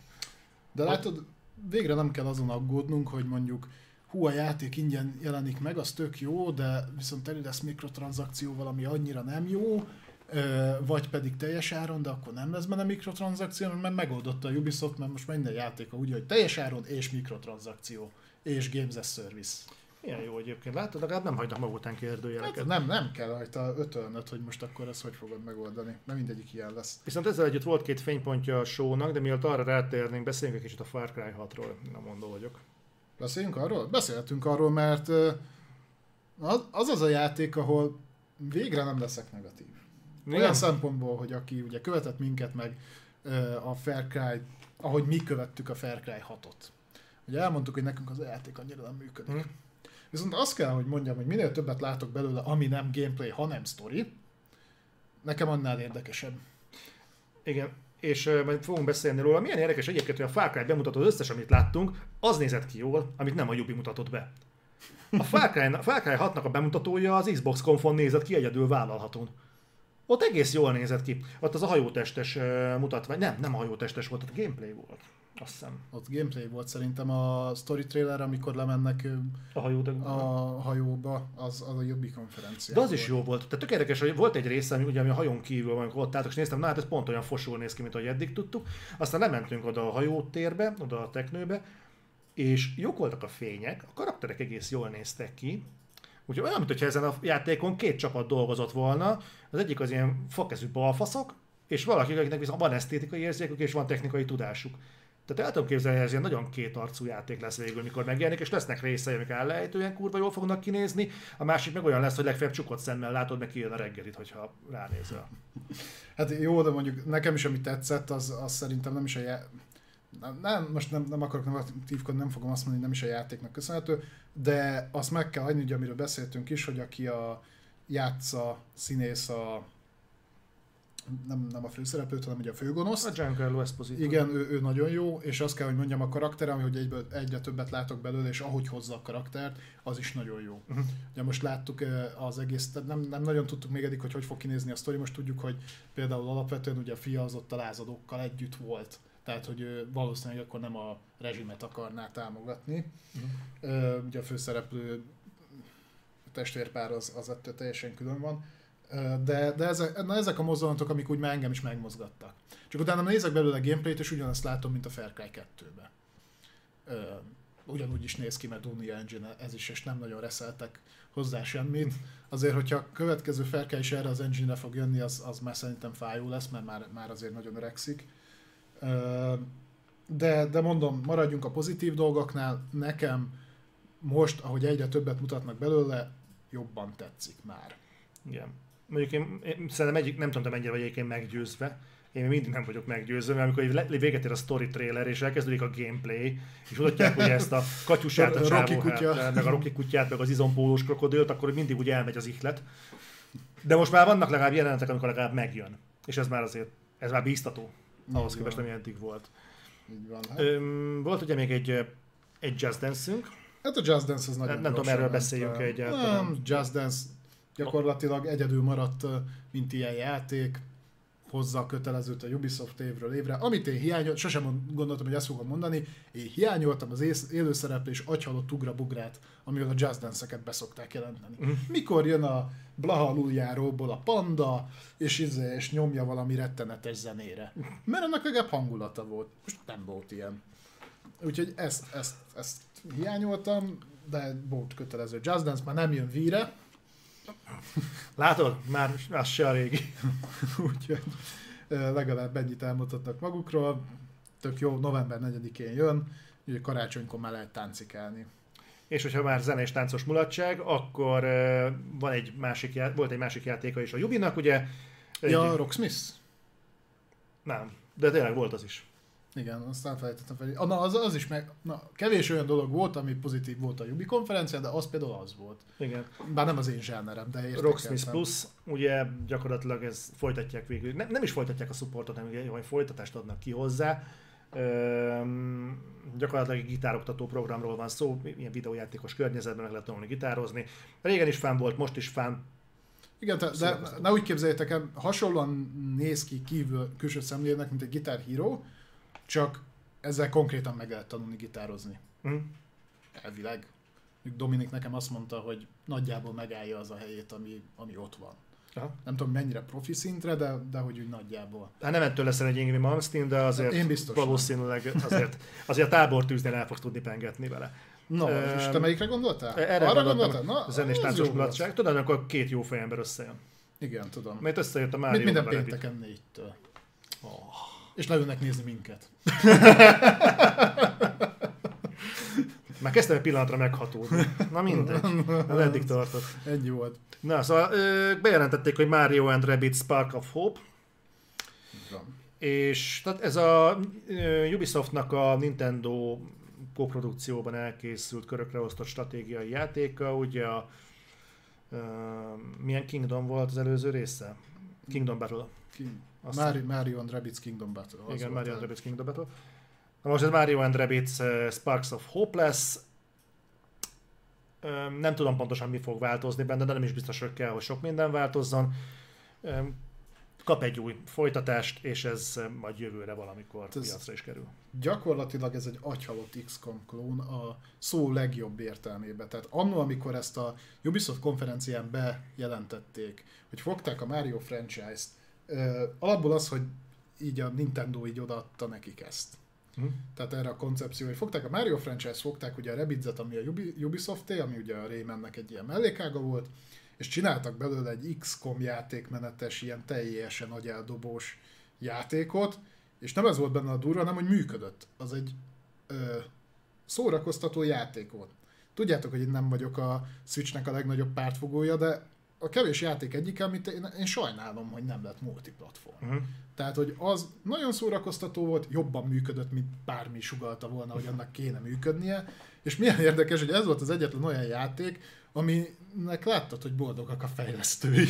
De látod, végre nem kell azon aggódnunk, hogy mondjuk hú, a játék ingyen jelenik meg, az tök jó, de viszont elő lesz mikrotranszakcióval, ami annyira nem jó, vagy pedig teljes áron, de akkor nem lesz benne mikrotranszakció, mert megoldotta a Ubisoft, mert most minden játéka úgy, hogy teljes áron és mikrotranszakció, és Games as Service. Ilyen jó egyébként, látod, legalább nem hagynak maguk után kérdőjeleket. Hát nem, nem kell rajta ötölnöd, hogy most akkor ezt hogy fogod megoldani, mert mindegyik ilyen lesz. Viszont ezzel együtt volt két fénypontja a shownak, de mielőtt arra rátérnénk, beszéljünk egy kicsit a Far Cry 6-ról, nem mondó vagyok. Beszéljünk arról? Beszélhetünk arról, mert az, az a játék, ahol végre nem leszek negatív. Olyan Igen? szempontból, hogy aki ugye követett minket meg a Far Cry, ahogy mi követtük a Far Cry 6-ot. Ugye elmondtuk, hogy nekünk az a játék annyira nem működik. Hm. Viszont azt kell, hogy mondjam, hogy minél többet látok belőle, ami nem gameplay, hanem story, nekem annál érdekesebb. Igen, és uh, majd fogunk beszélni róla. Milyen érdekes egyébként, hogy a Far Cry bemutató az összes, amit láttunk, az nézett ki jól, amit nem a Ubi mutatott be. A Far Cry, Far Cry 6-nak a bemutatója az Xbox Confon nézett ki egyedül vállalhatón. Ott egész jól nézett ki. Ott az a hajótestes mutatvány, nem, nem a hajótestes volt, ott a gameplay volt. Azt hiszem. Ott gameplay volt szerintem a story trailer, amikor lemennek A a hajóba, az, az a Jobbi konferencia. De az is jó volt. Tehát tök érdekes, hogy volt egy része, ami, ugye, ami a hajón kívül van, amikor ott álltak, és néztem, na hát ez pont olyan fosul néz ki, mint ahogy eddig tudtuk. Aztán lementünk oda a hajótérbe, oda a teknőbe, és jók voltak a fények, a karakterek egész jól néztek ki, Úgyhogy olyan, mintha ezen a játékon két csapat dolgozott volna, az egyik az ilyen fakezű balfaszok, és valaki, akinek viszont van esztétikai érzékük, és van technikai tudásuk. Tehát el tudom képzelni, hogy ez ilyen nagyon kétarcú játék lesz végül, mikor megjelenik, és lesznek részei, amik ellehetően kurva jól fognak kinézni, a másik meg olyan lesz, hogy legfeljebb csukott szemmel látod, meg kijön a reggelit, hogyha ránézel. Hát jó, de mondjuk nekem is, ami tetszett, az, az szerintem nem is a. nem, most nem, nem akarok negatívkodni, nem fogom azt mondani, nem is a játéknak köszönhető, de azt meg kell hagyni, ugye, amiről beszéltünk is, hogy aki a játsza színész a nem, nem a főszereplőt, hanem ugye a főgonoszt. A Giancarlo Esposito. Igen, ő, ő, nagyon jó, és azt kell, hogy mondjam, a karakter, hogy egyből, egyre többet látok belőle, és ahogy hozza a karaktert, az is nagyon jó. Uh-huh. Ugye most láttuk az egész, tehát nem, nem nagyon tudtuk még eddig, hogy hogy fog kinézni a sztori, most tudjuk, hogy például alapvetően ugye a fia az ott a lázadókkal együtt volt. Tehát, hogy ő valószínűleg akkor nem a rezsimet akarná támogatni. Uh-huh. Ugye a főszereplő testvérpár az, az ettől teljesen külön van. De, de ezek, na ezek a mozdulatok, amik úgy már engem is megmozgattak. Csak utána nézek belőle gameplayt, és ugyanazt látom, mint a Far Cry 2-be. Ugyanúgy is néz ki, mert Unreal Engine ez is, és nem nagyon reszeltek hozzá semmit. Azért, hogyha a következő Far Cry is erre az engine-re fog jönni, az, az már szerintem fájó lesz, mert már, már azért nagyon öregszik. De, de mondom, maradjunk a pozitív dolgoknál. Nekem most, ahogy egyre többet mutatnak belőle, jobban tetszik már. Igen. Mondjuk én, én szerintem egyik, nem tudom, mennyire vagy egyébként meggyőzve, én mindig nem vagyok meggyőzve, mert amikor véget ér a story trailer, és elkezdődik a gameplay, és mutatják ugye ezt a katyusát, a, a csávó, hát, meg a Rocky kutyát, meg az izompólós krokodilt, akkor mindig úgy elmegy az ihlet. De most már vannak legalább jelenetek, amikor legalább megjön. És ez már azért, ez már bíztató, ahhoz képest, ami eddig volt. Így van. Hát. Öm, volt ugye még egy, egy Just Dance-ünk. Hát a Just Dance az nagyon Nem, nem tudom, erről beszéljünk egyáltalán. Nem, Just Dance gyakorlatilag egyedül maradt, mint ilyen játék, hozza a kötelezőt a Ubisoft évről évre. Amit én hiányoltam, sosem gondoltam, hogy ezt fogom mondani, én hiányoltam az élőszereplés agyhalott ugra-bugrát, amivel a Just Dance-eket beszokták jelenteni. Uh-huh. Mikor jön a Blaha aluljáróból a panda, és, izé, és nyomja valami rettenetes zenére. Mert annak legalább hangulata volt. Most nem volt ilyen. Úgyhogy ezt, ezt, ezt hiányoltam, de volt kötelező. Just Dance már nem jön víre, Látod? Már az se a régi. Úgyhogy legalább ennyit elmutattak magukról. Tök jó, november 4-én jön, ugye karácsonykor már lehet táncikálni. És hogyha már zenés táncos mulatság, akkor van egy másik, já- volt egy másik játéka is a Jubinak, ugye? Egy... Ja, Rocksmith? Nem, de tényleg volt az is. Igen, aztán felejtettem fel. Na, az, az is meg, na, kevés olyan dolog volt, ami pozitív volt a Yubi konferencián, de az például az volt. Igen. Bár nem az én zsánerem, de értékeltem. Rocksmith Plus, ugye gyakorlatilag ez folytatják végül. Nem, nem is folytatják a supportot, hanem hogy folytatást adnak ki hozzá. Üm, gyakorlatilag egy gitároktató programról van szó, ilyen videójátékos környezetben meg lehet tanulni gitározni. Régen is fán volt, most is fán. Igen, de, de ne úgy képzeljétek el, hasonlóan néz ki kívül külső szemlének, mint egy Guitar Hero, csak ezzel konkrétan meg lehet tanulni gitározni. Mm. Elvileg. Dominik nekem azt mondta, hogy nagyjából megállja az a helyét, ami, ami ott van. Aha. Nem tudom mennyire profi szintre, de, de hogy úgy nagyjából. Hát nem ettől leszel egy Ingrid Malmsteen, de azért Én biztos valószínűleg azért, azért a tábortűznél el fogsz tudni pengetni vele. No, um, és te melyikre gondoltál? Erre Arra gondoltál? Na, zenés táncos mulatság. Tudod, amikor két jó fejember összejön. Igen, tudom. Mert összejött a Mário Mit minden pénteken négytől. Oh és leülnek nézni minket. Már kezdtem egy pillanatra meghatódni. Na mindegy. Na, eddig tartott. Ennyi volt. Na, szóval bejelentették, hogy Mario and Rabbids Spark of Hope. Van. És tehát ez a Ubisoftnak a Nintendo koprodukcióban elkészült körökre osztott stratégiai játéka, ugye a uh, milyen Kingdom volt az előző része? Kingdom Battle. King. Mario, Mario and Rabbids Kingdom Battle. Igen, Mario and Rabbids Kingdom Battle. Na most ez Mario and Rabbids uh, Sparks of Hope lesz. Um, nem tudom pontosan mi fog változni benne, de nem is biztos, hogy kell, hogy sok minden változzon. Um, kap egy új folytatást, és ez majd jövőre valamikor ez piacra is kerül. Gyakorlatilag ez egy agyhalott XCOM klón a szó legjobb értelmében. Tehát annó, amikor ezt a Ubisoft konferencián bejelentették, hogy fogták a Mario franchise-t, alapból az, hogy így a Nintendo így odaadta nekik ezt. Hm. Tehát erre a koncepció, hogy fogták a Mario franchise, fogták ugye a Rabbids-et, ami a Ubisoft ami ugye a Raymannek egy ilyen mellékága volt, és csináltak belőle egy XCOM játékmenetes, ilyen teljesen agyeldobós játékot, és nem ez volt benne a durva, hanem hogy működött. Az egy ö, szórakoztató játék volt. Tudjátok, hogy én nem vagyok a Switchnek a legnagyobb pártfogója, de a kevés játék egyik, amit én, én sajnálom, hogy nem lett multiplatform. Uh-huh. Tehát, hogy az nagyon szórakoztató volt, jobban működött, mint bármi sugalta volna, hogy annak kéne működnie, és milyen érdekes, hogy ez volt az egyetlen olyan játék, aminek láttad, hogy boldogak a fejlesztői.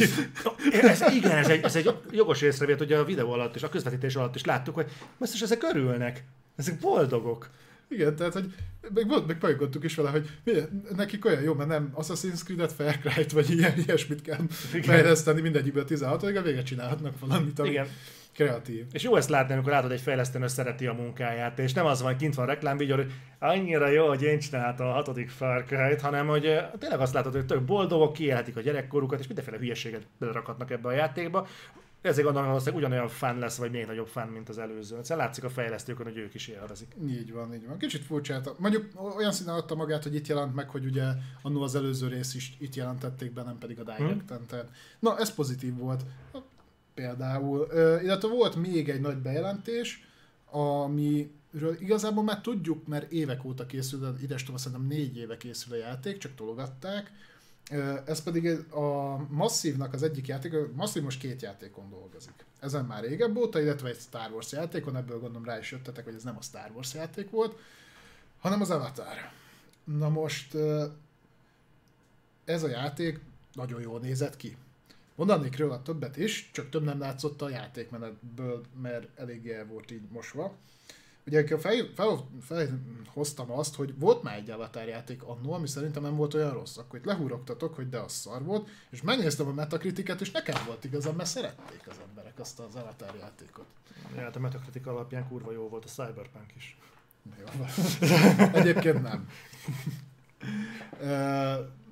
Ez, igen, ez egy, ez egy jogos észrevét, hogy a videó alatt és a közvetítés alatt is láttuk, hogy most ezek örülnek, ezek boldogok. Igen, tehát, hogy meg, volt, meg pajogottuk is vele, hogy mi, nekik olyan jó, mert nem Assassin's Creed-et, Far Cry-t, vagy ilyen, ilyesmit kell Igen. fejleszteni mindegyikből 16 a végre csinálhatnak valamit, ami Igen. kreatív. És jó ezt látni, amikor látod egy fejlesztőnő szereti a munkáját, és nem az van, kint van reklámvideó, hogy annyira jó, hogy én csináltam a hatodik Far Cry-t, hanem hogy tényleg azt látod, hogy tök boldogok, kiélhetik a gyerekkorukat, és mindenféle hülyeséget belerakhatnak ebbe a játékba ezért gondolom, hogy ugyanolyan fan lesz, vagy még nagyobb fan, mint az előző. Szóval látszik a fejlesztőkön, hogy ők is élvezik. Így van, így van. Kicsit furcsa. Mondjuk olyan színen adta magát, hogy itt jelent meg, hogy ugye annó az előző rész is itt jelentették be, nem pedig a direct hmm. Tehát, na, ez pozitív volt. Például. illetve volt még egy nagy bejelentés, amiről igazából már tudjuk, mert évek óta készül, idestova szerintem négy éve készül a játék, csak tologatták, ez pedig a Masszívnak az egyik játék, a Masszív most két játékon dolgozik. Ezen már régebb óta, illetve egy Star Wars játékon, ebből gondolom rá is jöttetek, hogy ez nem a Star Wars játék volt, hanem az Avatar. Na most ez a játék nagyon jól nézett ki. Mondanék róla többet is, csak több nem látszott a játékmenetből, mert eléggé el volt így mosva. Ugye fel, fel, felhoztam azt, hogy volt már egy Avatar játék annó, ami szerintem nem volt olyan rossz. Akkor itt lehúrogtatok, hogy de az szar volt, és megnéztem a metakritiket, és nekem volt igazán, mert szerették az emberek azt az Avatar játékot. Ja, hát a metakritik alapján kurva jó volt a Cyberpunk is. Jó. Egyébként nem.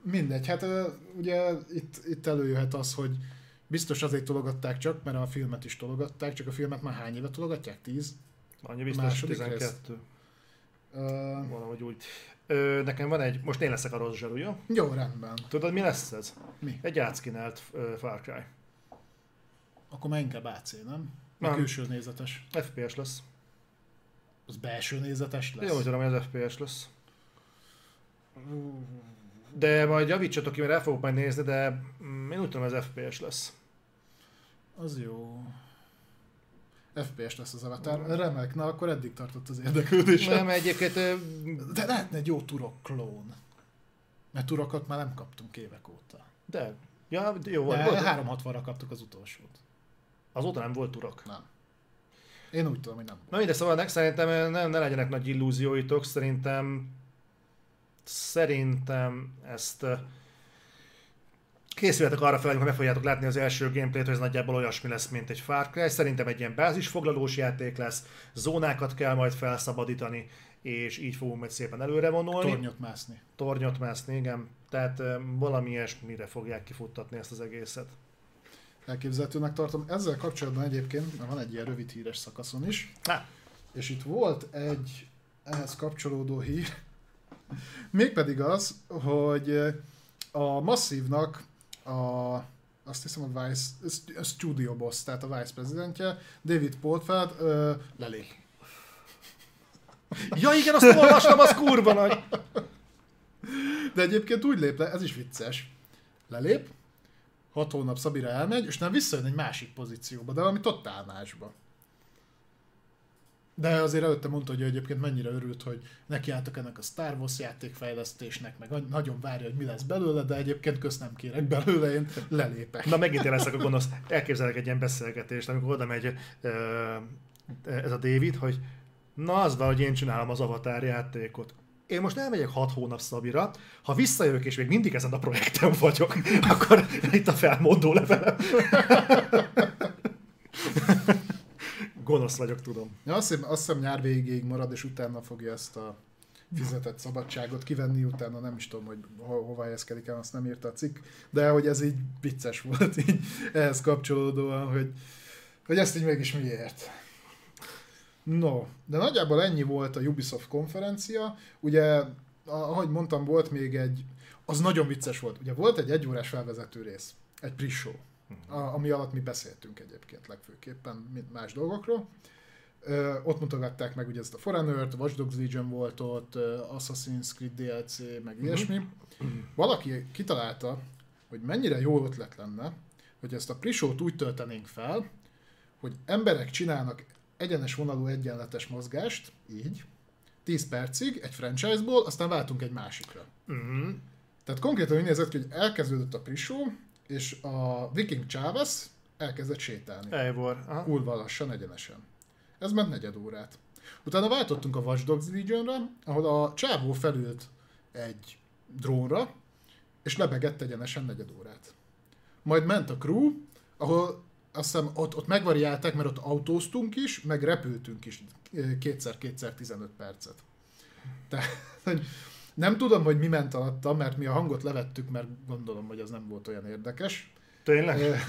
mindegy, hát ugye itt, itt előjöhet az, hogy biztos azért tologatták csak, mert a filmet is tologatták, csak a filmet már hány éve tologatják? Tíz? Annyi biztos, 12. Uh, Valahogy úgy. Ö, nekem van egy, most én leszek a rossz zsarú, jó? Jó, rendben. Tudod, mi lesz ez? Mi? Egy átszkinelt uh, Far Cry. Akkor már inkább AC, nem? nem. külső nézetes. FPS lesz. Az belső nézetes lesz? Jó, hogy tudom, hogy az FPS lesz. De majd javítsatok ki, mert el fogok majd nézni, de mm, én úgy tudom, ez FPS lesz. Az jó. FPS lesz az Avatar. Remek, na akkor eddig tartott az érdeklődés. Nem, egyébként... De lehetne egy jó turok klón. Mert turokat már nem kaptunk évek óta. De, ja, jó volt. volt 360-ra kaptuk az utolsót. Azóta nem volt turok? Nem. Én úgy tudom, hogy nem volt. Na mindegy, szóval szerintem ne, ne legyenek nagy illúzióitok, szerintem szerintem ezt készüljetek arra fel, hogy meg fogjátok látni az első gameplayt, hogy ez nagyjából olyasmi lesz, mint egy Far Cry. Szerintem egy ilyen bázisfoglalós játék lesz, zónákat kell majd felszabadítani, és így fogunk majd szépen előre vonulni. Tornyot mászni. Tornyot mászni, igen. Tehát valami ilyesmire fogják kifuttatni ezt az egészet. Elképzelhetőnek tartom. Ezzel kapcsolatban egyébként, van egy ilyen rövid híres szakaszon is, Há. és itt volt egy ehhez kapcsolódó hír, mégpedig az, hogy a Masszívnak a, azt hiszem a Vice, a Studio Boss, tehát a Vice prezidentje, David Polfeld ö, lelép. Ja igen, azt olvastam, az kurva nagy. De egyébként úgy lép le, ez is vicces. Lelép, hat hónap Szabira elmegy, és nem visszajön egy másik pozícióba, de valami totál másba. De azért előtte mondta, hogy egyébként mennyire örült, hogy nekiálltak ennek a Star Wars játékfejlesztésnek, meg nagyon várja, hogy mi lesz belőle, de egyébként közt nem kérek belőle, én lelépek. Na megint én leszek a gonosz. Elképzelek egy ilyen beszélgetést, amikor oda megy ez a David, hogy na az van, hogy én csinálom az Avatar játékot. Én most elmegyek 6 hónap Szabira, ha visszajövök és még mindig ezen a projekten vagyok, akkor itt a felmondó levelem. Gonosz vagyok, tudom. Ja, azt, hiszem, azt hiszem nyár végéig marad, és utána fogja ezt a fizetett szabadságot kivenni, utána nem is tudom, hogy ho- hova helyezkedik el, azt nem írta a cikk, de hogy ez így vicces volt így ehhez kapcsolódóan, hogy, hogy ezt így mégis miért. No, de nagyjából ennyi volt a Ubisoft konferencia. Ugye, ahogy mondtam, volt még egy, az nagyon vicces volt. Ugye volt egy egyórás felvezető rész, egy pre-show a, ami alatt mi beszéltünk egyébként legfőképpen, mint más dolgokról. Ö, ott mutogatták meg ugye ezt a Foreigner-t, Watch Dogs Legion volt ott, Assassin's Creed DLC, meg uh-huh. ilyesmi. Valaki kitalálta, hogy mennyire jó ötlet lenne, hogy ezt a prisót úgy töltenénk fel, hogy emberek csinálnak egyenes vonalú egyenletes mozgást, így, 10 percig egy franchise-ból, aztán váltunk egy másikra. Uh-huh. Tehát konkrétan úgy nézett ki, hogy elkezdődött a prisó, és a Viking Chávez elkezdett sétálni. Eivor. aha. Kurva lassan, egyenesen. Ez ment negyed órát. Utána váltottunk a Watch Dogs Legionra, ahol a csávó felült egy drónra, és lebegett egyenesen negyed órát. Majd ment a crew, ahol azt hiszem ott, ott megvariálták, mert ott autóztunk is, meg repültünk is eh, kétszer-kétszer 15 percet. Tehát, nem tudom, hogy mi ment alatta, mert mi a hangot levettük, mert gondolom, hogy az nem volt olyan érdekes. Tényleg? Eh,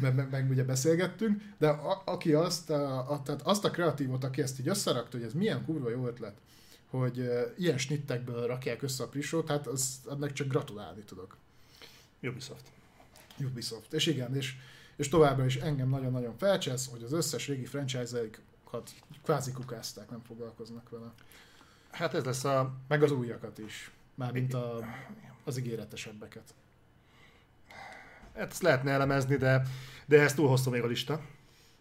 meg, meg, meg ugye beszélgettünk, de a, aki azt a, a, tehát azt a kreatívot, aki ezt így összerakta, hogy ez milyen kurva jó ötlet, hogy uh, ilyen snittekből rakják össze a prisót, hát az, ennek csak gratulálni tudok. Ubisoft. Ubisoft. És igen, és, és továbbra is engem nagyon-nagyon felcsesz, hogy az összes régi franchise-aikat kvázi kukázták, nem foglalkoznak vele. Hát ez lesz a... Meg az újakat is. Mármint a, az ígéretesebbeket. Hát ezt lehetne elemezni, de, de ez túl hosszú még a lista.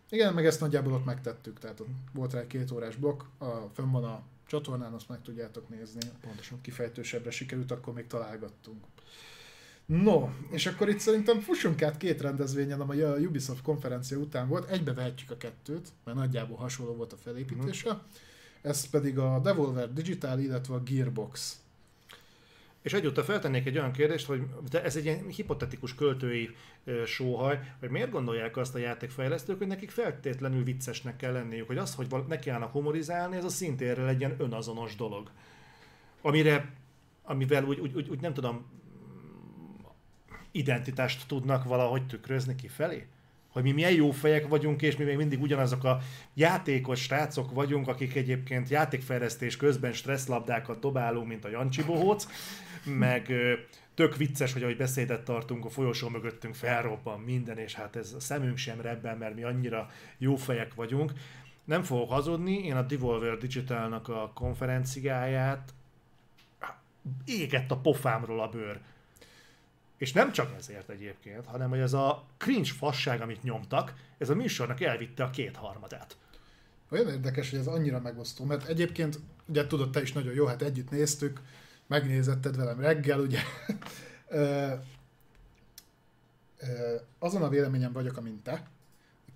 Igen, meg ezt nagyjából ott megtettük, tehát ott volt rá egy két órás blokk, a, fönn van a csatornán, azt meg tudjátok nézni. Pontosan. Kifejtősebbre sikerült, akkor még találgattunk. No, és akkor itt szerintem fussunk át két rendezvényen, amely a Ubisoft konferencia után volt, egybe vehetjük a kettőt, mert nagyjából hasonló volt a felépítése. Mhm. Ez pedig a Devolver Digital, illetve a Gearbox. És egyúttal feltennék egy olyan kérdést, hogy de ez egy ilyen hipotetikus költői sóhaj, hogy miért gondolják azt a játékfejlesztők, hogy nekik feltétlenül viccesnek kell lenniük, hogy az, hogy val- neki állnak humorizálni, ez a szintérre legyen önazonos dolog. Amire, amivel úgy, úgy, úgy, úgy nem tudom, identitást tudnak valahogy tükrözni kifelé? Hogy mi milyen jó fejek vagyunk, és mi még mindig ugyanazok a játékos srácok vagyunk, akik egyébként játékfejlesztés közben stresszlabdákat dobálunk, mint a Jancsi Bohóc, meg tök vicces, hogy ahogy beszédet tartunk, a folyosó mögöttünk felrobban minden, és hát ez a szemünk sem rebben, mert mi annyira jó fejek vagyunk. Nem fogok hazudni, én a Devolver Digitalnak a konferenciáját égett a pofámról a bőr. És nem csak ezért egyébként, hanem hogy ez a cringe fasság, amit nyomtak, ez a műsornak elvitte a kétharmadát. Olyan érdekes, hogy ez annyira megosztó, mert egyébként, ugye tudod, te is nagyon jó, hát együtt néztük, megnézetted velem reggel, ugye. Azon a véleményen vagyok, amint te.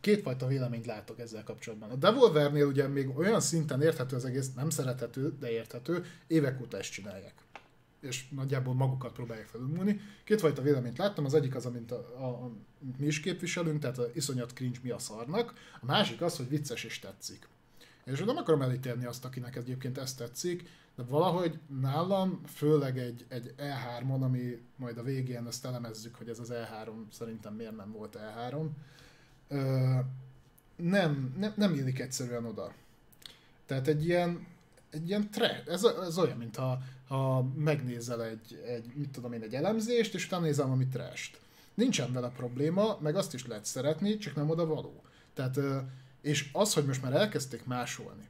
Kétfajta véleményt látok ezzel kapcsolatban. A Devolvernél ugye még olyan szinten érthető az egész, nem szerethető, de érthető, évek óta ezt csinálják. És nagyjából magukat próbálják felülmúlni. Kétfajta véleményt láttam, az egyik az, amint a, a, a, mi is képviselünk, tehát a iszonyat cringe mi a szarnak, a másik az, hogy vicces és tetszik. És nem akarom elítélni azt, akinek ez egyébként ezt tetszik, de valahogy nálam, főleg egy, egy E3-on, ami majd a végén ezt elemezzük, hogy ez az E3 szerintem miért nem volt E3, ö, nem, nem, nem illik egyszerűen oda. Tehát egy ilyen, egy ilyen tre, ez, ez olyan, mint ha megnézel egy, egy, mit tudom én, egy elemzést, és utána nézel valami trest. Nincsen vele probléma, meg azt is lehet szeretni, csak nem oda való. Tehát, és az, hogy most már elkezdték másolni,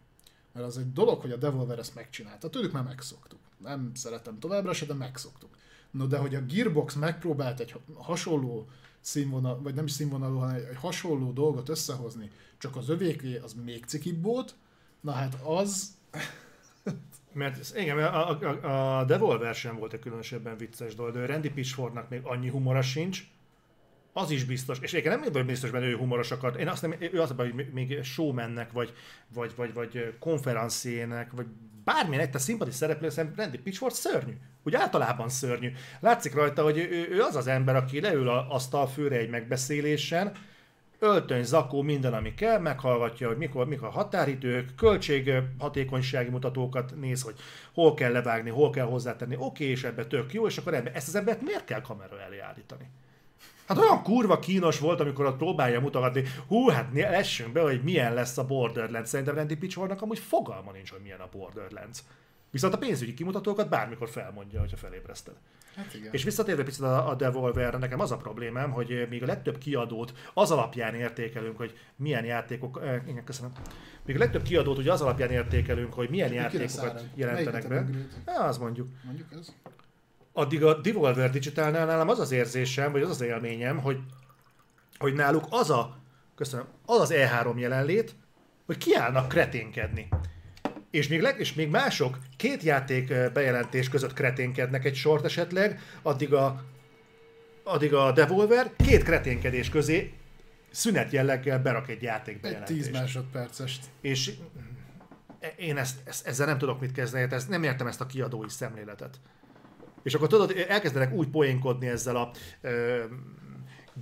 mert az egy dolog, hogy a Devolver ezt megcsinálta. Tőlük már megszoktuk. Nem szeretem továbbra se, de megszoktuk. No, de hogy a Gearbox megpróbált egy hasonló színvonal, vagy nem is színvonalú, hanem egy hasonló dolgot összehozni, csak az övéké az még cikibb volt, na hát az... Mert igen, a, a, a, a Devolver sem volt egy különösebben vicces dolog, de Randy Pitchfordnak még annyi humora sincs, az is biztos, és egyébként nem vagyok biztos benne, hogy ő humoros akar. Én azt nem, ő az a baj, hogy még showmannek, vagy, vagy, vagy, vagy konferenciének, vagy bármilyen egy szimpati szereplő, szerintem Randy Pitchford szörnyű. Úgy általában szörnyű. Látszik rajta, hogy ő, ő az az ember, aki leül a asztalfőre egy megbeszélésen, öltöny, zakó, minden, ami kell, meghallgatja, hogy mikor, mikor a határidők, költség, hatékonysági mutatókat néz, hogy hol kell levágni, hol kell hozzátenni, oké, és ebbe tök jó, és akkor ebbe, ezt az embert miért kell kamera elé állítani? Hát olyan kurva kínos volt, amikor ott próbálja mutogatni, hú, hát lessünk be, hogy milyen lesz a Borderlands. Szerintem Randy Pitchfordnak amúgy fogalma nincs, hogy milyen a Borderlands. Viszont a pénzügyi kimutatókat bármikor felmondja, hogyha felébreszted. Hát igen. És visszatérve picit a, a Devolverre, nekem az a problémám, hogy eh, még a legtöbb kiadót az alapján értékelünk, hogy milyen játékok, eh, igen, köszönöm. Még a legtöbb kiadót ugye az alapján értékelünk, hogy milyen játékokat szárad? jelentenek be. Ja, az mondjuk. Mondjuk ez? Addig a Devolver Digitalnál nálam az az érzésem, vagy az az élményem, hogy, hogy náluk az a, köszönöm, az az E3 jelenlét, hogy kiállnak kreténkedni. És még, leg, és még mások két játék bejelentés között kreténkednek egy sort esetleg, addig a, addig a Devolver két kreténkedés közé szünet jelleggel berak egy játék Egy bejelentést. 10 másodpercest. És én ezt, ezt, ezzel nem tudok mit kezdeni, ezt, nem értem ezt a kiadói szemléletet. És akkor tudod, elkezdenek úgy poénkodni ezzel a ö,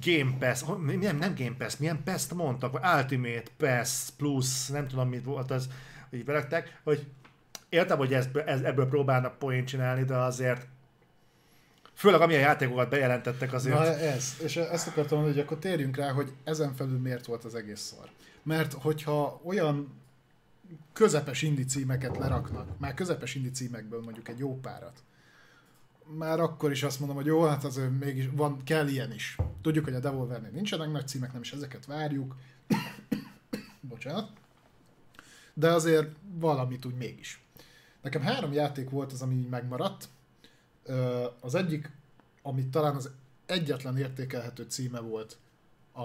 Game Pass, nem, nem Game Pass, milyen Pass-t mondtak, vagy Ultimate Pass Plus, nem tudom mit volt az, hogy így berakták, hogy értem, hogy ez, ez, ebből próbálnak poént csinálni, de azért főleg amilyen játékokat bejelentettek azért. Na ez, és ezt akartam mondani, hogy akkor térjünk rá, hogy ezen felül miért volt az egész szar. Mert hogyha olyan közepes indi leraknak, már közepes indi mondjuk egy jó párat, már akkor is azt mondom, hogy jó, hát azért mégis van, kell ilyen is. Tudjuk, hogy a Devolvernél nincsenek nagy címek, nem is ezeket várjuk. Bocsánat. De azért valamit úgy mégis. Nekem három játék volt az, ami így megmaradt. Az egyik, ami talán az egyetlen értékelhető címe volt a,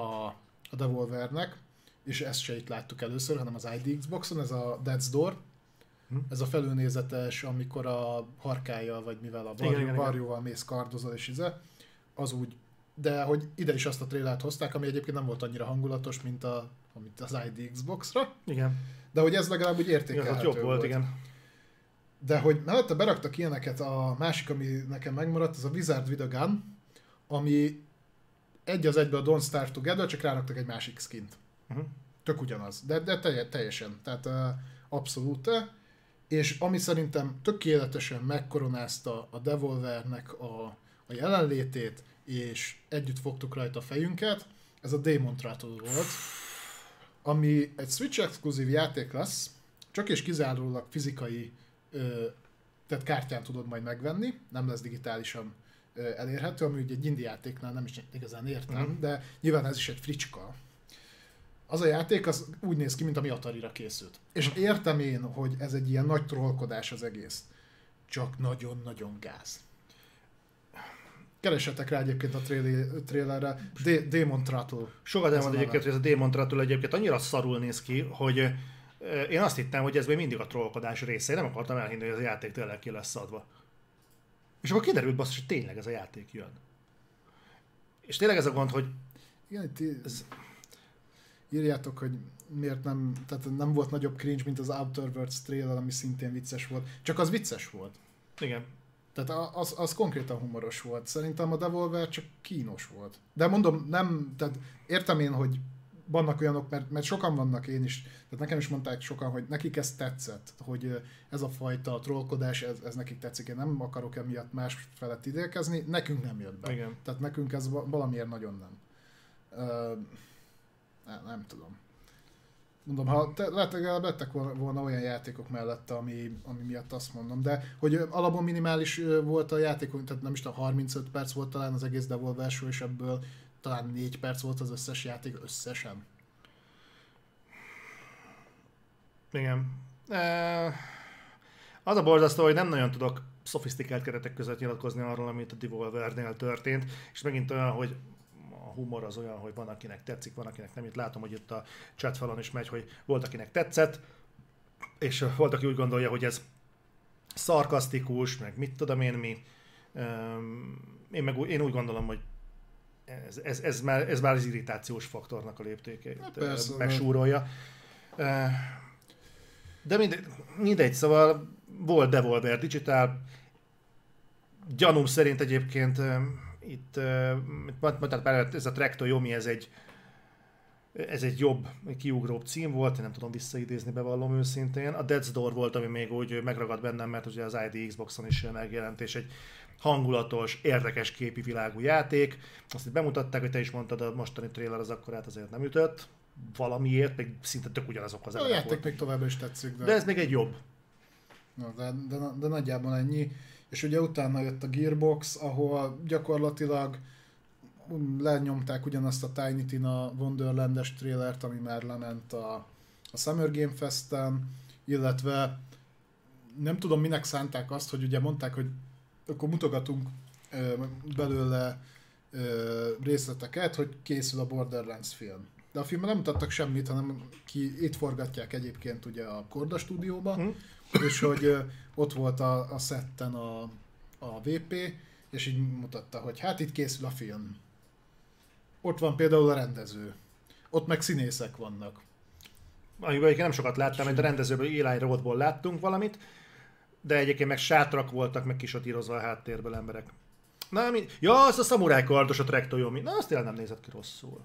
a Devolvernek, és ezt se itt láttuk először, hanem az ID Xboxon, ez a Death's Door. Hm. Ez a felülnézetes, amikor a harkája, vagy mivel a igen. varjóval mész kardozol és ize, az úgy, de hogy ide is azt a trélát hozták, ami egyébként nem volt annyira hangulatos, mint, a, mint az ID Xbox-ra, Igen, de hogy ez legalább úgy értékelhető ott jobb volt, igen. de hogy mellette beraktak ilyeneket, a másik, ami nekem megmaradt, az a Wizard with a Gun, ami egy az egybe a Don't Starve Together, csak ráraktak egy másik skint. Uh-huh. Tök ugyanaz, de, de telje, teljesen, tehát uh, abszolút. És ami szerintem tökéletesen megkoronázta a Devolvernek a, a jelenlétét, és együtt fogtuk rajta a fejünket, ez a Demon volt, ami egy Switch exkluzív játék lesz, csak és kizárólag fizikai, tehát kártyán tudod majd megvenni, nem lesz digitálisan elérhető, ami ugye egy indie játéknál nem is igazán értem, Mhm. de nyilván ez is egy fricska. Az a játék az úgy néz ki, mint ami Atari-ra készült. És értem én, hogy ez egy ilyen nagy trollkodás az egész. Csak nagyon-nagyon gáz. Keresetek rá egyébként a trailer- trailerre. De- Demon Trattle. Sokat elmond egyébként, hogy ez a Demon Tratul egyébként annyira szarul néz ki, hogy én azt hittem, hogy ez még mindig a trollkodás része. Én nem akartam elhinni, hogy ez a játék tényleg ki lesz adva. És akkor kiderült basszus, hogy tényleg ez a játék jön. És tényleg ez a gond, hogy Igen, í- Ez- írjátok, hogy miért nem, tehát nem volt nagyobb cringe, mint az Outer Worlds trailer, ami szintén vicces volt. Csak az vicces volt. igen, Tehát az, az konkrétan humoros volt. Szerintem a Devolver csak kínos volt. De mondom, nem, tehát értem én, hogy vannak olyanok, mert, mert sokan vannak én is, tehát nekem is mondták sokan, hogy nekik ez tetszett, hogy ez a fajta trollkodás, ez, ez nekik tetszik. Én nem akarok emiatt más felett idélkezni, nekünk nem jött be. igen. Tehát nekünk ez va- valamiért nagyon nem. Ö, nem, nem tudom. Mondom, ha te, lehet legalább lettek volna, olyan játékok mellette, ami, ami miatt azt mondom, de hogy alapon minimális volt a játék, tehát nem is tudom, 35 perc volt talán az egész Devolver Show, és ebből talán 4 perc volt az összes játék összesen. Igen. Az a borzasztó, hogy nem nagyon tudok szofisztikált keretek között nyilatkozni arról, amit a Devolvernél történt, és megint olyan, hogy a humor az olyan, hogy van, akinek tetszik, van, akinek nem. Itt látom, hogy itt a chat falon is megy, hogy volt, akinek tetszett, és volt, aki úgy gondolja, hogy ez szarkasztikus, meg mit tudom én mi. Én, meg, én úgy gondolom, hogy ez, ez, ez, már, ez már az irritációs faktornak a léptékét Hát persze, megsúrolja. De mindegy, mindegy, szóval volt Devolver Digital, gyanúm szerint egyébként itt, itt mondtad már, ez a Traktor Yomi, ez egy ez egy jobb, kiugróbb cím volt, én nem tudom visszaidézni, bevallom őszintén. A Death's Door volt, ami még úgy megragad bennem, mert ugye az ID Xboxon is megjelent, és egy hangulatos, érdekes képi világú játék. Azt itt bemutatták, hogy te is mondtad, a mostani trailer az akkor hát azért nem ütött. Valamiért, még szinte tök ugyanazok az A elemek játék volt. még továbbra is tetszik, de, De ez még egy jobb. Na, de, de, de nagyjából ennyi. És ugye utána jött a Gearbox, ahol gyakorlatilag um, lenyomták ugyanazt a Tiny Tina Wonderlandes trailert, ami már lement a, a Summer Game Fest-en, illetve nem tudom minek szánták azt, hogy ugye mondták, hogy akkor mutogatunk ö, belőle ö, részleteket, hogy készül a Borderlands film. de a filmben nem mutattak semmit, hanem ki itt forgatják egyébként ugye a Korda stúdióba, Hm. És hogy ott volt a, a szetten a, a VP, és így mutatta, hogy hát itt készül a film. Ott van például a rendező. Ott meg színészek vannak. Amiben egyébként nem sokat láttam, mert a rendezőből Eli Rothból láttunk valamit, de egyébként meg sátrak voltak, meg kisatírozva a háttérből emberek. Na, mi... Ja, az a szamuráj kardos a. Na, azt tényleg nem nézett ki rosszul.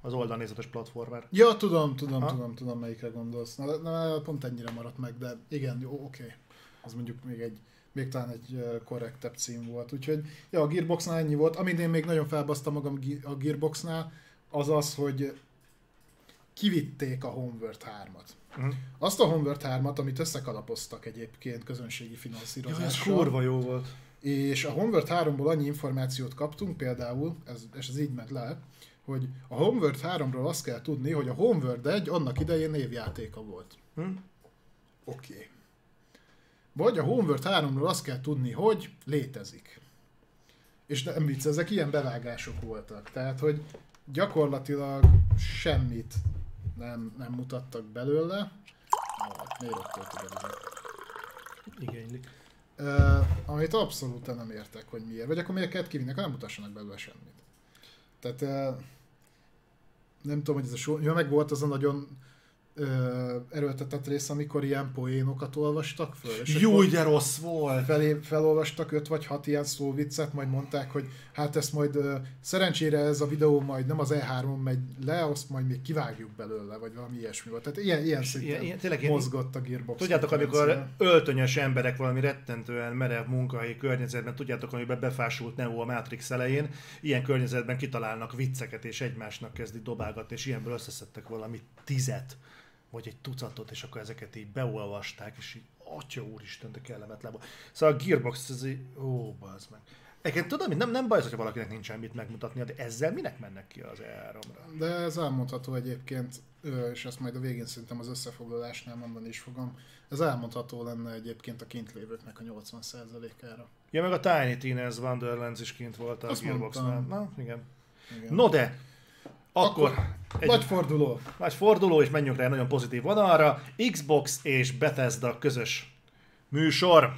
Az oldalnézetes platformer. Ja, tudom, tudom, Ha? tudom, tudom, melyikre gondolsz. Na, na, pont ennyire maradt meg, de igen, jó, oké. Az mondjuk még egy, még talán egy korrektebb cím volt. Úgyhogy, ja, a Gearboxnál ennyi volt. Amit én még nagyon felbasztam magam a Gearboxnál, az az, hogy kivitték a Homeworld 3-at. Mhm. Azt a Homeworld 3-at, amit összekalapoztak egyébként közönségi Ja, ez finanszírozással. kurva jó volt. És a Homeworld 3-ból annyi információt kaptunk például, ez, és ez így ment le, hogy a Homeworld 3-ról azt kell tudni, hogy a Homeworld 1 annak idején névjátéka volt. Hm? Oké. Okay. Vagy a Homeworld 3-ról azt kell tudni, hogy létezik. És nem vicc, ezek ilyen bevágások voltak. Tehát, hogy gyakorlatilag semmit nem, nem mutattak belőle. Miért ott? Igénylik. Uh, amit abszolút nem értek, hogy miért. Vagy akkor miért kellett kivinni, akkor nem mutassanak belőle semmit. Tehát uh, nem tudom, hogy ez a so... Ja, meg volt az a nagyon uh, erőltetett rész, amikor ilyen poénokat olvastak föl. És Jó, de rossz volt. felé, felolvastak öt vagy hat ilyen szóviccet, majd mondták, hogy hát ezt majd uh, szerencsére ez a videó majd nem az E3-on megy le, azt majd még kivágjuk belőle, vagy valami ilyesmi volt. Tehát ilyen, ilyen szinten ilyen- ilyen- tényleg mozgott a Gearbox. Tudjátok, amikor öltönyös emberek valami rettentően merev munkahelyi környezetben, tudjátok, amiben befásult Neo a Matrix elején, ilyen környezetben kitalálnak vicceket, és egymásnak kezdik dobálgatni, és ilyenből összeszedtek valami tizet, vagy egy tucatot, és akkor ezeket így beolvasták, és így, atya úristen, de kellemetlen volt. Szóval a Gearbox, ez így, ó, bazd meg. Egyébként tudom, hogy nem, nem baj, az, hogyha valakinek nincsen mit megmutatnia, de ezzel minek mennek ki az E3-ra? De ez elmondható egyébként, és ezt majd a végén szerintem az összefoglalásnál mondani is fogom, ez elmondható lenne egyébként a kint lévőknek a 80%-ára. Ja, meg a Tiny Tina's Wonderlands is kint volt a Gearboxnál. Na, igen. Igen. No de, akkor, Akkor egy Nagy forduló. nagy forduló, és menjünk rá egy nagyon pozitív vonalra. Xbox és Bethesda közös műsor.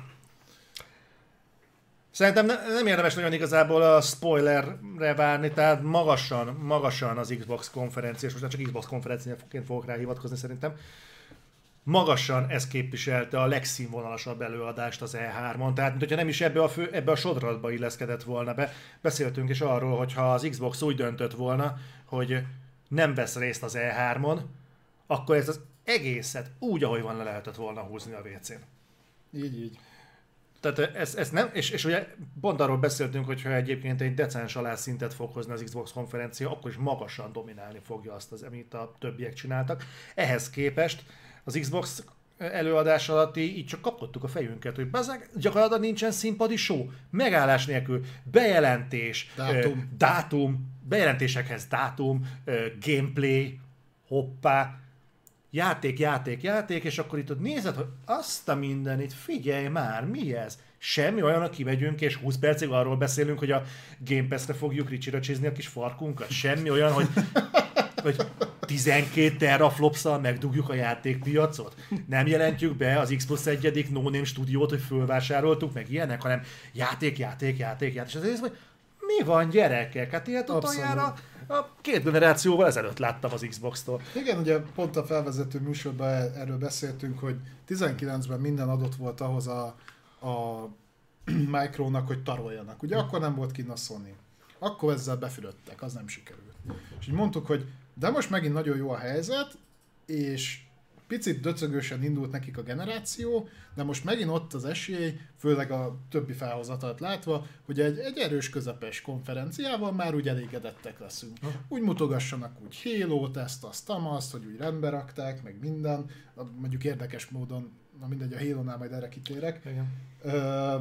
Szerintem ne, nem érdemes nagyon igazából a spoilerre várni, tehát magasan, magasan az Xbox konferencia, és most már csak Xbox konferenciaként fogok rá hivatkozni szerintem, magasan ez képviselte a legszínvonalasabb előadást az E3-on, tehát mint hogyha nem is ebbe a, fő, ebbe a sodratba illeszkedett volna be. Beszéltünk is arról, hogy ha az Xbox úgy döntött volna, hogy nem vesz részt az E3-on, akkor ez az egészet úgy, ahogy van, le lehetett volna húzni a WC-n. Így, így. Tehát ez, ez nem, és, és ugye pont arról beszéltünk, hogy ha egyébként egy decens alá szintet fog hozni az Xbox konferencia, akkor is magasan dominálni fogja azt, az, amit a többiek csináltak. Ehhez képest az Xbox előadás alatt így csak kapkodtuk a fejünket, hogy bazeg, gyakorlatilag nincsen színpadi show, megállás nélkül, bejelentés, Dátum. Ö, dátum bejelentésekhez dátum, gameplay, hoppá, játék, játék, játék, és akkor itt ott nézed, hogy azt a mindenit, figyelj már, mi ez? Semmi olyan, hogy kimegyünk, és 20 percig arról beszélünk, hogy a Game Pass-re fogjuk ricsiracsizni a kis farkunkat. Semmi olyan, hogy, hogy 12 teraflopszal megdugjuk a játékpiacot. Nem jelentjük be az X plusz egyedik no-name stúdiót, hogy fölvásároltuk, meg ilyenek, hanem játék, játék, játék, játék. És az egész, hogy mi van gyerekek? Hát ilyet Abszolút. utoljára a két generációval ezelőtt láttam az Xbox-tól. Igen, ugye pont a felvezető műsorban e- erről beszéltünk, hogy 19-ben minden adott volt ahhoz a, a Micronak, hogy taroljanak. Ugye akkor nem volt kinn a Sony. Akkor ezzel befülöttek, az nem sikerült. És így mondtuk, hogy de most megint nagyon jó a helyzet, és picit döcögősen indult nekik a generáció, de most megint ott az esély, főleg a többi felhozatalt látva, hogy egy, egy erős közepes konferenciával már úgy elégedettek leszünk. Úgy mutogassanak úgy Halo-t, ezt, azt, azt, hogy úgy rendbe rakták, meg minden. Mondjuk érdekes módon, na mindegy, a Halo-nál majd erre kitérek. Igen. Ö,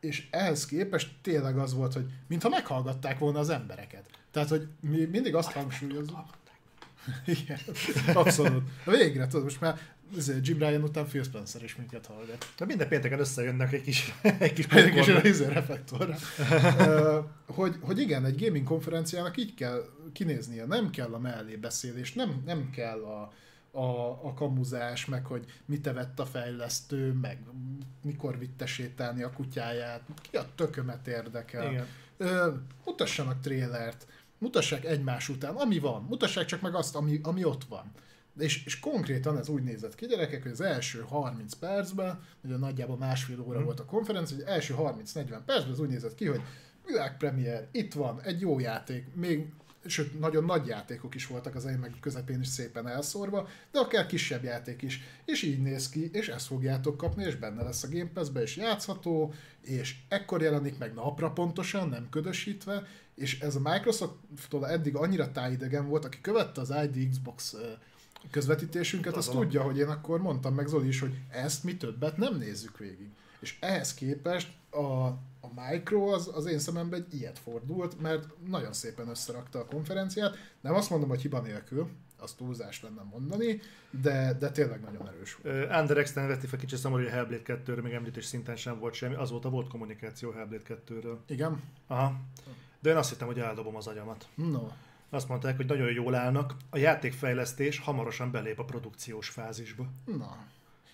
és ehhez képest tényleg az volt, hogy mintha meghallgatták volna az embereket. Tehát, hogy mi mindig azt hangsúlyozunk. Igen, abszolút. Végre, tudod, most már ezért Jim Ryan után Phil Spencer is minket hallgat. De minden pénteken összejönnek egy kis, egy kis Egy kis izé reflektorra. Hogy, hogy igen, egy gaming konferenciának így kell kinéznie, nem kell a mellébeszélés, nem, nem kell a, a, a kamuzás, meg hogy mit evett a fejlesztő, meg mikor vitte sétálni a kutyáját, ki a tökömet érdekel. Igen. Ö, mutassanak trélert, mutassák egymás után, ami van, mutassák csak meg azt, ami, ami ott van. És, és konkrétan ez úgy nézett ki, gyerekek, hogy az első 30 percben, ugye nagyjából másfél óra volt a konferencia, hogy az első 30-40 percben az úgy nézett ki, hogy világpremier, itt van, egy jó játék, még sőt, nagyon nagy játékok is voltak az elején, meg közepén is szépen elszórva, de akár kisebb játék is. És így néz ki, és ezt fogjátok kapni, és benne lesz a Game Pass-be, és játszható, és ekkor jelenik meg napra pontosan, nem ködösítve, és ez a Microsofttól eddig annyira tájidegen volt, aki követte az ID Xbox közvetítésünket, az tudja, hogy én akkor mondtam meg Zoli is, hogy ezt mi többet nem nézzük végig. És ehhez képest a, a Micro az, az én szememben egy ilyet fordult, mert nagyon szépen összerakta a konferenciát. Nem azt mondom, hogy hiba nélkül, az túlzás lenne mondani, de, de tényleg nagyon erős volt. Under Extend vetti fel kicsit szomorú, hogy a Hellblade 2-ről még említés szinten sem volt semmi, azóta volt kommunikáció Hellblade 2-ről. Igen? Aha. De én azt hittem, hogy eldobom az agyamat. No. Azt mondták, hogy nagyon jól állnak, a játékfejlesztés hamarosan belép a produkciós fázisba. Na.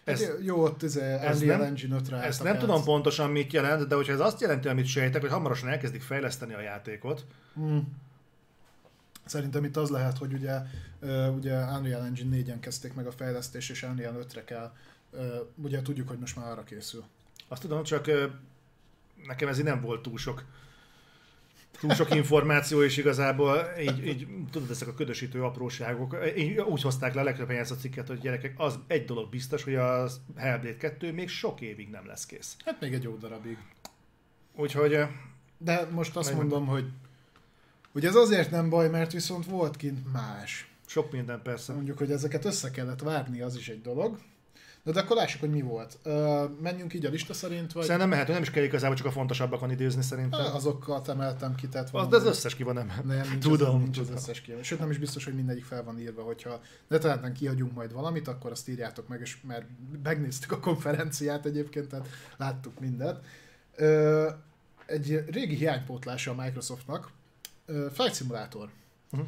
Ez- Ez, jó, ott ez, ez Unreal Engine 5 rá Ezt nem tudom pontosan mit jelent, de hogyha ez azt jelenti, amit sejtek, hogy hamarosan elkezdik fejleszteni a játékot, Mm. Szerintem itt az lehet, hogy ugye, ugye Unreal Engine 4-en kezdték meg a fejlesztést, és Unreal 5-re kell. Ugye tudjuk, hogy most már arra készül. azt tudom, csak nekem ez így nem volt túl sok túl sok információ, és igazából így, így tudod, ezek a ködösítő apróságok, így úgy hozták le a legtöbben ezt a cikket, hogy gyerekek, az egy dolog biztos, hogy a Hellblade 2 még sok évig nem lesz kész. Hát még egy jó darabig. Úgyhogy ö, De most azt Meg- mondom, hogy hogy ez azért nem baj, mert viszont volt kint más. sok minden persze. Mondjuk, hogy ezeket össze kellett várni, az is egy dolog. De, de akkor lássuk, hogy mi volt. Ö, menjünk így a lista szerint, vagy Szerintem mehető, nem is kell igazából csak a fontosabbakon időzni szerintem. Azokkal emeltem ki, tehát Az, de az összes ki van nem. Nem, nincs, Tudom, az, nincs az összes kiemelés. Sőt, nem is biztos, hogy mindegyik fel van írva, hogyha de talán kihagyunk majd valamit, akkor azt írjátok meg, és mert megnéztük a konferenciát egyébként, tehát láttuk mindent. Ö, egy régi hiánypótlása a Microsoftnak, Flight Simulator. Mhm.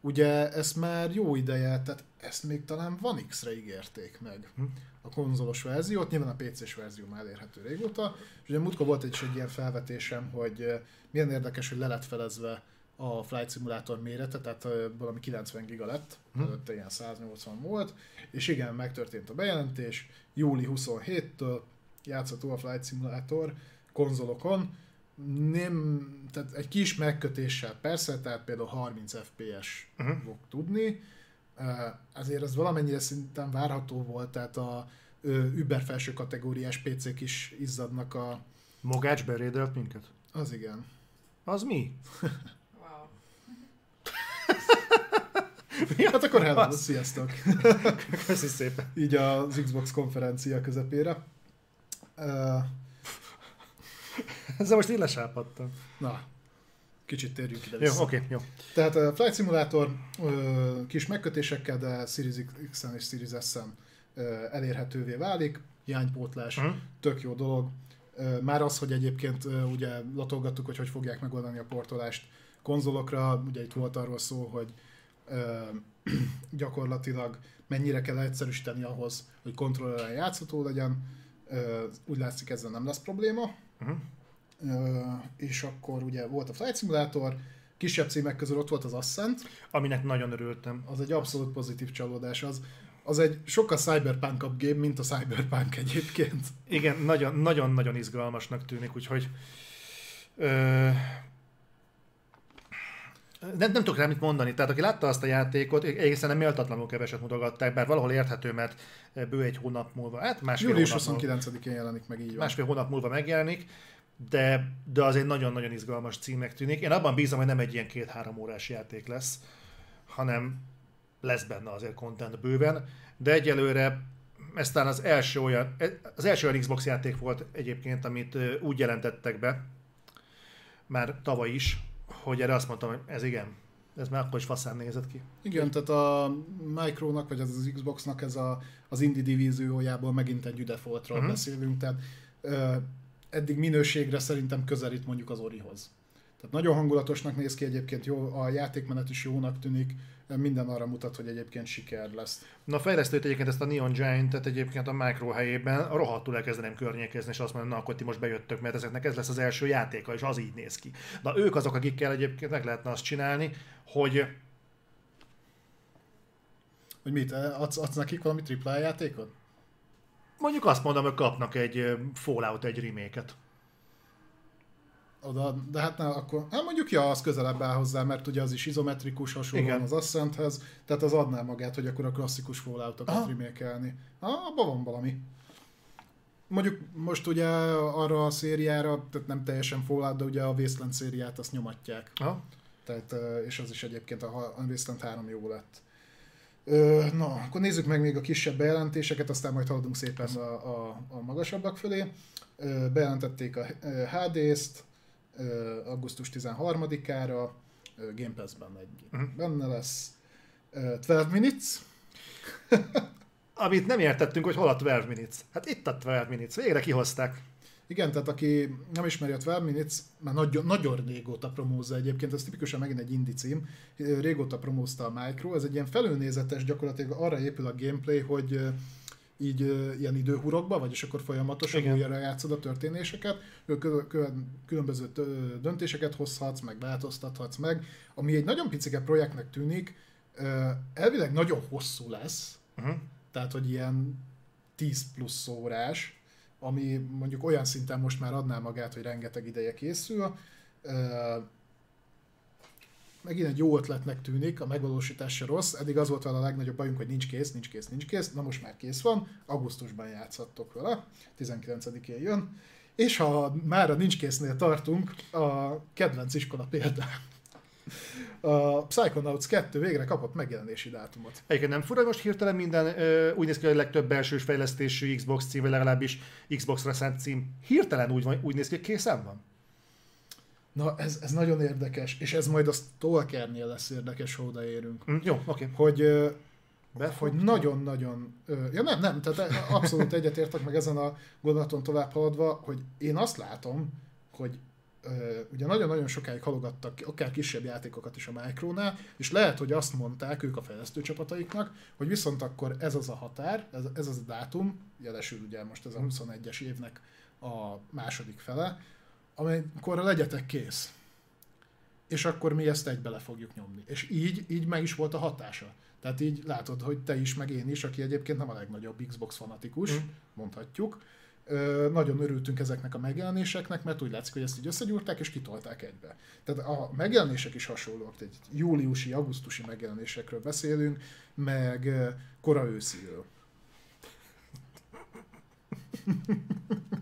Ugye ezt már jó ideje, tehát ezt még talán One X-re ígérték meg Mhm. A konzolos verziót, nyilván a PC-s verzió már elérhető régóta, és ugye múltkor volt egy, egy ilyen felvetésem, hogy milyen érdekes, hogy le lett felezve a Flight Simulator mérete, tehát valami 90 giga lett, Hm. előtte ilyen 180 volt, és igen, megtörtént a bejelentés, júli 27-től játszható a Flight Simulator konzolokon, nem, tehát egy kis megkötéssel persze, tehát például 30 FPS Uh-huh. fog tudni, azért ez valamennyire szinten várható volt, tehát a Uber felső kategóriás PC-k is izzadnak a... Mogács berédelt minket? Az igen. Az mi? Wow. Hát akkor hello, Az. sziasztok! Köszi szépen. Így az Xbox konferencia közepére. Ö, Ezzel most én lesápadtam. Na, kicsit térjünk ide Jó, vissza. oké, jó. Tehát a Flight Simulator kis megkötésekkel, de Series X-en és Series S-en elérhetővé válik. Hiánypótlás, Mhm. tök jó dolog. Már az, hogy egyébként ugye latolgattuk, hogy hogy fogják megoldani a portolást konzolokra, ugye itt volt arról szó, hogy gyakorlatilag mennyire kell egyszerűsíteni ahhoz, hogy kontrolleren játszható legyen. Úgy látszik ezzel nem lesz probléma. Uh-huh. És akkor ugye volt a Flight Simulator, kisebb címek közül ott volt az Ascent, Aminek nagyon örültem. az egy abszolút pozitív csalódás. Az, az egy sokkal cyberpunk game, mint a cyberpunk egyébként. Igen, nagyon- nagyon-nagyon izgalmasnak tűnik, úgyhogy... Ö, nem, nem tudok rá mit mondani. Tehát aki látta azt a játékot, egészen nem méltatlanul keveset mutogatták, bár valahol érthető, mert bő egy hónap múlva, hát másfél Július hónap múlva, 29-én jelenik meg így van. másfél hónap múlva megjelenik, de, de az egy nagyon-nagyon izgalmas címek tűnik. Én abban bízom, hogy nem egy ilyen két-három órás játék lesz, hanem lesz benne azért content bőven, de egyelőre ez talán az első olyan, az első olyan Xbox játék volt egyébként, amit úgy jelentettek be, már tavaly is, hogy erre azt mondtam, hogy ez igen, ez már akkor is faszán nézett ki. Igen, tehát a Micronak, vagy az, az Xboxnak ez a, az indie divíziójából megint egy üdefoltról uh-huh. beszélünk, tehát ö, eddig minőségre szerintem közelít mondjuk az Orihoz. Tehát nagyon hangulatosnak néz ki egyébként, jó, a játékmenet is jónak tűnik, minden arra mutat, hogy egyébként siker lesz. Na a fejlesztőt egyébként ezt a Neon Giant-et egyébként a Micro helyében rohadtul elkezdeném környékezni, és azt mondom, na akkor ti most bejöttök, mert ezeknek ez lesz az első játéka, és az így néz ki. De ők azok, akikkel egyébként meg lehetne azt csinálni, hogy hogy mit, adsz, adsz nekik valami AAA játékot? Mondjuk azt mondom, hogy kapnak egy Fallout egy reméket oda, de hát ne, akkor, hát mondjuk ja, az közelebb áll hozzá, mert ugye az is izometrikus, hasonlóan az Ascenthez, tehát az adná magát, hogy akkor a klasszikus Falloutokat remékelni. Abban van valami. Mondjuk most ugye arra a szériára, tehát nem teljesen Fallout, de ugye a Wasteland szériát azt nyomatják. Aha. Tehát, és az is egyébként a, a Wasteland 3 jó lett. Na, akkor nézzük meg még a kisebb bejelentéseket, aztán majd haladunk szépen a, a, a magasabbak fölé. Bejelentették a HD-t, augusztus 13-ára, Game Pass-ben egy uh-huh. benne lesz. 12 Minutes. Amit nem értettünk, hogy hol a 12 Minutes. Hát itt a 12 Minutes, végre kihozták. Igen, tehát aki nem ismeri a 12 Minutes, már nagyon, nagyon régóta promózza egyébként, ez tipikusan megint egy indie cím, régóta promózta a Micro, ez egy ilyen felülnézetes, gyakorlatilag arra épül a gameplay, hogy így ilyen időhurokba, vagyis akkor folyamatosan Igen. újra játszod a történéseket, különböző döntéseket hozhatsz, meg változtathatsz meg, ami egy nagyon picike projektnek tűnik, elvileg nagyon hosszú lesz, uh-huh. tehát hogy ilyen 10 plusz órás, ami mondjuk olyan szinten most már adná magát, hogy rengeteg ideje készül, megint egy jó ötletnek tűnik, a megvalósítás rossz, eddig az volt vele a legnagyobb bajunk, hogy nincs kész, nincs kész, nincs kész, na most már kész van, augusztusban játszhattok vele, 19-én jön, és ha már a nincs késznél tartunk, a kedvenc iskola példa. A Psychonauts 2 végre kapott megjelenési dátumot. Egyébként nem fura, most hirtelen minden ö, úgy néz ki, hogy a legtöbb belsős fejlesztésű Xbox cím, vagy legalábbis Xbox-ra szánt cím hirtelen úgy, van, úgy néz ki, hogy készen van? Na, ez, ez nagyon érdekes, és ez majd a Stalkernél lesz érdekes, ha odaérünk. Mm, jó, oké. Okay. Hogy, hogy nagyon-nagyon... Ja nem, nem, tehát abszolút egyetértek meg ezen a gondolaton tovább haladva, hogy én azt látom, hogy ugye nagyon-nagyon sokáig halogattak akár kisebb játékokat is a Micronál, és lehet, hogy azt mondták ők a fejlesztő csapataiknak, hogy viszont akkor ez az a határ, ez, ez az a dátum, jelesül ugye most ez a 21-es évnek a második fele, amikor legyetek kész. És akkor mi ezt egybe le fogjuk nyomni. És így, így meg is volt a hatása. Tehát így látod, hogy te is, meg én is, aki egyébként nem a legnagyobb Xbox fanatikus, mm. mondhatjuk, nagyon örültünk ezeknek a megjelenéseknek, mert úgy látszik, hogy ezt így összegyúrták és kitolták egybe. Tehát a megjelenések is hasonlóak, egy júliusi, augusztusi megjelenésekről beszélünk, meg kora ősziről.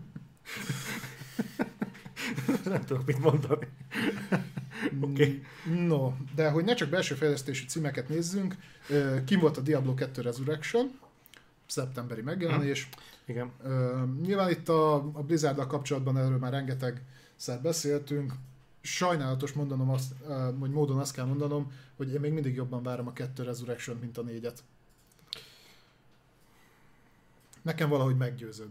nem tudok mit mondani. Oké. Okay. No, de hogy ne csak belső fejlesztési címeket nézzünk, kim volt a Diablo 2 Resurrection, szeptemberi megjelenés. Hm. Igen. nyilván itt a, a blizzard kapcsolatban erről már rengeteg szer beszéltünk. Sajnálatos mondanom azt, vagy módon azt kell mondanom, hogy én még mindig jobban várom a 2 Resurrection, mint a négyet. Nekem valahogy meggyőződ.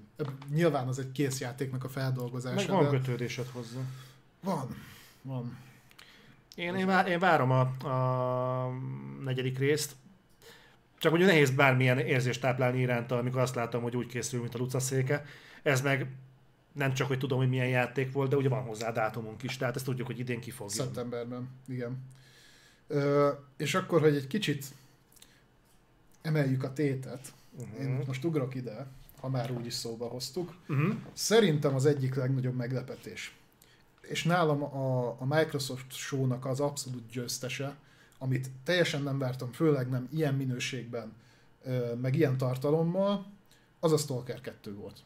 Nyilván az egy kész játéknak a feldolgozása. Meg van de... kötődésed hozzá. Van, van. Én, én, vá- én várom a, a negyedik részt. Csak mondjuk nehéz bármilyen érzést táplálni iránta, amikor azt látom, hogy úgy készül, mint a Luca széke. Ez meg nem csak, hogy tudom, hogy milyen játék volt, de ugye van hozzá dátumunk is, tehát ezt tudjuk, hogy idén ki fog Szeptemberben, igen. Ö, és akkor, hogy egy kicsit emeljük a tétet, Uh-huh. Én most ugrok ide, ha már úgy is szóba hoztuk. Uh-huh. Szerintem az egyik legnagyobb meglepetés. És nálam a, a Microsoft show-nak az abszolút győztese, amit teljesen nem vártam, főleg nem ilyen minőségben, meg ilyen tartalommal, az a Stalker 2 volt.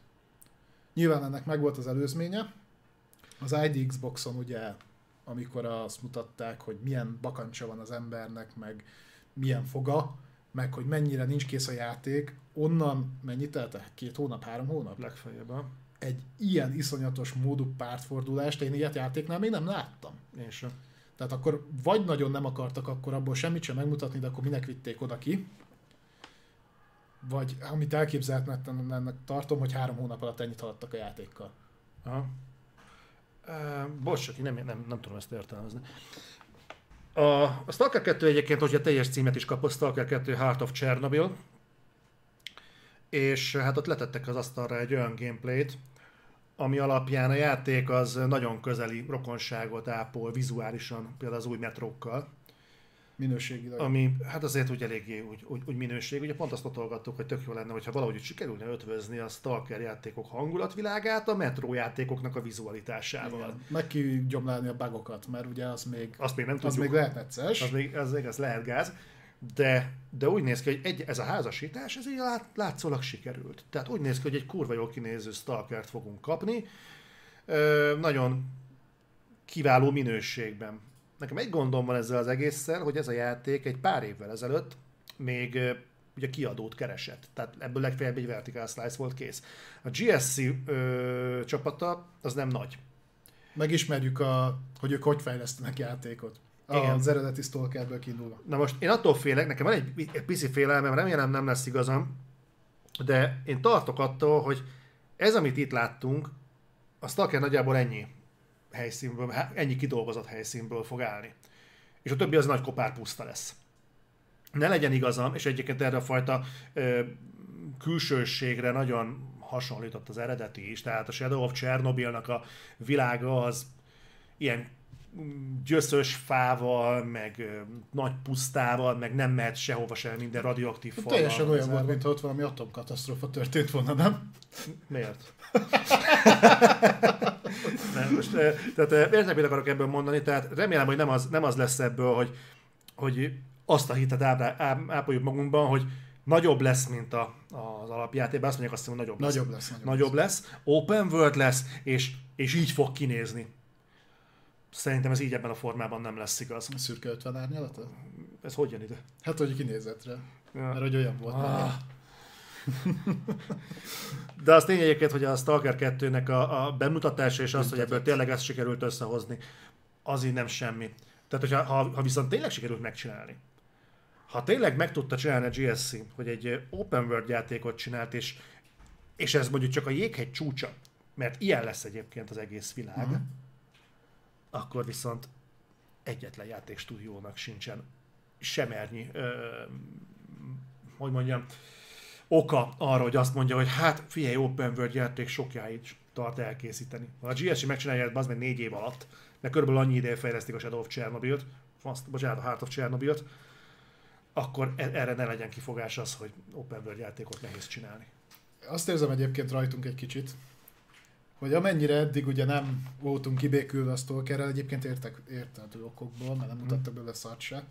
Nyilván ennek megvolt az előzménye. Az ID Xboxon ugye, amikor azt mutatták, hogy milyen bakancsa van az embernek, meg milyen foga, meg hogy mennyire nincs kész a játék, onnan mennyit telte? Két hónap, három hónap? Legfeljebb. Egy ilyen iszonyatos módú pártfordulást én ilyet játéknál még nem láttam. Én sem. Tehát akkor vagy nagyon nem akartak akkor abból semmit sem megmutatni, de akkor minek vitték oda ki. Vagy amit elképzelhetnek tartom, hogy három hónap alatt ennyit haladtak a játékkal. Aha. Uh, bocs, én nem, nem, nem tudom ezt értelmezni. A, a Stalker 2 egyébként, hogyha teljes címet is kapott, Stalker 2 Heart of Chernobyl, és hát ott letettek az asztalra egy olyan gameplayt, ami alapján a játék az nagyon közeli rokonságot ápol vizuálisan, például az új metrókkal. Minőségileg. Ami hát azért úgy eléggé úgy, úgy, úgy minőség. Ugye pont azt otolgattuk, hogy tök jó lenne, hogyha valahogy úgy sikerülne ötvözni a Stalker játékok hangulatvilágát a metró játékoknak a vizualitásával. Igen. Meg kigyomlálni a bugokat, mert ugye az még, azt még nem az még lehet necces. Az még, az még az lehet gáz. De, de úgy néz ki, hogy egy, ez a házasítás, ez így lát, látszólag sikerült. Tehát úgy néz ki, hogy egy kurva jól kinéző stalkert fogunk kapni. Ö, nagyon kiváló minőségben. Nekem egy gondom van ezzel az egésszel, hogy ez a játék egy pár évvel ezelőtt még ugye kiadót keresett. Tehát ebből legfeljebb egy vertical slice volt kész. A GSC ö, csapata az nem nagy. Megismerjük, a, hogy ők hogy fejlesztenek játékot. Igen. Az eredeti Stalkerből kiindulva. Na most én attól félek, nekem van egy, egy pici félelmem, remélem nem lesz igazam, de én tartok attól, hogy ez, amit itt láttunk, a Stalker nagyjából ennyi helyszínből, ennyi kidolgozott helyszínből fog állni. És a többi az nagy kopár puszta lesz. Ne legyen igazam, és egyébként erre a fajta ö, külsőségre nagyon hasonlított az eredeti is, tehát a Shadow of Chernobylnak a világa az ilyen gyöszös fával, meg nagy pusztával, meg nem mehet sehova sem minden radioaktív fal. Teljesen olyan volt, mintha ott valami atomkatasztrófa történt volna, nem? Miért? nem, most, tehát értem, mit akarok ebből mondani, tehát remélem, hogy nem az, nem az lesz ebből, hogy, hogy azt a hitet ápoljuk magunkban, hogy nagyobb lesz, mint a, az alapjátékban, azt mondják azt hogy nagyobb, nagyobb lesz. lesz. Nagyobb, nagyobb lesz. lesz. Open world lesz, és, és így fog kinézni. Szerintem ez így ebben a formában nem lesz igaz. A szürke 50 árnyalata? Ez hogy jön ide? Hát, hogy kinézetre. Ja. Mert hogy olyan volt. Ah. De az tény egyébként, hogy a Stalker 2-nek a, a bemutatása és az, hogy ebből tényleg ezt sikerült összehozni, az így nem semmi. Tehát, hogyha, ha, ha viszont tényleg sikerült megcsinálni, ha tényleg meg tudta csinálni a GSC, hogy egy open world játékot csinált, és, és ez mondjuk csak a jéghegy csúcsa, mert ilyen lesz egyébként az egész világ, uh-huh akkor viszont egyetlen játékstúdiónak sincsen semernyi, ö, hogy mondjam, oka arra, hogy azt mondja, hogy hát figyelj, open world játék sokjáig tart elkészíteni. Ha a GSC megcsinálja ezt az meg négy év alatt, mert körülbelül annyi ideje fejlesztik a Shadow of Chernobyl-t, bocsánat, a Heart of Chernobyl-t, akkor e- erre ne legyen kifogás az, hogy open world játékot nehéz csinálni. Azt érzem egyébként rajtunk egy kicsit, hogy amennyire eddig ugye nem voltunk kibékülve a Stalkerrel, egyébként értek, értető okokból, mert nem mhm. mutattak belőle szart se.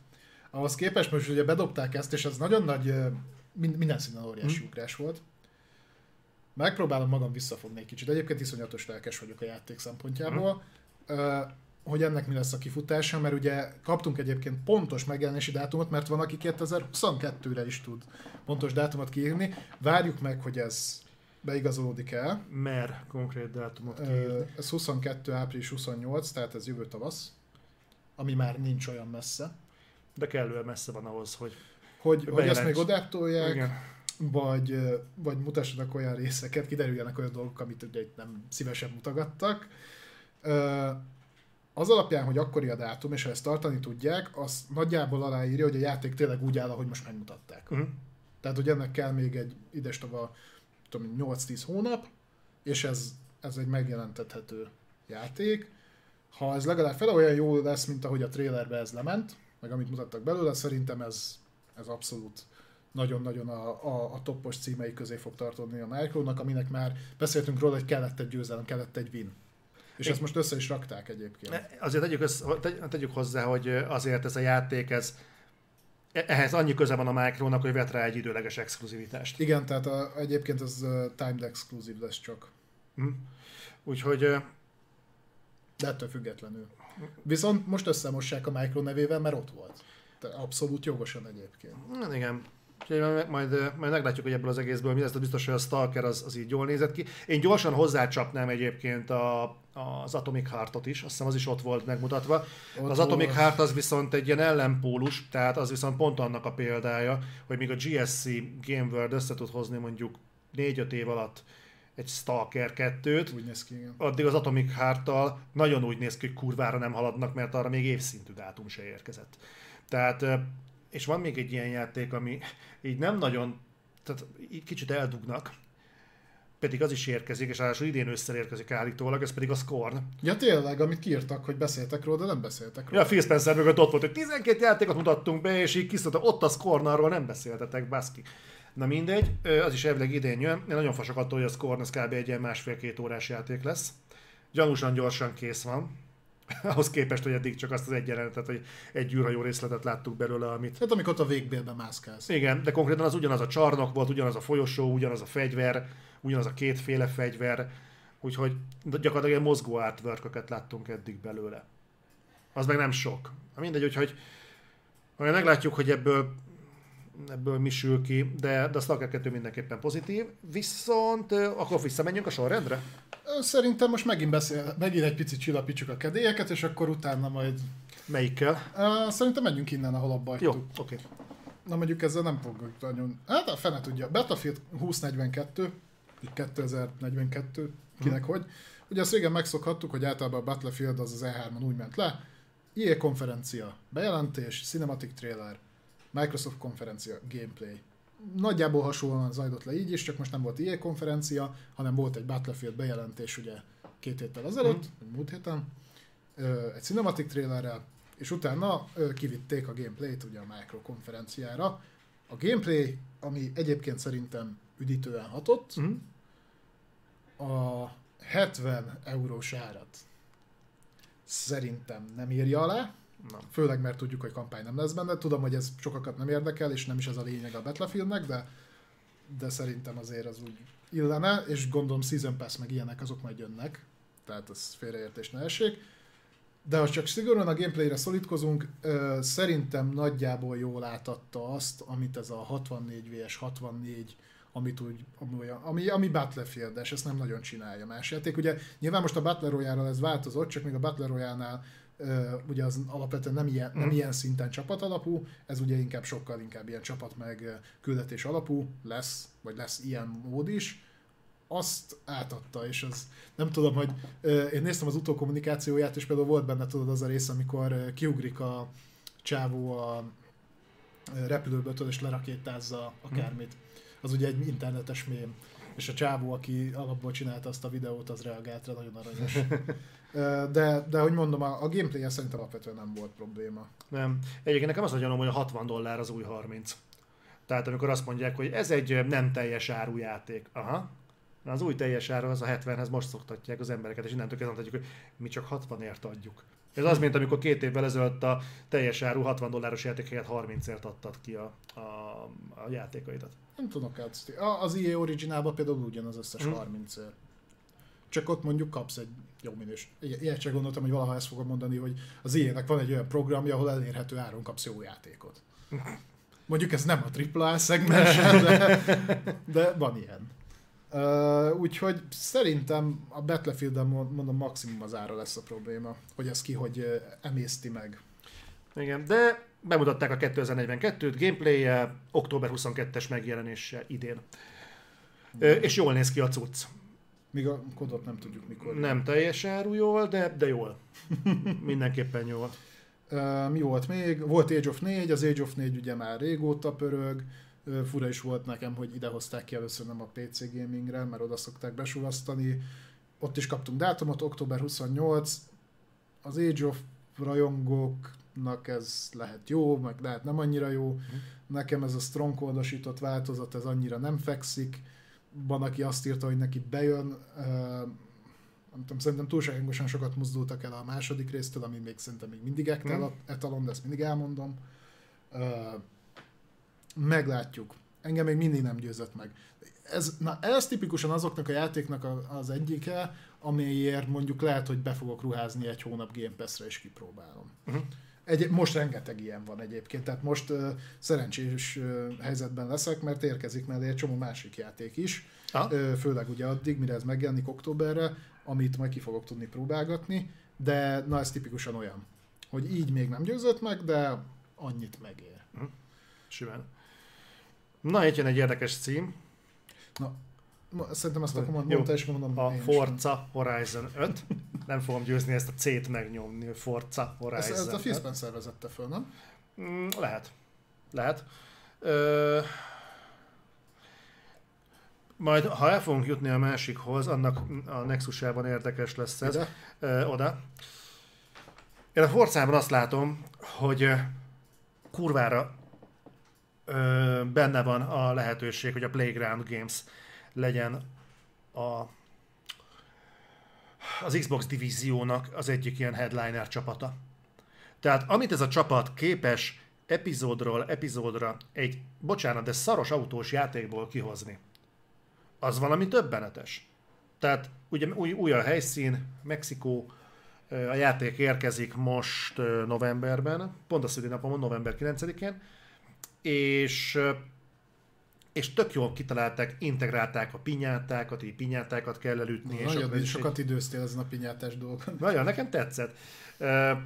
Ahhoz képest most ugye bedobták ezt, és ez nagyon nagy, minden szinten óriási mm. ugrás volt. Megpróbálom magam visszafogni egy kicsit. Egyébként iszonyatos lelkes vagyok a játék szempontjából. Mm. hogy ennek mi lesz a kifutása, mert ugye kaptunk egyébként pontos megjelenési dátumot, mert van, aki 2022-re is tud pontos dátumot kiírni. Várjuk meg, hogy ez beigazolódik el. Mer konkrét dátumot kiírni. Ez 22. április 28, tehát ez jövő tavasz, ami már nincs olyan messze. De kellően messze van ahhoz, hogy Hogy, hogy ezt még odátolják, vagy, vagy mutassanak olyan részeket, kiderüljenek olyan dolgok, amit ugye itt nem szívesen mutogattak. Az alapján, hogy akkori a dátum, és ha ezt tartani tudják, az nagyjából aláírja, hogy a játék tényleg úgy áll, ahogy most megmutatták. Uh-huh. Tehát, hogy ennek kell még egy idestova tudom, 8-10 hónap, és ez, ez egy megjelentethető játék. Ha ez legalább fel olyan jó lesz, mint ahogy a trailerbe ez lement, meg amit mutattak belőle, szerintem ez, ez abszolút nagyon-nagyon a, a, a toppos címei közé fog tartani a Micronak, aminek már beszéltünk róla, hogy kellett egy győzelem, kellett egy win. És Én... ezt most össze is rakták egyébként. Azért tegyük, össze, tegyük hozzá, hogy azért ez a játék, ez ehhez annyi köze van a Micronak, hogy vet rá egy időleges exkluzivitást. Igen, tehát a, egyébként az timed exkluzív lesz csak. Hm. Úgyhogy... De ettől függetlenül. Viszont most összemossák a Micro nevével, mert ott volt. Abszolút jogosan egyébként. Na igen. Úgyhogy majd, majd, majd meglátjuk, hogy ebből az egészből mi lesz, de biztos, hogy a Stalker az, az így jól nézett ki. Én gyorsan hozzácsapnám egyébként a, az Atomic Heartot is, azt hiszem az is ott volt megmutatva. Ott az Atomic volt. Heart az viszont egy ilyen ellenpólus, tehát az viszont pont annak a példája, hogy míg a GSC Game World össze tud hozni mondjuk 4-5 év alatt egy Stalker 2-t, Úgy néz ki, igen. addig az Atomic Heart-tal nagyon úgy néz ki, hogy kurvára nem haladnak, mert arra még évszintű dátum se érkezett. Tehát, és van még egy ilyen játék, ami így nem nagyon, tehát így kicsit eldugnak, pedig az is érkezik, és ráadásul idén ősszel érkezik állítólag, ez pedig a Scorn. Ja tényleg, amit kiírtak, hogy beszéltek róla, de nem beszéltek róla. Ja, Phil Spencer mögött ott volt, hogy 12 játékot mutattunk be, és így kiszólta, ott a Scorn, arról nem beszéltetek, baszki. Na mindegy, az is elvileg idén jön. Én nagyon fasok attól, hogy a Scorn az kb. egy ilyen másfél-két órás játék lesz. Gyanúsan gyorsan kész van. Ahhoz képest, hogy eddig csak azt az egy jelenetet, hogy egy űrhajó részletet láttuk belőle, amit Hát amikor a végbélben mászkálsz. igen, de konkrétan az ugyanaz a csarnok volt, ugyanaz a folyosó, ugyanaz a fegyver, ugyanaz a kétféle fegyver, úgyhogy gyakorlatilag ilyen mozgó artwork láttunk eddig belőle. Az meg nem sok. Mindegy, úgyhogy majd meglátjuk, hogy ebből ebből mi sül ki, de, de a Stalker 2 mindenképpen pozitív. Viszont akkor visszamenjünk a sorrendre? Szerintem most megint, beszél, megint egy picit csillapítsuk a kedélyeket, és akkor utána majd... Melyikkel? Szerintem menjünk innen, ahol abba hagytuk. Jó, oké. Okay. Na mondjuk ezzel nem fogok nagyon... Hát a fene tudja. Battlefield 2042, így 2042, kinek hogy. Ugye azt régen megszokhattuk, hogy általában a Battlefield az az E3-on úgy ment le. EA konferencia, bejelentés, cinematic trailer, Microsoft konferencia, gameplay. Nagyjából hasonlóan zajlott le így is, csak most nem volt EA konferencia, hanem volt egy Battlefield bejelentés ugye két héttel ezelőtt, vagy múlt héten, egy cinematic trailerrel, és utána kivitték a gameplayt ugye a Micro konferenciára. A gameplay, ami egyébként szerintem üdítően hatott, Mhm. a 70 eurós árat szerintem nem írja alá, Nem. főleg mert tudjuk, hogy kampány nem lesz benne. Tudom, hogy ez sokakat nem érdekel, és nem is ez a lényeg a Battlefieldnek, de, de szerintem azért az úgy illene, és gondolom Season Pass meg ilyenek azok majd jönnek, tehát ez félreértés ne essék. De ha csak szigorúan a gameplayre szorítkozunk, szerintem nagyjából jól átadta azt, amit ez a 64 vs 64 amit úgy, ami, ami, ami battlefield és ezt nem nagyon csinálja más játék. Ugye nyilván most a Battle royale ez változott, csak még a Battle Royale-nál ö, ugye az alapvetően nem ilyen, nem Mhm. ilyen szinten csapat alapú, ez ugye inkább sokkal inkább ilyen csapat meg küldetés alapú lesz, vagy lesz ilyen mód is. Azt átadta, és az nem tudom, hogy én néztem az utókommunikációját, és például volt benne tudod az a rész, amikor kiugrik a csávó a repülőből, tudod, és lerakétázza akármit. Az ugye egy internetes mém. És a csávó, aki alapból csinálta azt a videót, az reagált rá, nagyon aranyos. De, de hogy mondom, a, a gameplay szerintem alapvetően nem volt probléma. Nem. Egyébként nekem az a gyanom, hogy a 60 dollár az új 30. Tehát amikor azt mondják, hogy ez egy nem teljes áru játék. Aha. Na az új teljes áru az a 70-hez most szoktatják az embereket, és innentől kezdve mondhatjuk, hogy mi csak 60-ért adjuk. Ez az, mint amikor két évvel ezelőtt a teljes áru 60 dolláros játék helyett 30-ért adtad ki a, a, a játékaidat. Nem tudok át. A- Az EA Originálban például ugyan az összes Hm. 30 ér. Csak ott mondjuk kapsz egy jó minős. Ilyet csak gondoltam, hogy valaha ezt fogom mondani, hogy az EA-nek van egy olyan programja, ahol elérhető áron kapsz jó játékot. Mondjuk ez nem a AAA szegmens, de, de van ilyen. Uh, úgyhogy szerintem a Battlefield-en mond- mondom maximum az ára lesz a probléma, hogy ez ki hogy emészti meg. Igen, de bemutatták a 2042-t gameplay október 22-es megjelenéssel idén. Ö, És jól néz ki a cucc. Míg a kodot nem tudjuk mikor. Nem teljes áru jól, de, de jól. Mindenképpen jól. Uh, mi volt még? Volt Age of 4, az Age of 4 ugye már régóta pörög, uh, fura is volt nekem, hogy ide hozták ki először nem a PC gamingre, mert oda szokták besuvasztani. Ott is kaptunk dátumot, október 28, az Age of rajongóknak ez lehet jó, meg lehet nem annyira jó. Nekem ez a strongholdosított változat, ez annyira nem fekszik. Van, aki azt írta, hogy neki bejön, nem tudom, szerintem túlságosan sokat mozdultak el a második résztől, ami még szerintem még mindig ektal- etalon, de ezt mindig elmondom. Meglátjuk. Engem még mindig nem győzött meg. Ez, na, ez tipikusan azoknak a játéknak az egyike, amelyért mondjuk lehet, hogy be fogok ruházni egy hónap Game Pass-re és kipróbálom. Uh-huh. Egy, most rengeteg ilyen van egyébként, tehát most uh, szerencsés uh, helyzetben leszek, mert érkezik mellé egy csomó másik játék is, uh, főleg ugye addig, mire ez megjelenik októberre, amit majd ki fogok tudni próbálgatni, de na ez tipikusan olyan, hogy így még nem győzött meg, de annyit megér. Hm. Simán. Na, itt jön egy érdekes cím. Na, Szerintem ezt akkor mondta, és mondom. A Forza Horizon 5. Nem fogom győzni ezt a C-t megnyomni, Forza Horizon Ezt, ezt a Fiszben szervezette föl, nem? Mm, lehet. Lehet. Ö... Majd, ha el fogunk jutni a másikhoz, annak a Nexusában érdekes lesz ez. Ö, oda. Én a Forzában azt látom, hogy kurvára ö, benne van a lehetőség, hogy a Playground Games legyen a, az Xbox divíziónak az egyik ilyen headliner csapata. Tehát amit ez a csapat képes epizódról epizódra egy, bocsánat, de szaros autós játékból kihozni, az valami többenetes. Tehát ugye új, új a helyszín, Mexikó, a játék érkezik most novemberben, pont a szülinapomon, november 9-én, és és tök jól kitalálták, integrálták a pinyátákat, így pinyátákat kell elütni. Na, és nagyon sokat időztél ezen a pinyátás dolgon. Nagyon, nekem tetszett. Uh,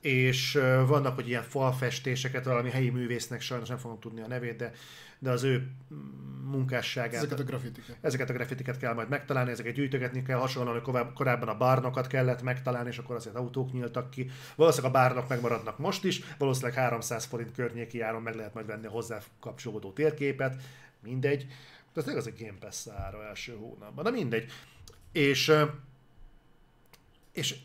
és vannak, hogy ilyen falfestéseket, valami helyi művésznek, sajnos nem fogom tudni a nevét, de de az ő munkásságát. Ezeket a grafitiket. Ezeket a grafitiket kell majd megtalálni, ezeket gyűjtögetni kell, hasonlóan, hogy korábban a bárnokat kellett megtalálni, és akkor azért autók nyíltak ki. Valószínűleg a bárnok megmaradnak most is, valószínűleg 300 forint környéki áron meg lehet majd venni a hozzá kapcsolódó térképet, mindegy. De ez az egy Game Pass ára első hónapban, de mindegy. És, és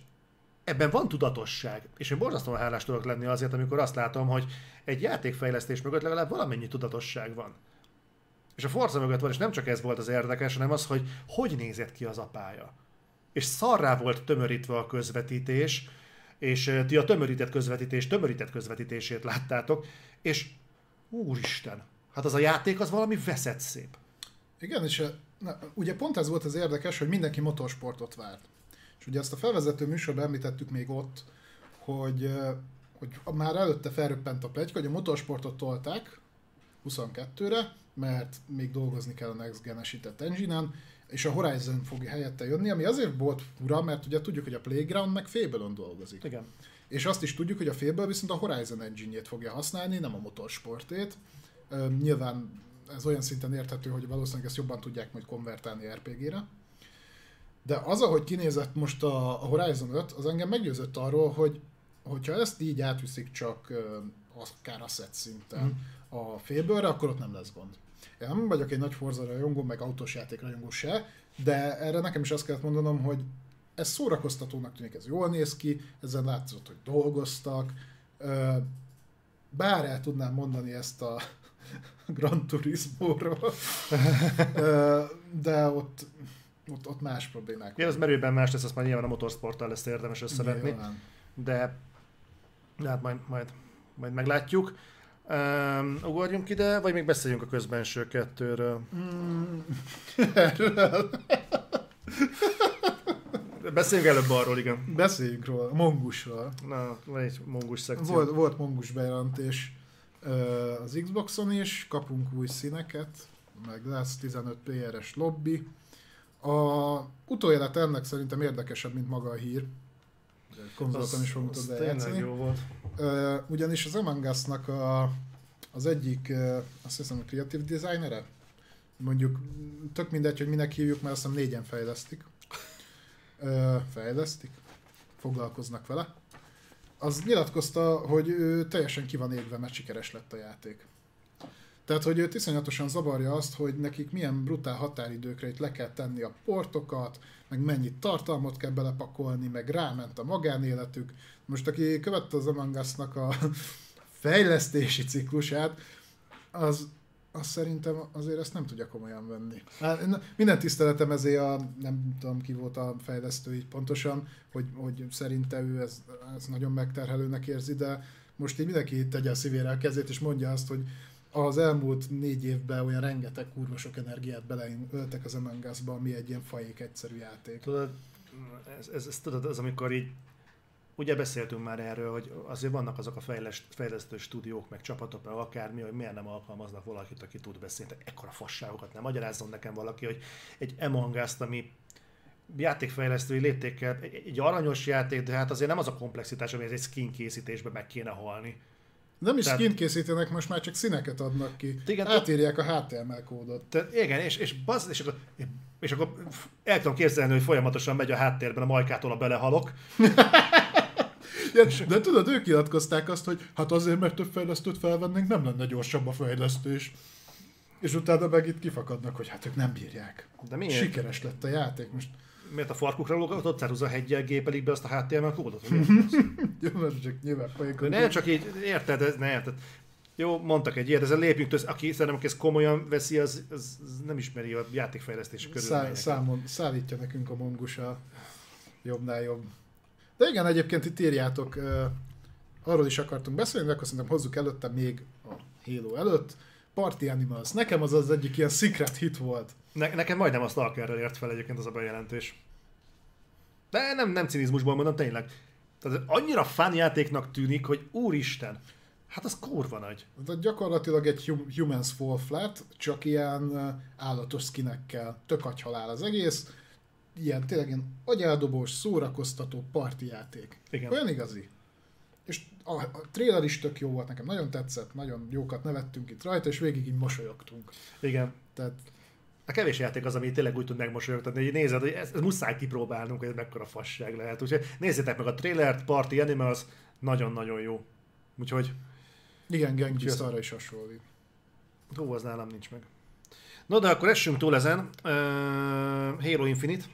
ebben van tudatosság, és én borzasztóan hálás tudok lenni azért, amikor azt látom, hogy egy játékfejlesztés mögött legalább valamennyi tudatosság van. És a Forza mögött van, és nem csak ez volt az érdekes, hanem az, hogy hogy nézett ki az apája. És szarrá volt tömörítve a közvetítés, és ti a tömörített közvetítés tömörített közvetítését láttátok, és úristen, hát az a játék az valami veszett szép. Igen, és na, ugye pont ez volt az érdekes, hogy mindenki motorsportot várt. És ugye azt a felvezető műsorban említettük még ott, hogy, hogy már előtte felröppent a plegy, hogy a motorsportot tolták 22-re, mert még dolgozni kell a Next Gen-esített engine és a Horizon fog helyette jönni, ami azért volt fura, mert ugye tudjuk, hogy a Playground meg fable dolgozik. Igen. És azt is tudjuk, hogy a Fable viszont a Horizon engine fogja használni, nem a motorsportét. nyilván ez olyan szinten érthető, hogy valószínűleg ezt jobban tudják majd konvertálni RPG-re. De az, ahogy kinézett most a, a Horizon 5, az engem meggyőzött arról, hogy hogyha ezt így átviszik csak akár a set szinten mm. a félbőrre, akkor ott nem lesz gond. Én nem vagyok egy nagy Forza rajongó, meg autós játék rajongó se, de erre nekem is azt kellett mondanom, hogy ez szórakoztatónak tűnik, ez jól néz ki, ezen látszott, hogy dolgoztak. Bár el tudnám mondani ezt a Gran Turismo-ról, de ott ott, ott más problémák. Igen, az merőben más lesz, azt már nyilván a motorsporttal lesz érdemes összevetni. De, de hát majd, majd, majd meglátjuk. Um, ugorjunk ide, vagy még beszéljünk a közbenső kettőről? Mm. Beszéljünk előbb arról, igen. Beszéljünk róla, mongusról. Na, van egy mongus szekció. Volt, volt mongus bejelentés az Xboxon is, kapunk új színeket, meg lesz 15 playeres lobby, a utóélet ennek szerintem érdekesebb, mint maga a hír. Konzoltam is fogunk tudni játszani. jó volt. Ugyanis az Among Us-nak a, az egyik, azt hiszem a creative designere, mondjuk tök mindegy, hogy minek hívjuk, mert azt hiszem négyen fejlesztik. Fejlesztik? Foglalkoznak vele. Az nyilatkozta, hogy ő teljesen ki van égve, mert sikeres lett a játék. Tehát, hogy őt iszonyatosan zavarja azt, hogy nekik milyen brutál határidőkre itt le kell tenni a portokat, meg mennyit tartalmat kell belepakolni, meg ráment a magánéletük. Most aki követte az Among a fejlesztési ciklusát, az, az szerintem azért ezt nem tudja komolyan venni. Hát, minden tiszteletem ezért a, nem tudom ki volt a fejlesztő így pontosan, hogy, hogy szerinte ő ez, ez nagyon megterhelőnek érzi, de most így mindenki tegye a szívére a kezét, és mondja azt, hogy az elmúlt négy évben olyan rengeteg kurva energiát beleöltek az Among ami egy ilyen fajék egyszerű játék. Tudod, ez, ez, ez, tudod, az amikor így ugye beszéltünk már erről, hogy azért vannak azok a fejleszt, fejlesztő stúdiók, meg csapatok, meg akármi, hogy miért nem alkalmaznak valakit, aki tud beszélni. Ekkora fasságokat nem magyarázzon nekem valaki, hogy egy Among Us-t, ami játékfejlesztői léptékkel, egy, egy aranyos játék, de hát azért nem az a komplexitás, ami egy skin készítésbe meg kéne halni. Nem is Tehát... skin készítenek, most már csak színeket adnak ki. Igen, Átírják a HTML kódot. Tehát, igen, és, és, baz, és, akkor, és akkor el tudom képzelni, hogy folyamatosan megy a háttérben a majkától a belehalok. ja, de tudod, ők nyilatkozták azt, hogy hát azért, mert több fejlesztőt felvennénk, nem lenne gyorsabb a fejlesztés. És utána meg itt kifakadnak, hogy hát ők nem bírják. De miért? Sikeres lett a játék. Most miért a farkukra lógatott, a hegyel gépelik be azt a HTML kódot? Jó, mert csak nyilván folyikon. Ne, csak így, érted, ez, ne, érted. Jó, mondtak egy ilyet, ezzel lépjünk, tőle, aki szerintem aki ezt komolyan veszi, az, az, nem ismeri a játékfejlesztés körül. Szá, számon, szállítja nekünk a mongusa jobbnál jobb. De igen, egyébként itt írjátok, uh, arról is akartunk beszélni, de akkor szerintem hozzuk előtte még a Halo előtt. Party Animals. Nekem az az egyik ilyen secret hit volt. Ne, nekem majdnem a Stalkerrel ért fel egyébként az a bejelentés. De nem, nem cinizmusból mondom, tényleg. Tehát annyira fán játéknak tűnik, hogy úristen, hát az kurva nagy. Tehát gyakorlatilag egy Humans Fall Flat, csak ilyen állatos skinekkel. Tök halál az egész. Ilyen tényleg ilyen agyeldobós, szórakoztató parti játék. Igen. Olyan igazi. És a, a trailer is tök jó volt, nekem nagyon tetszett, nagyon jókat nevettünk itt rajta, és végig így mosolyogtunk. Igen. Tehát a kevés játék az, ami tényleg úgy tud megmosolyogtatni, hogy nézed, hogy ezt, ezt muszáj kipróbálnunk, hogy ez mekkora fasság lehet. Úgyhogy nézzétek meg a trailert, Party Animals, nagyon-nagyon jó. Úgyhogy... Igen, Genghis arra is hasonlít. Hú, az nálam nincs meg. No, de akkor essünk túl ezen. Uh, Halo Infinite.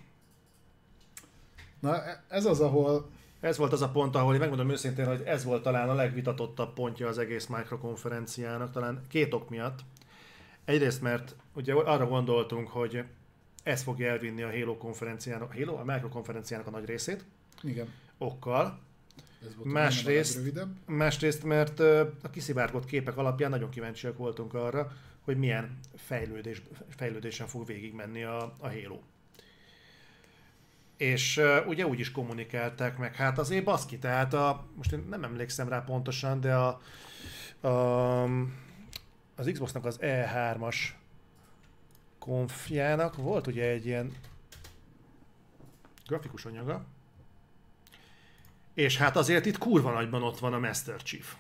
Na, e- ez az, ahol... Ez volt az a pont, ahol én megmondom őszintén, hogy ez volt talán a legvitatottabb pontja az egész mikrokonferenciának, talán két ok miatt. Egyrészt, mert ugye arra gondoltunk, hogy ez fogja elvinni a Halo konferenciának, a Halo, a Micro konferenciának a nagy részét. Igen. Okkal. Ez volt másrészt, másrészt, mert a kiszivárgott képek alapján nagyon kíváncsiak voltunk arra, hogy milyen fejlődés, fejlődésen fog végigmenni a, a Halo. És uh, ugye úgy is kommunikálták meg, hát azért baszki, tehát a, most én nem emlékszem rá pontosan, de a, a az Xboxnak az E3-as konfjának volt ugye egy ilyen grafikus anyaga, és hát azért itt kurva nagyban ott van a Master Chief.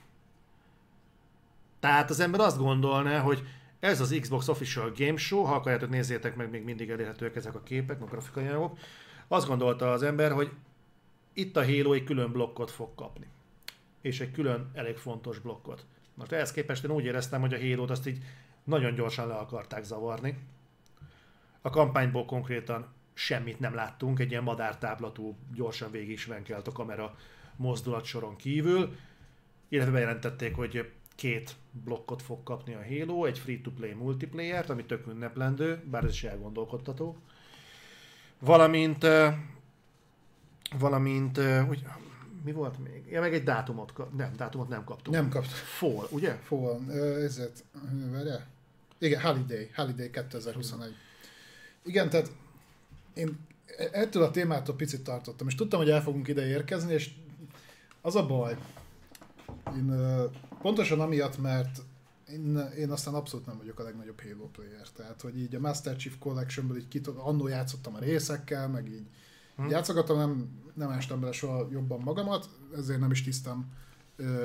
Tehát az ember azt gondolná, hogy ez az Xbox Official Game Show, ha akarjátok nézzétek meg, még mindig elérhetőek ezek a képek, a grafikai anyagok. Azt gondolta az ember, hogy itt a Halo egy külön blokkot fog kapni. És egy külön elég fontos blokkot. Most ehhez képest én úgy éreztem, hogy a halo azt így nagyon gyorsan le akarták zavarni. A kampányból konkrétan semmit nem láttunk, egy ilyen madártáblatú, gyorsan végig is venkelt a kamera mozdulatsoron kívül, illetve bejelentették, hogy két blokkot fog kapni a Halo, egy free-to-play multiplayer ami tök ünneplendő, bár ez is elgondolkodtató. Valamint, valamint, úgy, mi volt még? Ja, meg egy dátumot, nem, dátumot nem kaptunk. Nem kaptunk. Fall, ugye? Fall, ezért, várjál? Igen, Holiday, Holiday 2021. Igen, tehát én ettől a témától picit tartottam, és tudtam, hogy el fogunk ide érkezni, és az a baj, én pontosan amiatt, mert én, én aztán abszolút nem vagyok a legnagyobb Halo player, tehát hogy így a Master Chief Collectionből így kit, annó játszottam a részekkel, meg így Hmm. Játszogatom, nem, nem ástam bele soha jobban magamat, ezért nem is tisztem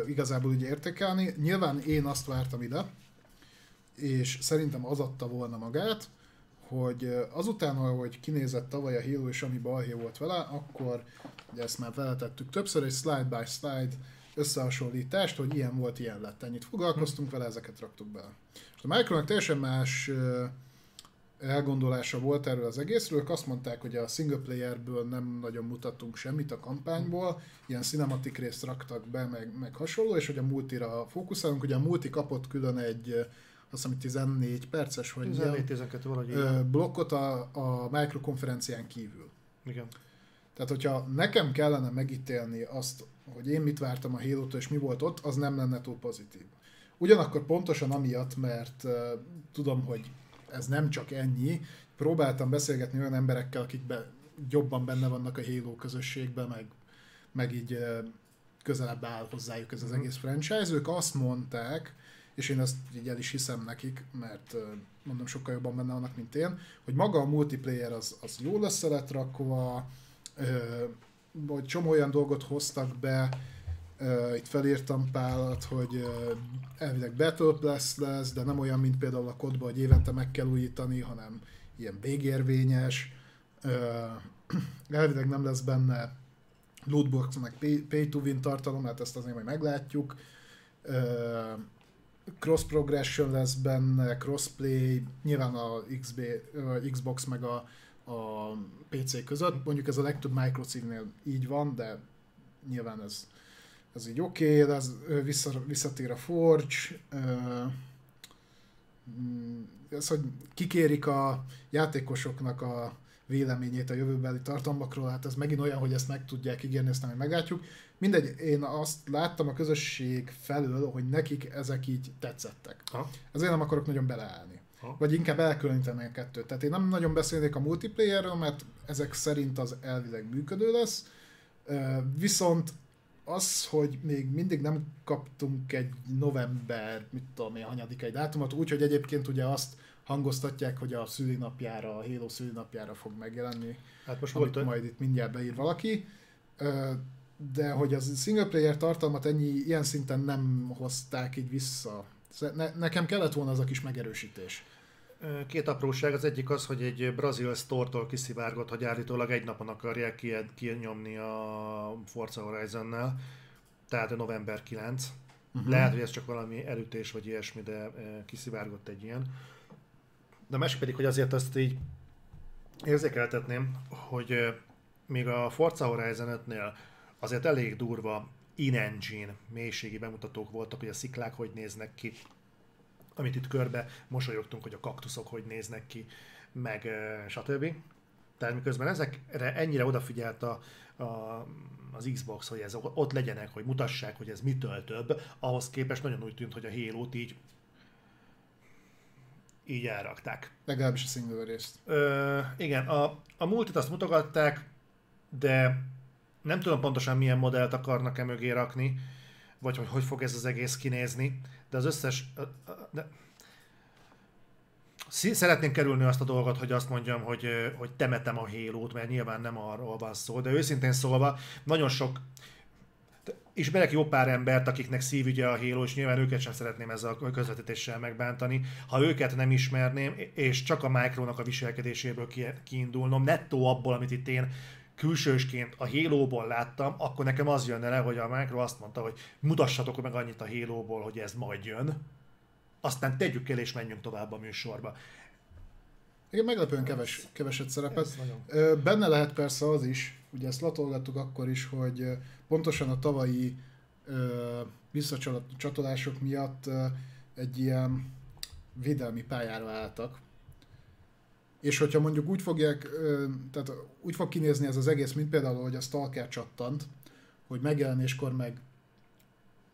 igazából így értékelni. Nyilván én azt vártam ide, és szerintem az adta volna magát, hogy azután, hogy kinézett tavaly a Halo és ami balhé volt vele, akkor ugye ezt már veletettük többször, egy slide by slide összehasonlítást, hogy ilyen volt, ilyen lett. Ennyit foglalkoztunk vele, ezeket raktuk bele. És a Micronak teljesen más elgondolása volt erről az egészről. Ők azt mondták, hogy a single playerből nem nagyon mutattunk semmit a kampányból, ilyen cinematic részt raktak be, meg, meg hasonló, és hogy a multira fókuszálunk. Ugye a multi kapott külön egy azt hiszem 14 perces, vagy 14-12 valahogy blokkot a, a mikrokonferencián kívül. Igen. Tehát, hogyha nekem kellene megítélni azt, hogy én mit vártam a halo és mi volt ott, az nem lenne túl pozitív. Ugyanakkor pontosan amiatt, mert uh, tudom, hogy ez nem csak ennyi. Próbáltam beszélgetni olyan emberekkel, akik be, jobban benne vannak a Halo közösségben, meg meg így közelebb áll hozzájuk ez az egész franchise. Ők azt mondták, és én ezt így el is hiszem nekik, mert mondom sokkal jobban benne vannak, mint én, hogy maga a multiplayer az, az jól össze lett rakva, vagy csomó olyan dolgot hoztak be, itt felírtam pálat, hogy elvileg Battle Pass lesz, de nem olyan, mint például a kodba, hogy évente meg kell újítani, hanem ilyen végérvényes. Elvileg nem lesz benne lootbox, meg pay to win tartalom, hát ezt azért majd meglátjuk. Cross progression lesz benne, crossplay, nyilván a XB, Xbox meg a, a PC között. Mondjuk ez a legtöbb microcívnél így van, de nyilván ez, ez így oké, okay, ez vissza, visszatér a Forge, mm, ez, hogy kikérik a játékosoknak a véleményét a jövőbeli tartalmakról, hát ez megint olyan, hogy ezt meg tudják ígérni, nem meglátjuk. Mindegy, én azt láttam a közösség felől, hogy nekik ezek így tetszettek. Ha? Ezért nem akarok nagyon beleállni. Ha? Vagy inkább elkülöníteni a kettőt. Tehát én nem nagyon beszélnék a multiplayerről, mert ezek szerint az elvileg működő lesz. Viszont az, hogy még mindig nem kaptunk egy november, mit tudom én, hanyadik egy dátumot, úgyhogy egyébként ugye azt hangoztatják, hogy a szülinapjára, a Halo szülinapjára fog megjelenni. Hát most volt, majd itt mindjárt beír valaki. De hogy az single player tartalmat ennyi, ilyen szinten nem hozták így vissza. Ne, nekem kellett volna az a kis megerősítés. Két apróság, az egyik az, hogy egy brazil store-tól kiszivárgott, hogy állítólag egy napon akarják kinyomni a Forza Horizon-nel, tehát november 9. Uh-huh. Mhm. Lehet, hogy ez csak valami elütés vagy ilyesmi, de kiszivárgott egy ilyen. De a másik pedig, hogy azért azt így érzékeltetném, hogy még a Forza Horizon 5-nél azért elég durva in-engine mélységi bemutatók voltak, hogy a sziklák hogy néznek ki, amit itt körbe mosolyogtunk, hogy a kaktuszok hogy néznek ki, meg stb. Tehát miközben ezekre ennyire odafigyelt a, a, az Xbox, hogy ez ott legyenek, hogy mutassák, hogy ez mitől több, ahhoz képest nagyon úgy tűnt, hogy a Halo-t így így elrakták. Legalábbis a single részt. Ö, igen, a, a multit azt mutogatták, de nem tudom pontosan milyen modellt akarnak-e mögé rakni, vagy hogy hogy fog ez az egész kinézni, de az összes... De, Szeretném kerülni azt a dolgot, hogy azt mondjam, hogy, hogy temetem a hélót, mert nyilván nem arról van szó, de őszintén szólva nagyon sok ismerek jó pár embert, akiknek szívügye a Halo, és nyilván őket sem szeretném ezzel a közvetítéssel megbántani. Ha őket nem ismerném, és csak a Micronak a viselkedéséből kiindulnom, nettó abból, amit itt én külsősként a Halo-ból láttam, akkor nekem az jönne le, hogy a Micro azt mondta, hogy mutassatok meg annyit a Halo-ból, hogy ez majd jön. Aztán tegyük el és menjünk tovább a műsorba. Igen, meglepően keves, keveset szerepet. Benne lehet persze az is, ugye ezt latolgattuk akkor is, hogy pontosan a tavalyi visszacsatolások miatt egy ilyen védelmi pályára álltak. És hogyha mondjuk úgy fogják, tehát úgy fog kinézni ez az egész, mint például, hogy a Stalker csattant, hogy megjelenéskor meg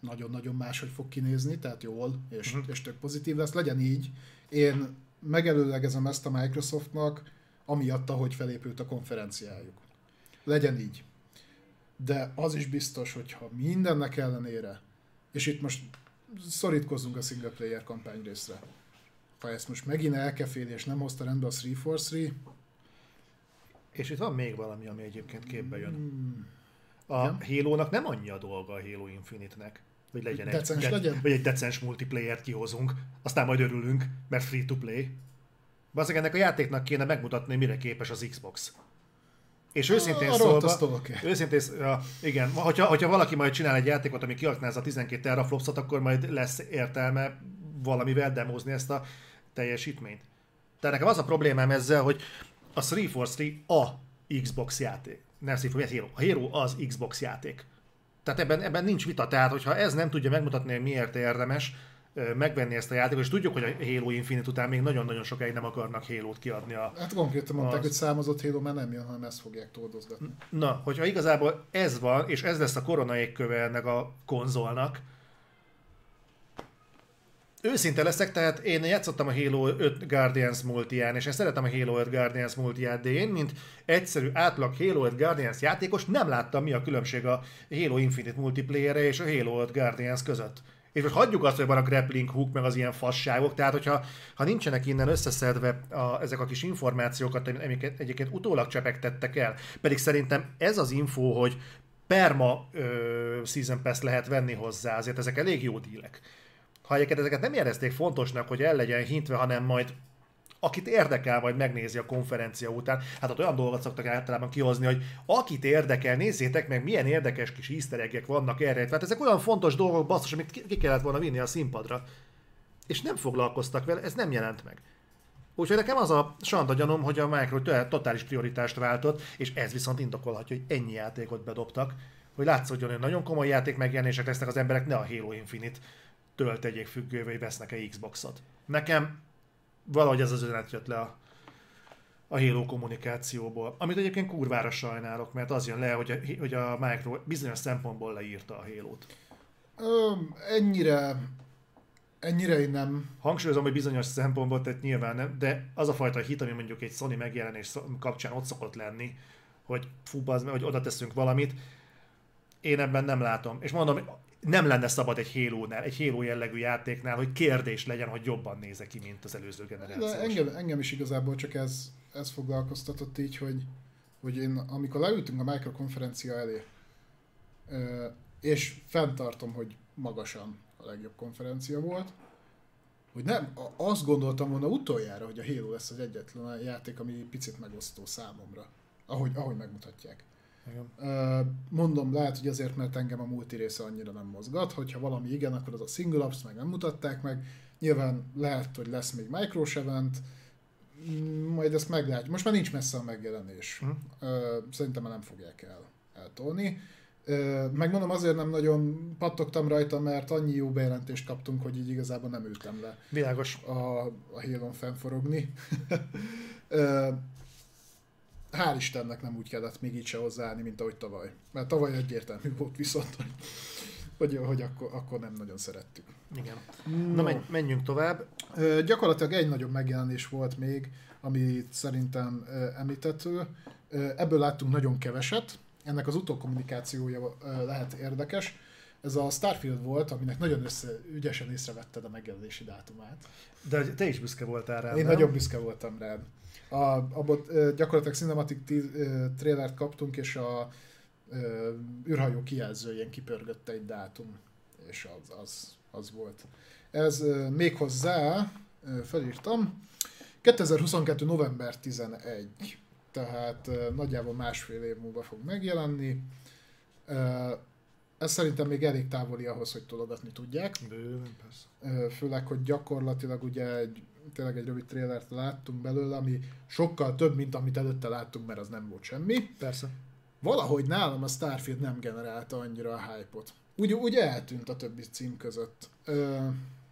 nagyon-nagyon máshogy fog kinézni, tehát jól, és, uh-huh. és tök pozitív lesz, legyen így. Én megelőlegezem ezt a Microsoftnak, amiatt, ahogy felépült a konferenciájuk. Legyen így. De az is biztos, hogy ha mindennek ellenére, és itt most szorítkozzunk a single player kampány részre, ha ezt most megint elkeféli, és nem hozta rendbe a 343, és itt van még valami, ami egyébként képbe jön. Hmm. A. Halo-nak nem annyi a dolga a Halo Infinite-nek, hogy legyen decens egy, legyen? vagy egy decens multiplayer-t kihozunk, aztán majd örülünk, mert free to play. Bazzeg ennek a játéknak kéne megmutatni, mire képes az Xbox. És őszintén a, szólva, őszintén, ja, igen, hogyha, hogyha valaki majd csinál egy játékot, ami kiaknázza a 12 teraflopsot, akkor majd lesz értelme valamivel demozni ezt a teljesítményt. Tehát nekem az a problémám ezzel, hogy a 343 a Xbox játék. Nem 343, a Hero az Xbox játék. Tehát ebben, ebben nincs vita. Tehát, hogyha ez nem tudja megmutatni, hogy miért érdemes, megvenni ezt a játékot, és tudjuk, hogy a Halo Infinite után még nagyon-nagyon sokáig nem akarnak Halo-t kiadni. A, hát konkrétan mondták, az... hogy számozott Halo már nem jön, hanem ezt fogják toldozgatni. Na, hogyha igazából ez van, és ez lesz a korona égköve ennek a konzolnak, őszinte leszek, tehát én játszottam a Halo 5 Guardians multiján, és én szeretem a Halo 5 Guardians multiját, de én, mint egyszerű átlag Halo 5 Guardians játékos nem láttam, mi a különbség a Halo Infinite multiplayere és a Halo 5 Guardians között. És most hagyjuk azt, hogy van a grappling hook, meg az ilyen fasságok, tehát hogyha ha nincsenek innen összeszedve a, ezek a kis információkat, amiket egyébként utólag csepegtettek el, pedig szerintem ez az info, hogy perma ö, Season Pass lehet venni hozzá, azért ezek elég jó dílek. Ha egyébként ezeket nem érezték fontosnak, hogy el legyen hintve, hanem majd akit érdekel, majd megnézi a konferencia után. Hát ott olyan dolgot szoktak általában kihozni, hogy akit érdekel, nézzétek meg, milyen érdekes kis easter vannak erre. Tehát ezek olyan fontos dolgok, basszus, amit ki kellett volna vinni a színpadra. És nem foglalkoztak vele, ez nem jelent meg. Úgyhogy nekem az a sanda gyanom, hogy a Micro totális prioritást váltott, és ez viszont indokolhatja, hogy ennyi játékot bedobtak, hogy látszódjon, hogy nagyon komoly játék megjelenések lesznek az emberek, ne a Halo Infinite től tegyék függővé, hogy vesznek-e Xboxot. Nekem valahogy ez az üzenet jött le a, a Halo kommunikációból. Amit egyébként kurvára sajnálok, mert az jön le, hogy a, hogy a Micro bizonyos szempontból leírta a Halo-t. Ö, ennyire Ennyire én nem. Hangsúlyozom, hogy bizonyos szempontból, tehát nyilván nem, de az a fajta hit, ami mondjuk egy Sony megjelenés kapcsán ott szokott lenni, hogy fú, az, hogy oda teszünk valamit, én ebben nem látom. És mondom, nem lenne szabad egy Halo-nál, egy Halo jellegű játéknál, hogy kérdés legyen, hogy jobban nézek ki, mint az előző generáció. De engem, engem is igazából csak ez, ez foglalkoztatott így, hogy, hogy én amikor leültünk a Microkonferencia elé, és fenntartom, hogy magasan a legjobb konferencia volt, hogy nem, azt gondoltam volna utoljára, hogy a Halo lesz az egyetlen játék, ami picit megosztó számomra, ahogy, ahogy megmutatják. Igen. Mondom, lehet, hogy azért, mert engem a multi része annyira nem mozgat, hogyha valami igen, akkor az a single ops meg nem mutatták meg. Nyilván lehet, hogy lesz még micros event, majd ezt meglátjuk. Most már nincs messze a megjelenés. Hm. Szerintem nem fogják el eltolni. Megmondom, azért nem nagyon pattogtam rajta, mert annyi jó bejelentést kaptunk, hogy így igazából nem ültem le. Világos. A, a híron fennforogni. hál' Istennek nem úgy kellett még így se hozzáállni, mint ahogy tavaly. Mert tavaly egyértelmű volt viszont, hogy, hogy, hogy akkor, akkor nem nagyon szerettük. Igen. No. Na menjünk tovább. Ö, gyakorlatilag egy nagyobb megjelenés volt még, ami szerintem ö, említető. Ö, ebből láttunk nagyon keveset. Ennek az utókommunikációja ö, lehet érdekes. Ez a Starfield volt, aminek nagyon össze, ügyesen észrevetted a megjelenési dátumát. De te is büszke voltál rá, Én nem? nagyon büszke voltam rá. A, abban gyakorlatilag cinematic trailert kaptunk, és a ö, űrhajó kijelzőjén kipörgött egy dátum, és az, az, az volt. Ez ö, méghozzá, ö, felírtam, 2022. november 11, tehát nagyjából másfél év múlva fog megjelenni. Ez szerintem még elég távoli ahhoz, hogy tologatni tudják. Bőven, persze. Főleg, hogy gyakorlatilag ugye egy tényleg egy rövid trélert láttunk belőle, ami sokkal több, mint amit előtte láttunk, mert az nem volt semmi. Persze. Valahogy nálam a Starfield nem generálta annyira a hype-ot. Úgy, úgy eltűnt a többi cím között. Ö...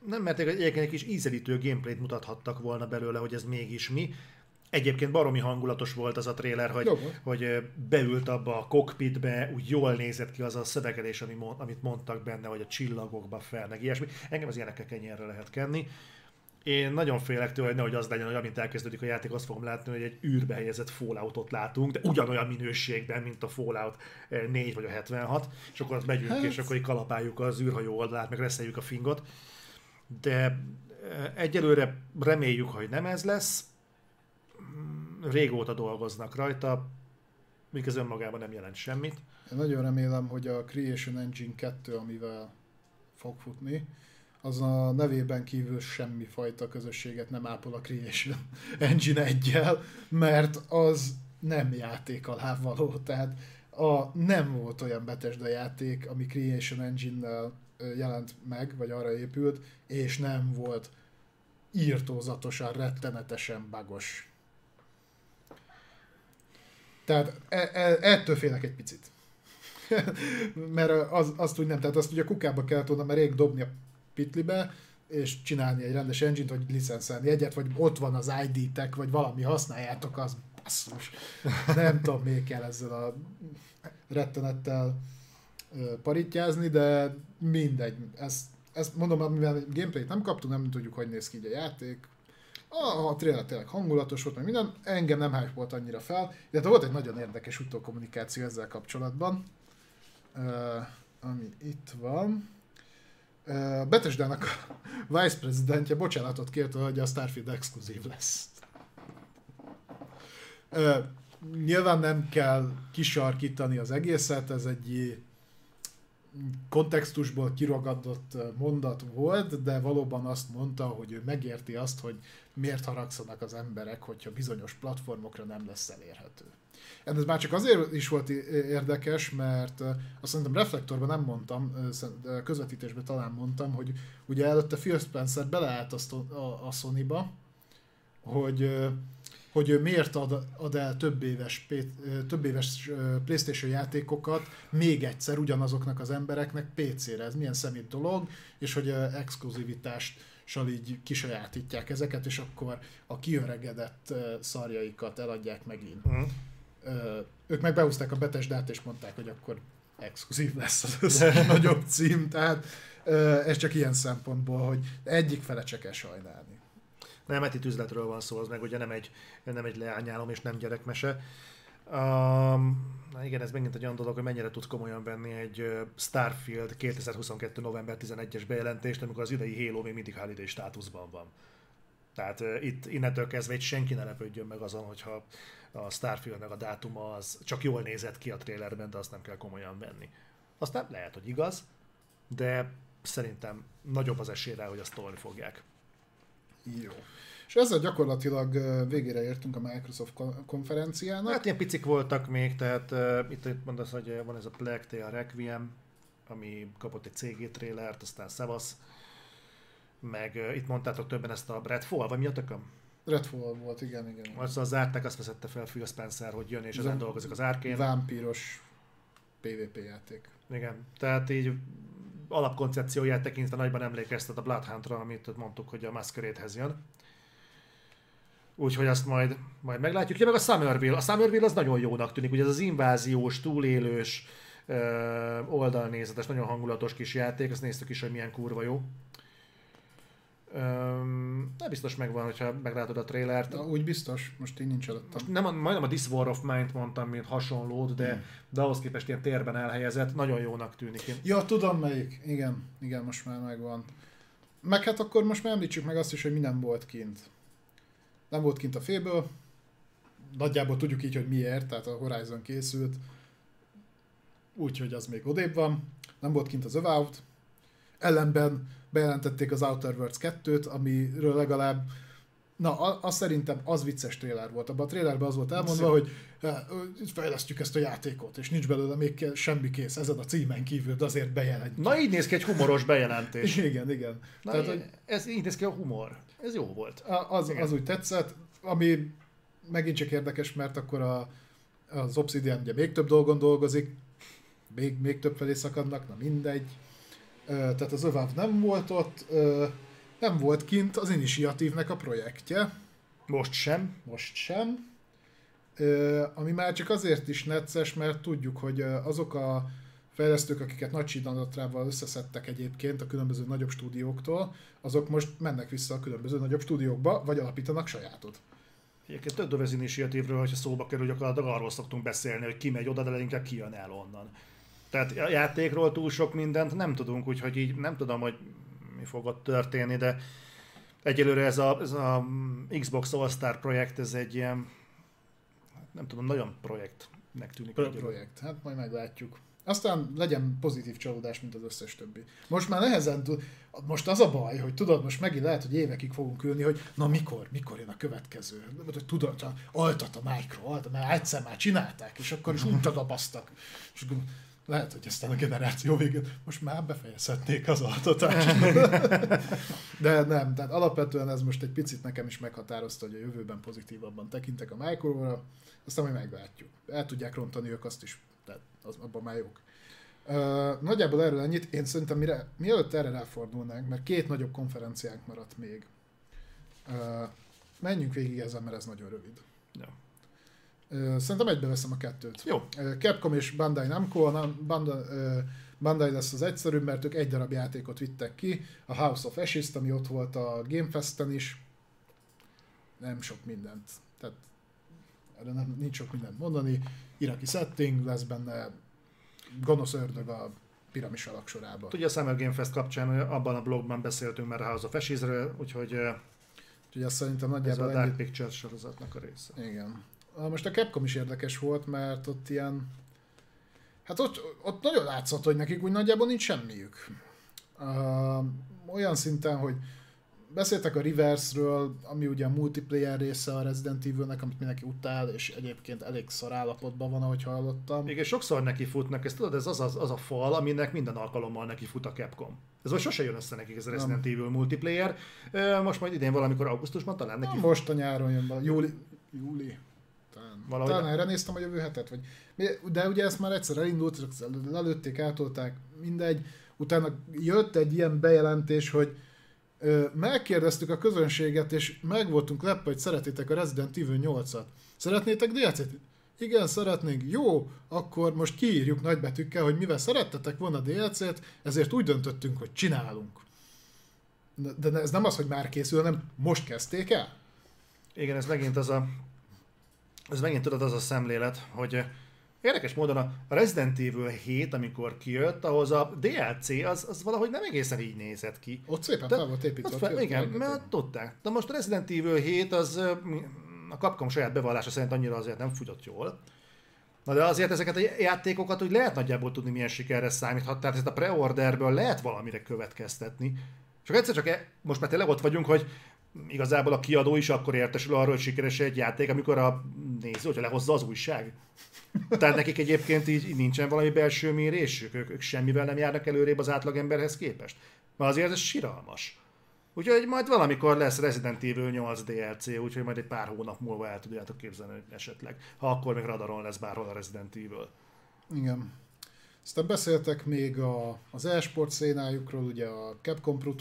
Nem, mert egyébként egy kis ízelítő gameplayt mutathattak volna belőle, hogy ez mégis mi. Egyébként baromi hangulatos volt az a tréler, hogy, hogy beült abba a cockpitbe, úgy jól nézett ki az a szövegelés, amit mondtak benne, hogy a csillagokba fel, meg ilyesmi. Engem az ilyenekkel kenyerre lehet kenni. Én nagyon félek tőle, hogy nehogy az legyen, hogy amint elkezdődik a játék, azt fogom látni, hogy egy űrbe helyezett Falloutot látunk, de ugyanolyan minőségben, mint a Fallout 4 vagy a 76, és akkor ott megyünk, hát... és akkor így kalapáljuk az űrhajó oldalát, meg reszeljük a fingot. De egyelőre reméljük, hogy nem ez lesz. Régóta dolgoznak rajta, míg ez önmagában nem jelent semmit. Én nagyon remélem, hogy a Creation Engine 2, amivel fog futni, az a nevében kívül semmi fajta közösséget nem ápol a Creation Engine 1 mert az nem játék alá való. Tehát a, nem volt olyan Bethesda játék, ami Creation Engine-nel jelent meg, vagy arra épült, és nem volt írtózatosan, rettenetesen bagos. Tehát e, e, ettől félek egy picit. mert az, azt úgy nem, tehát azt ugye kukába kellett volna mert rég dobni a pitlibe, és csinálni egy rendes engine-t, vagy licenszelni egyet, vagy ott van az ID-tek, vagy valami használjátok, az basszus. Nem tudom, még kell ezzel a rettenettel paritjázni, de mindegy, ezt ezt mondom, amivel gameplayt nem kaptunk, nem tudjuk, hogy néz ki így a játék. A, a trailer tényleg hangulatos volt, meg minden, engem nem hype volt annyira fel, illetve volt egy nagyon érdekes utókommunikáció ezzel kapcsolatban, uh, ami itt van. Uh, Bethesda-nak a vice presidentje bocsánatot kérte, hogy a Starfield exkluzív lesz. Uh, nyilván nem kell kisarkítani az egészet, ez egy kontextusból kiragadott mondat volt, de valóban azt mondta, hogy ő megérti azt, hogy miért haragszanak az emberek, hogyha bizonyos platformokra nem lesz elérhető. Ez már csak azért is volt érdekes, mert azt szerintem reflektorban nem mondtam, közvetítésben talán mondtam, hogy ugye előtte Phil Spencer beleállt a, Sony-ba, hogy hogy ő miért ad, ad el több éves, több éves PlayStation játékokat még egyszer ugyanazoknak az embereknek PC-re. Ez milyen szemét dolog, és hogy exkluzivitással így kisajátítják ezeket, és akkor a kiöregedett szarjaikat eladják megint. Uh-huh. Ők meg behúzták a Betesdát, és mondták, hogy akkor exkluzív lesz az összes nagyobb cím, tehát ez csak ilyen szempontból, hogy egyik fele csak kell sajnálni. Nem itt üzletről van szó, az meg ugye nem egy, nem egy leányálom és nem gyerekmese. Um, na igen, ez megint egy olyan dolog, hogy mennyire tudsz komolyan venni egy Starfield 2022. november 11-es bejelentést, amikor az idei Halo még mindig holiday státuszban van. Tehát uh, itt innentől kezdve egy senki ne lepődjön meg azon, hogyha a Starfieldnek a dátuma az csak jól nézett ki a trailerben, de azt nem kell komolyan venni. Aztán lehet, hogy igaz, de szerintem nagyobb az esély rá, hogy azt tolni fogják. Jó. És ezzel gyakorlatilag végére értünk a Microsoft konferenciának. Hát ilyen picik voltak még, tehát uh, itt, itt mondasz, hogy van ez a Plague Tale Requiem, ami kapott egy CG trailert, aztán Szevasz, meg uh, itt mondtátok többen ezt a Redfall, vagy mi a tököm? Redfall volt, igen, igen. Azt az zárták, azt vezette fel Phil Spencer, hogy jön és ezen dolgozik az árkén. Vámpíros PvP játék. Igen, tehát így alapkoncepcióját tekintve nagyban emlékeztet a Bloodhound-ra, amit mondtuk, hogy a Masquerade-hez jön. Úgyhogy azt majd, majd meglátjuk. Ja, meg a Summerville. A Summerville az nagyon jónak tűnik, ugye ez az inváziós, túlélős, oldalnézetes, nagyon hangulatos kis játék, azt néztük is, hogy milyen kurva jó. Um, de biztos megvan, hogyha meglátod a trailert. Na, úgy biztos, most én nincs előttem. Most nem, majdnem a This War of Mind mondtam, mint hasonlót, de, hmm. de ahhoz képest ilyen térben elhelyezett, nagyon jónak tűnik. Ja, tudom melyik. Igen, igen, most már megvan. Meg hát akkor most már említsük meg azt is, hogy mi nem volt kint. Nem volt kint a féből, nagyjából tudjuk így, hogy miért, tehát a Horizon készült, úgyhogy az még odébb van. Nem volt kint az Avowed, ellenben bejelentették az Outer Worlds 2-t, amiről legalább Na, az szerintem az vicces trailer volt. Abban a trailerben az volt elmondva, hogy fejlesztjük ezt a játékot, és nincs belőle még semmi kész, ezen a címen kívül, de azért bejelentjük. Na így néz ki egy humoros bejelentés. igen, igen. Na, Tehát, hogy ez így néz ki a humor. Ez jó volt. Az, az úgy tetszett, ami megint csak érdekes, mert akkor a, az Obsidian ugye még több dolgon dolgozik, még, még több felé szakadnak, na mindegy tehát az öváv nem volt ott, nem volt kint az initiatívnek a projektje. Most sem. Most sem. Ami már csak azért is necces, mert tudjuk, hogy azok a fejlesztők, akiket nagy csidanatrával összeszedtek egyébként a különböző nagyobb stúdióktól, azok most mennek vissza a különböző nagyobb stúdiókba, vagy alapítanak sajátot. Egyébként több az initiatívről, hogyha szóba kerül, gyakorlatilag arról szoktunk beszélni, hogy ki megy oda, de inkább ki jön el onnan. Tehát a játékról túl sok mindent nem tudunk, úgyhogy így nem tudom, hogy mi fog ott történni, de egyelőre ez a, ez a Xbox All-Star projekt, ez egy ilyen, nem tudom, nagyon projektnek tűnik. Pro- projekt, hát majd meglátjuk. Aztán legyen pozitív csalódás, mint az összes többi. Most már nehezen tud, most az a baj, hogy tudod, most megint lehet, hogy évekig fogunk ülni, hogy na mikor, mikor jön a következő. Tudod, altat a Micro, altat, mert egyszer már csinálták, és akkor is úgy dabasztak. És lehet, hogy aztán a generáció végén most már befejezhetnék az altatást. De nem, tehát alapvetően ez most egy picit nekem is meghatározta, hogy a jövőben pozitívabban tekintek a Micro-ra, aztán majd meglátjuk. El tudják rontani ők azt is, tehát az, abban már jók. Uh, nagyjából erről ennyit. Én szerintem mire, mielőtt erre ráfordulnánk, mert két nagyobb konferenciánk maradt még. Uh, menjünk végig ezzel, mert ez nagyon rövid. Ja. Szerintem egybeveszem a kettőt. Jó. Capcom és Bandai Namco. Bandai, Bandai lesz az egyszerűbb, mert ők egy darab játékot vittek ki, a House of Ashes, ami ott volt a Game Festen is. Nem sok mindent. Tehát erre nem, nincs sok mindent mondani. Iraki setting, lesz benne gonosz ördög a piramis alak sorában. Ugye a Summer Game Fest kapcsán abban a blogban beszéltünk már a House of Ashes-ről, úgyhogy Úgyhogy azt szerintem ez nagyjából a Dark ennyit- Pictures sorozatnak a része. Igen. Most a Capcom is érdekes volt, mert ott ilyen... Hát ott, ott nagyon látszott, hogy nekik úgy nagyjából nincs semmiük. Uh, olyan szinten, hogy beszéltek a Reverse-ről, ami ugye a multiplayer része a Resident Evil-nek, amit mindenki utál, és egyébként elég szar állapotban van, ahogy hallottam. Igen, sokszor neki futnak, ezt tudod, ez az, az, az a fal, aminek minden alkalommal neki fut a Capcom. Ez most sose jön össze nekik, ez a Resident Evil multiplayer. Most majd idén valamikor augusztusban talán neki most a nyáron jön be, júli, júli. Valahogy- talán erre néztem a jövő hetet, vagy... De ugye ezt már egyszer elindult, lelőtték, átolták, mindegy. Utána jött egy ilyen bejelentés, hogy ö, megkérdeztük a közönséget, és meg voltunk lepve, hogy szeretitek a Resident Evil 8-at. Szeretnétek DLC-t? Igen, szeretnénk. Jó, akkor most kiírjuk nagybetűkkel, hogy mivel szerettetek volna DLC-t, ezért úgy döntöttünk, hogy csinálunk. De ez nem az, hogy már készül, hanem most kezdték el. Igen, ez megint az a... Ez megint tudod az a szemlélet, hogy érdekes módon a Resident Evil 7, amikor kijött, ahhoz a DLC az, az valahogy nem egészen így nézett ki. Ott szépen De- fel volt építve. Fel, igen, rengeteg. mert tudták. De most a Resident Evil 7 az a Capcom saját bevallása szerint annyira azért nem futott jól. Na de azért ezeket a játékokat úgy lehet nagyjából tudni, milyen sikerre számíthat, tehát ezt a preorderből lehet valamire következtetni. Csak egyszer csak e, most már tényleg ott vagyunk, hogy igazából a kiadó is akkor értesül arról, hogy sikeres egy játék, amikor a néző, hogyha lehozza az újság. Tehát nekik egyébként így nincsen valami belső mérésük, ők, ők semmivel nem járnak előrébb az átlagemberhez képest. Mert azért ez siralmas. Úgyhogy majd valamikor lesz Resident Evil 8 DLC, úgyhogy majd egy pár hónap múlva el tudjátok képzelni esetleg. Ha akkor még radaron lesz bárhol a Resident Evil. Igen. Aztán beszéltek még a, az e-sport szénájukról, ugye a Capcom Pro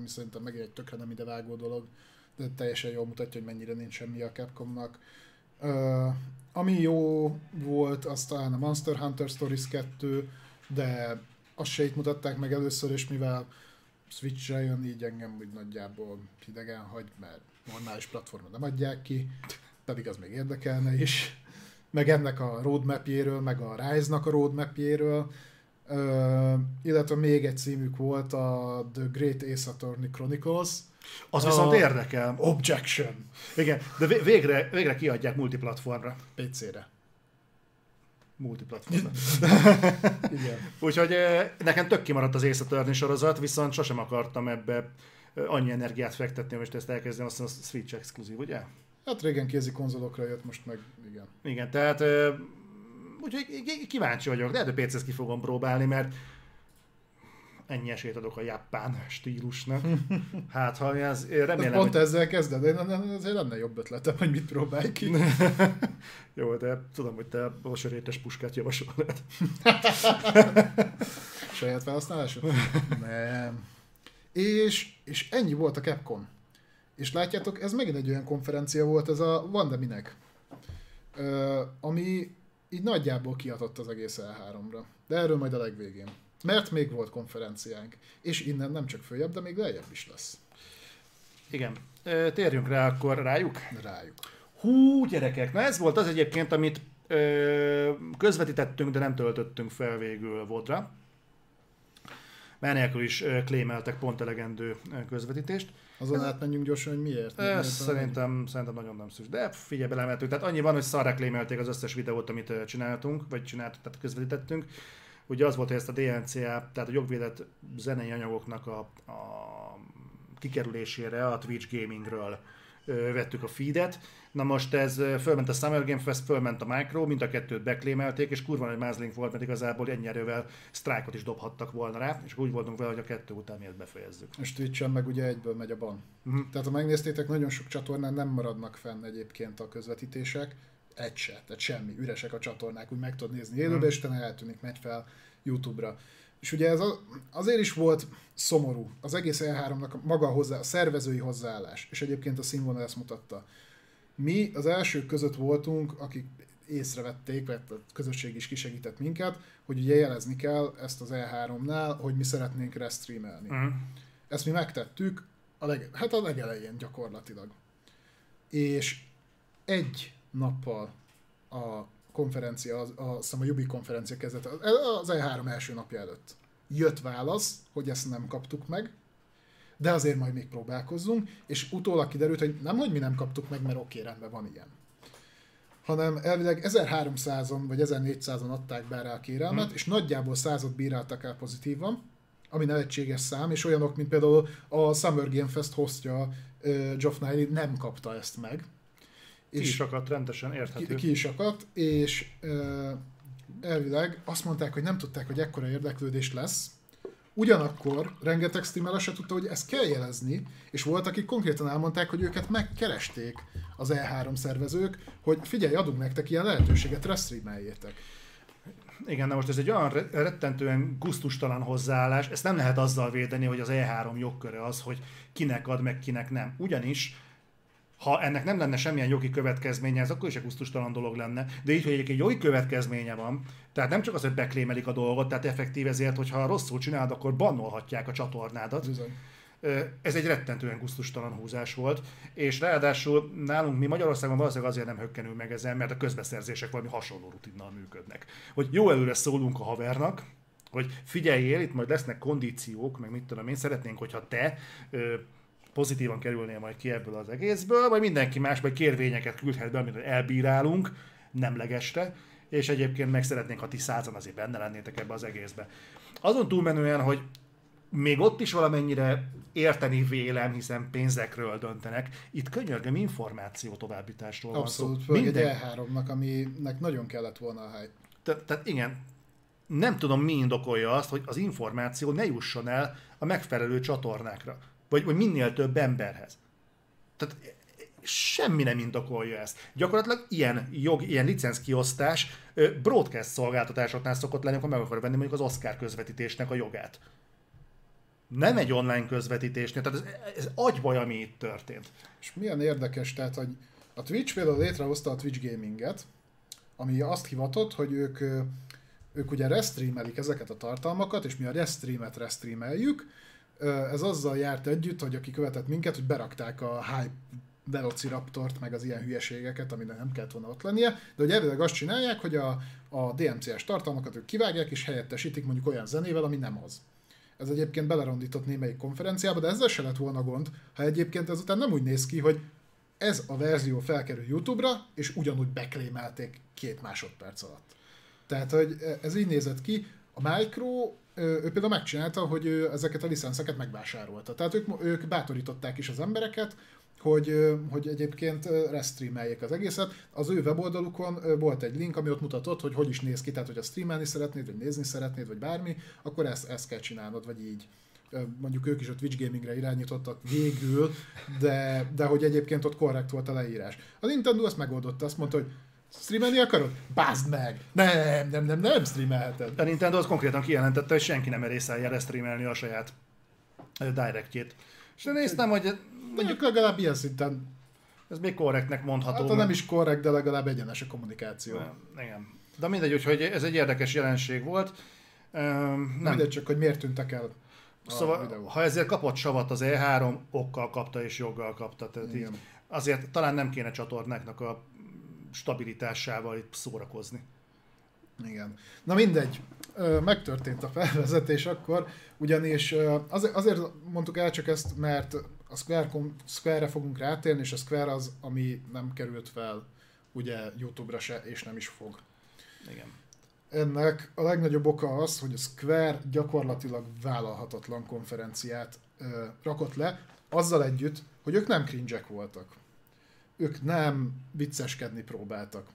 ami szerintem megint egy tökre nem idevágó dolog, de teljesen jól mutatja, hogy mennyire nincs semmi a Capcomnak. Uh, ami jó volt, az talán a Monster Hunter Stories 2, de azt se itt mutatták meg először, és mivel Switch-re jön, így engem úgy nagyjából hidegen hagy, mert normális platformon nem adják ki, pedig az még érdekelne is meg ennek a roadmapjéről, meg a Rise-nak a roadmapjéről, uh, illetve még egy címük volt a The Great Ace Attorney Chronicles, Az A- viszont érdekel. Objection Igen, de vé- végre, végre kiadják multiplatformra. PC-re. Multiplatformra. Igen. Úgyhogy nekem tök kimaradt az Ace Attorney sorozat, viszont sosem akartam ebbe annyi energiát fektetni, hogy most ezt elkezdem, azt hiszem a Switch exkluzív, ugye? Hát régen kézi konzolokra jött, most meg igen. Igen, tehát ö, úgyhogy kíváncsi vagyok. Lehet, hogy PC-t ki fogom próbálni, mert ennyi esélyt adok a japán stílusnak. Hát, ha ez, remélem, pont hogy... ezzel kezded, de azért lenne jobb ötletem, hogy mit próbálj ki. Jó, de tudom, hogy te a sörétes puskát javasolod. Saját felhasználású? Nem. És, és ennyi volt a Capcom. És látjátok, ez megint egy olyan konferencia volt, ez a Van de minek, Ö, ami így nagyjából kiadott az egész E3-ra. De erről majd a legvégén. Mert még volt konferenciánk. És innen nem csak följebb, de még lejjebb is lesz. Igen. Térjünk rá akkor rájuk. Rájuk. Hú, gyerekek, na ez volt az egyébként, amit ö, közvetítettünk, de nem töltöttünk fel végül Vodra. Mert nélkül is klémeltek pont elegendő közvetítést. Azon átmenjünk gyorsan, hogy miért. Ez Miért szerintem, szerintem nagyon nem szükség. De figyelj, belemeltük. Tehát annyi van, hogy szarra klémelték az összes videót, amit csináltunk, vagy csináltuk, tehát közvetítettünk. Ugye az volt, hogy ezt a DNCA, tehát a jogvédett zenei anyagoknak a, a kikerülésére a Twitch Gamingről ö, vettük a feedet. Na most ez fölment a Summer Game Fest, fölment a Micro, mind a kettőt beklémelték, és kurva nagy mázlink volt, mert igazából ennyi erővel sztrájkot is dobhattak volna rá, és úgy voltunk vele, hogy a kettő után miért befejezzük. És Twitch-en meg ugye egyből megy a ban. Mhm. Tehát ha megnéztétek, nagyon sok csatornán nem maradnak fenn egyébként a közvetítések. Egy se, tehát semmi, üresek a csatornák, úgy meg tudod nézni élőben, Mhm. és utána eltűnik, megy fel YouTube-ra. És ugye ez a, azért is volt szomorú, az egész E3-nak a maga hozzá, a szervezői hozzáállás, és egyébként a színvonal ezt mutatta. Mi az elsők között voltunk, akik észrevették, vagy a közösség is kisegített minket, hogy ugye jelezni kell ezt az E3-nál, hogy mi szeretnénk restreamelni. Mm. Ezt mi megtettük, a leg, hát a legelején gyakorlatilag. És egy nappal a konferencia, az, a, a, a Jubi konferencia kezdete, az E3 első napja előtt jött válasz, hogy ezt nem kaptuk meg, de azért majd még próbálkozzunk, és utólag kiderült, hogy nem, hogy mi nem kaptuk meg, mert oké, rendben van ilyen. Hanem elvileg 1300-on vagy 1400-on adták be rá a kérelmet, hmm. és nagyjából százat bíráltak el pozitívan, ami nevetséges szám, és olyanok, mint például a Summer Game Fest hostja uh, Geoff Niley nem kapta ezt meg. Ki és is akadt, rendesen érthető. Ki, ki is akadt, és uh, elvileg azt mondták, hogy nem tudták, hogy ekkora érdeklődés lesz, Ugyanakkor rengeteg streamer se tudta, hogy ezt kell jelezni, és volt, akik konkrétan elmondták, hogy őket megkeresték az E3 szervezők, hogy figyelj, adunk nektek ilyen lehetőséget, restreameljétek. Igen, de most ez egy olyan rettentően guztustalan hozzáállás, ezt nem lehet azzal védeni, hogy az E3 jogköre az, hogy kinek ad, meg kinek nem. Ugyanis ha ennek nem lenne semmilyen jogi következménye, ez akkor is egy kusztustalan dolog lenne. De így, hogy egy jogi következménye van, tehát nem csak az, hogy beklémelik a dolgot, tehát effektív ezért, hogyha rosszul csinálod, akkor bannolhatják a csatornádat. Bizony. Ez egy rettentően gusztustalan húzás volt, és ráadásul nálunk mi Magyarországon valószínűleg azért nem hökkenül meg ezen, mert a közbeszerzések valami hasonló rutinnal működnek. Hogy jó előre szólunk a havernak, hogy figyeljél, itt majd lesznek kondíciók, meg mit tudom én, szeretnénk, hogyha te pozitívan kerülnél majd ki ebből az egészből, vagy mindenki más majd kérvényeket küldhet be, amit elbírálunk, nemlegesre, és egyébként meg szeretnénk, ha ti százan azért benne lennétek ebbe az egészbe. Azon túlmenően, hogy még ott is valamennyire érteni vélem, hiszen pénzekről döntenek. Itt könyörgöm információ továbbításról Abszolút, van szó. Minden... egy E3-nak, aminek nagyon kellett volna a hype. Te, tehát igen, nem tudom mi indokolja azt, hogy az információ ne jusson el a megfelelő csatornákra vagy, vagy minél több emberhez. Tehát semmi nem indokolja ezt. Gyakorlatilag ilyen jog, ilyen licenckiosztás broadcast szolgáltatásoknál szokott lenni, akkor meg akar venni mondjuk az Oscar közvetítésnek a jogát. Nem egy online közvetítésnél, tehát ez, ez agybaj, ami itt történt. És milyen érdekes, tehát, hogy a Twitch például létrehozta a Twitch Gaminget, ami azt hivatott, hogy ők, ők ugye restreamelik ezeket a tartalmakat, és mi a restreamet restreameljük, ez azzal járt együtt, hogy aki követett minket, hogy berakták a hype Velociraptort, meg az ilyen hülyeségeket, aminek nem kellett volna ott lennie, de hogy elvileg azt csinálják, hogy a, a DMCS tartalmakat ők kivágják és helyettesítik mondjuk olyan zenével, ami nem az. Ez egyébként belerondított némelyik konferenciába, de ezzel se lett volna gond, ha egyébként ezután nem úgy néz ki, hogy ez a verzió felkerül YouTube-ra, és ugyanúgy beklémelték két másodperc alatt. Tehát, hogy ez így nézett ki. A Micro ő például megcsinálta, hogy ő ezeket a licenszeket megvásárolta. Tehát ők, ők bátorították is az embereket, hogy, hogy egyébként restreameljék az egészet. Az ő weboldalukon volt egy link, ami ott mutatott, hogy hogy is néz ki, tehát hogy a streamelni szeretnéd, vagy nézni szeretnéd, vagy bármi, akkor ezt, ezt kell csinálnod, vagy így. Mondjuk ők is a Twitch Gamingre irányítottak végül, de, de hogy egyébként ott korrekt volt a leírás. A Nintendo ezt megoldotta, azt mondta, hogy Streamelni akarod? Bázd meg! Nem, nem, nem, nem streamelheted. A Nintendo az konkrétan kijelentette, hogy senki nem merészelje streamelni a saját directjét. És néztem, hogy... Mondjuk legalább ilyen szinten. Ez még korrektnek mondható. Hát nem is korrekt, de legalább egyenes a kommunikáció. Nem, igen. De mindegy, hogy ez egy érdekes jelenség volt. Um, nem. Mindegy, csak hogy miért tűntek el Szóval, videó. ha ezért kapott savat az E3, okkal kapta és joggal kapta. Tehát így, azért talán nem kéne csatornáknak a stabilitásával itt szórakozni. Igen. Na mindegy, megtörtént a felvezetés akkor, ugyanis azért mondtuk el csak ezt, mert a Square, Square-re fogunk rátérni, és a Square az, ami nem került fel ugye YouTube-ra se, és nem is fog. Igen. Ennek a legnagyobb oka az, hogy a Square gyakorlatilag vállalhatatlan konferenciát ö, rakott le, azzal együtt, hogy ők nem cringe voltak ők nem vicceskedni próbáltak,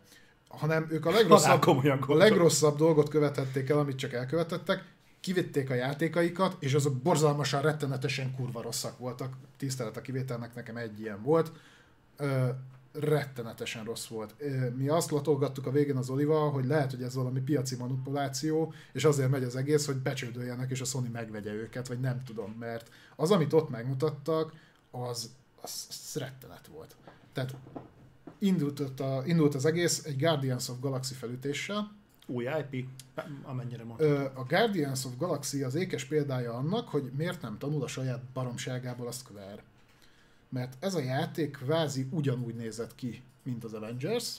hanem ők a legrosszabb, a legrosszabb dolgot követették el, amit csak elkövetettek, kivitték a játékaikat, és azok borzalmasan, rettenetesen kurva rosszak voltak. Tisztelet a kivételnek, nekem egy ilyen volt. Ö, rettenetesen rossz volt. Mi azt latolgattuk a végén az Olival, hogy lehet, hogy ez valami piaci manipuláció, és azért megy az egész, hogy becsődöljenek, és a Sony megvegye őket, vagy nem tudom, mert az, amit ott megmutattak, az, az, az rettenet volt. Tehát indult, a, indult az egész egy Guardians of Galaxy felütéssel. Új IP, amennyire mondtam. A Guardians of Galaxy az ékes példája annak, hogy miért nem tanul a saját baromságából a Square. Mert ez a játék kvázi ugyanúgy nézett ki, mint az Avengers.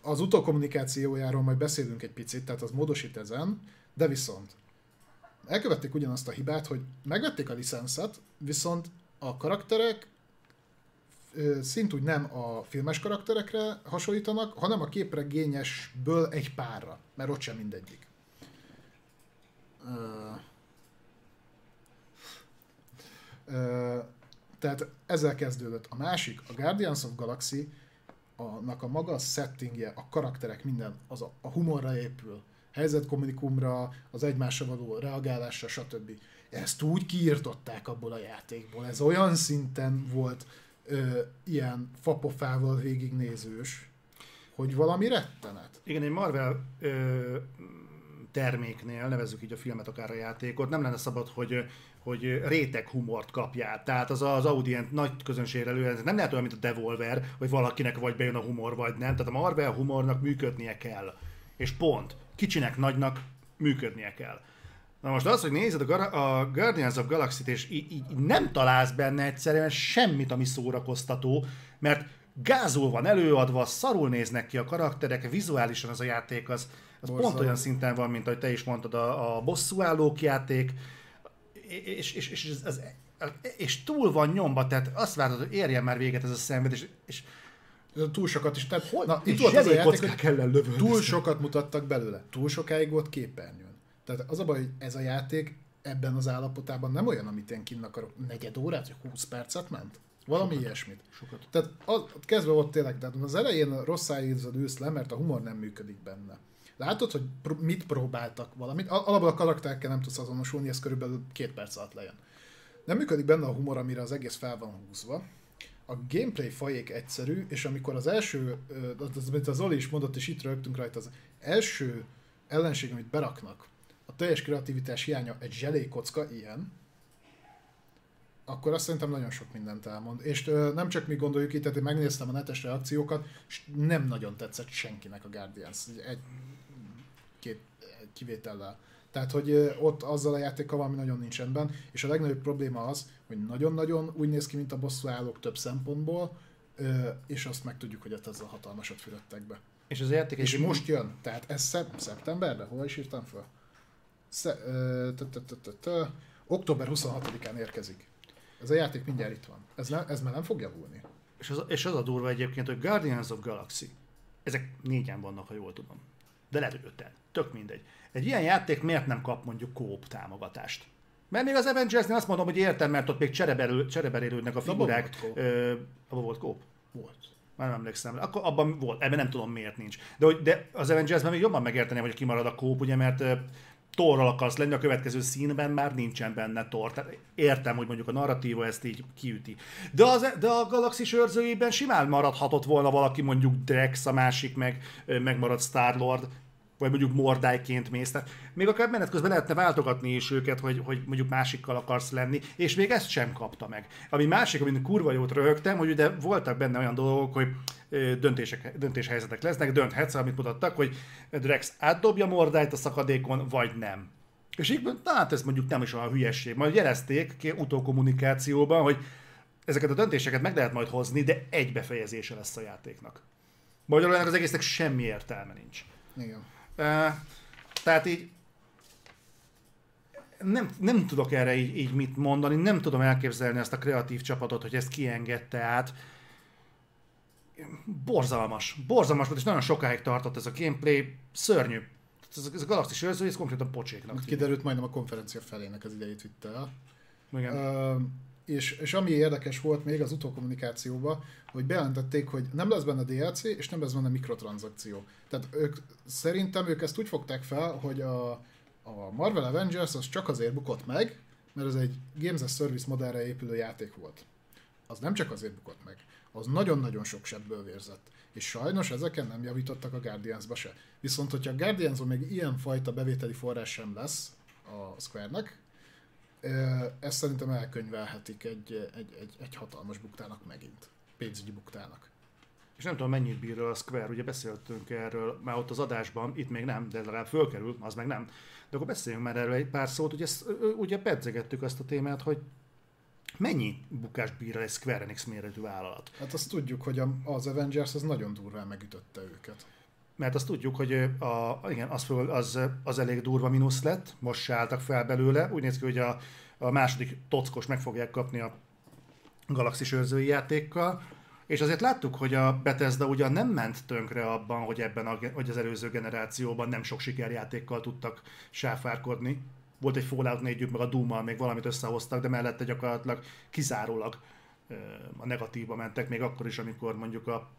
Az utókommunikációjáról majd beszélünk egy picit, tehát az módosít ezen, de viszont elkövették ugyanazt a hibát, hogy megvették a licenszet, viszont a karakterek szintúgy nem a filmes karakterekre hasonlítanak, hanem a képregényesből egy párra, mert ott sem mindegyik. Tehát ezzel kezdődött. A másik, a Guardians of Galaxy, annak a maga settingje, a karakterek, minden, az a, a humorra épül, helyzetkommunikumra, az egymásra való reagálásra, stb. Ezt úgy kiirtották abból a játékból. Ez olyan szinten volt ö, ilyen fapofával végignézős, hogy valami rettenet. Igen, egy Marvel ö, terméknél, nevezzük így a filmet, akár a játékot, nem lenne szabad, hogy hogy réteg humort kapjál. Tehát az az audient nagy közönségre elő, nem lehet olyan, mint a Devolver, hogy valakinek vagy bejön a humor, vagy nem. Tehát a Marvel humornak működnie kell. És pont. Kicsinek, nagynak működnie kell. Na most az, hogy nézed a, Gar- a Guardians of Galaxy-t, és így, így nem találsz benne egyszerűen semmit, ami szórakoztató, mert gázul van előadva, szarul néznek ki a karakterek, vizuálisan az a játék az, az pont olyan szinten van, mint ahogy te is mondtad, a, a bosszúállók játék, és, és, és, és, az, és túl van nyomba, tehát azt várod, hogy érjen már véget ez a szenvedés, és, és Túl sokat is. Tehát, hogy, na, itt volt az a játék, hogy túl sokat mutattak belőle. Túl sokáig volt képernyőn. Tehát az a baj, hogy ez a játék ebben az állapotában nem olyan, amit én kinn akarok. Negyed órát, vagy 20 percet ment? Valami sokat. ilyesmit. Sokat. Tehát az, kezdve ott tényleg, tehát az elején rossz ágyézod ülsz le, mert a humor nem működik benne. Látod, hogy pr- mit próbáltak valamit? Al- Alapból a karakterekkel nem tudsz azonosulni, ez körülbelül két perc alatt lejön. Nem működik benne a humor, amire az egész fel van húzva. A gameplay fajék egyszerű, és amikor az első, az, amit az Oli is mondott, és itt rögtünk rajta, az első ellenség, amit beraknak, a teljes kreativitás hiánya egy zselékocka ilyen, akkor azt szerintem nagyon sok mindent elmond. És ö, nem csak mi gondoljuk itt, tehát én megnéztem a netes reakciókat, és nem nagyon tetszett senkinek a Guardians. Egy, két egy kivétellel. Tehát, hogy ö, ott azzal a játékkal valami nagyon nincs rendben, és a legnagyobb probléma az, hogy nagyon-nagyon úgy néz ki, mint a bosszúállók több szempontból, ö, és azt meg tudjuk, hogy ott ezzel hatalmasat fürödtek be. És az játék És most jön, tehát ez szep- szeptemberben, hol is írtam fel? Október 26-án érkezik. Ez a játék mindjárt itt van. Ez, ne, ez már nem fog javulni. És az, és az a durva egyébként, hogy Guardians of Galaxy, ezek négyen vannak, ha jól tudom. De lehet, hogy öten. Tök mindegy. Egy ilyen játék miért nem kap mondjuk kóp támogatást? Mert még az Avengers-nél azt mondom, hogy értem, mert ott még csereberül, csereberélődnek a figurák. abban volt kóp? Volt. Már nem emlékszem. Akkor abban volt, ebben nem tudom miért nincs. De, hogy, de az Avengers-ben még jobban megérteném, hogy kimarad a kóp, ugye, mert Torral akarsz lenni, a következő színben már nincsen benne Thor. Tehát értem, hogy mondjuk a narratíva ezt így kiüti. De, az, de a galaxis őrzőjében simán maradhatott volna valaki, mondjuk Drex, a másik meg megmarad Star-Lord, vagy mondjuk Mordájként mész. Tehát még akár menet közben lehetne váltogatni is őket, hogy, hogy mondjuk másikkal akarsz lenni, és még ezt sem kapta meg. Ami másik, amin kurva jót röhögtem, hogy ugye voltak benne olyan dolgok, hogy döntések, döntéshelyzetek lesznek, dönthetsz, amit mutattak, hogy Drex átdobja Mordájt a szakadékon, vagy nem. És így, na, hát ez mondjuk nem is olyan hülyesség. Majd jelezték utókommunikációban, hogy ezeket a döntéseket meg lehet majd hozni, de egy befejezése lesz a játéknak. Magyarul ennek az egésznek semmi értelme nincs. Igen. Uh, tehát így nem, nem tudok erre így, így mit mondani, nem tudom elképzelni ezt a kreatív csapatot, hogy ezt kiengedte át. Borzalmas, borzalmas volt, és nagyon sokáig tartott ez a gameplay, szörnyű. Ez, ez a galaxis őrző, ez konkrétan pocséknak. Kiderült majdnem a konferencia felének az idejét vitte el. Igen. Ö, és, és ami érdekes volt még az utókommunikációban, hogy bejelentették, hogy nem lesz benne DLC, és nem lesz benne mikrotranszakció. Tehát ők, szerintem ők ezt úgy fogták fel, hogy a, a Marvel Avengers az csak azért bukott meg, mert ez egy Games as Service modellre épülő játék volt. Az nem csak azért bukott meg, az nagyon-nagyon sok sebből vérzett. És sajnos ezeken nem javítottak a Guardians-ba se. Viszont, hogyha a guardians még ilyen fajta bevételi forrás sem lesz a Square-nek, ezt szerintem elkönyvelhetik egy, egy, egy, egy hatalmas buktának megint. Pénzügyi buktának. és nem tudom mennyit bír a Square, ugye beszéltünk erről már ott az adásban, itt még nem, de legalább fölkerül, az meg nem. De akkor beszéljünk már erről egy pár szót, ugye, ezt, ugye pedzegettük azt a témát, hogy mennyi bukás bír egy Square Enix méretű vállalat? Hát azt tudjuk, hogy az Avengers az nagyon durván megütötte őket. Mert azt tudjuk, hogy a, igen, az, az, az elég durva mínusz lett, most se álltak fel belőle. Úgy néz ki, hogy a, a második tockos meg fogják kapni a Galaxis őrzői játékkal. És azért láttuk, hogy a Bethesda ugyan nem ment tönkre abban, hogy ebben a, hogy az előző generációban nem sok sikerjátékkal tudtak sáfárkodni. Volt egy Fallout 4 meg a doom még valamit összehoztak, de mellette gyakorlatilag kizárólag a negatíva mentek, még akkor is, amikor mondjuk a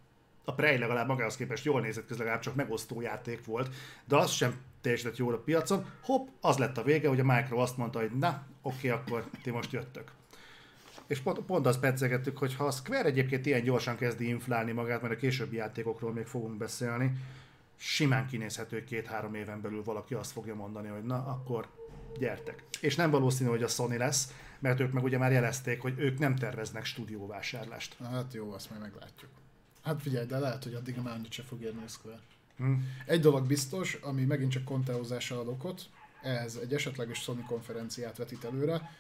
a Prey legalább magához képest jól nézett ki, legalább csak megosztó játék volt, de az sem teljesített jól a piacon. Hopp, az lett a vége, hogy a Micro azt mondta, hogy na, oké, akkor ti most jöttök. És pont, pont azt percegettük, hogy ha a Square egyébként ilyen gyorsan kezdi inflálni magát, mert a későbbi játékokról még fogunk beszélni, simán kinézhető, két-három éven belül valaki azt fogja mondani, hogy na, akkor gyertek. És nem valószínű, hogy a Sony lesz, mert ők meg ugye már jelezték, hogy ők nem terveznek stúdióvásárlást. Hát jó, azt majd meglátjuk. Hát figyelj, de lehet, hogy addig már annyit se fog érni a Square. Hmm. Egy dolog biztos, ami megint csak konteózással ad okot, ez egy esetleges Sony konferenciát vetít előre.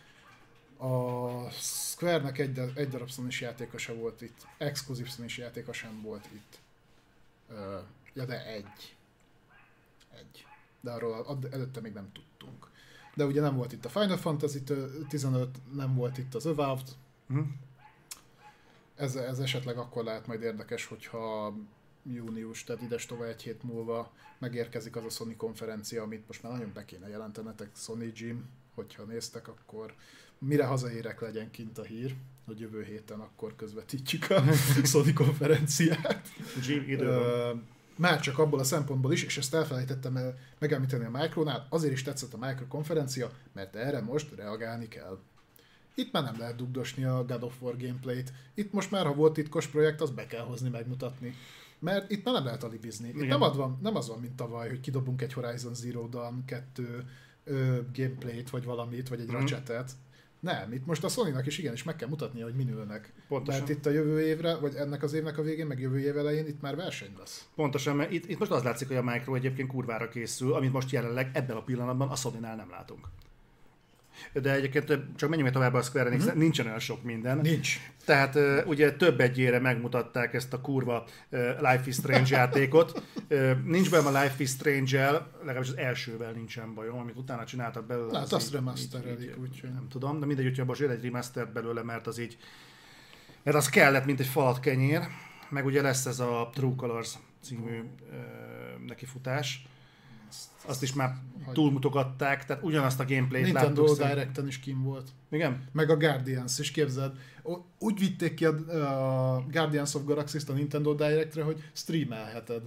A Square-nek egy, egy darab sony játéka sem volt itt, exkluzív sony játéka sem volt itt. Ja, de egy. Egy. De arról előtte még nem tudtunk. De ugye nem volt itt a Final Fantasy 15, nem volt itt az Avowed, hmm ez, ez esetleg akkor lehet majd érdekes, hogyha június, tehát ides tovább egy hét múlva megérkezik az a Sony konferencia, amit most már nagyon be kéne jelentenetek, Sony Gym, hogyha néztek, akkor mire hazaérek legyen kint a hír, hogy jövő héten akkor közvetítjük a Sony konferenciát. Gym időben. Már csak abból a szempontból is, és ezt elfelejtettem el megemlíteni a Micronál, azért is tetszett a Micro konferencia, mert erre most reagálni kell. Itt már nem lehet dugdosni a God of War gameplayt. Itt most már, ha volt titkos projekt, az be kell hozni, megmutatni. Mert itt már nem lehet alibizni. Itt nem, az van, nem az van, mint tavaly, hogy kidobunk egy Horizon Zero Dawn 2 ö, gameplayt, vagy valamit, vagy egy mm-hmm. ratchetet. Nem, itt most a sony is igenis meg kell mutatnia, hogy minőnek. Pontosan. Mert itt a jövő évre, vagy ennek az évnek a végén, meg jövő év elején itt már verseny lesz. Pontosan, mert itt, itt most az látszik, hogy a Micro egyébként kurvára készül, amit most jelenleg ebben a pillanatban a sony nem látunk de egyébként csak menjünk tovább a Square Enix, mm-hmm. nincsen olyan sok minden. Nincs. Tehát uh, ugye több egyére megmutatták ezt a kurva uh, Life is Strange játékot. Nincs benne a Life is Strange-el, legalábbis az elsővel nincsen bajom, amit utána csináltak belőle. Hát azt remasterelik, úgyhogy. Nem tudom, de mindegy, hogyha most jön egy remaster belőle, mert az így, mert az kellett, mint egy falat kenyér, meg ugye lesz ez a True Colors című nekifutás azt is már túlmutogatták, tehát ugyanazt a gameplayt Nintendo láttuk. Nintendo Direct-en is kim volt. Igen? Meg a Guardians is képzeld. Úgy vitték ki a, Guardians of Galaxy-t a Nintendo Directre, hogy streamelheted.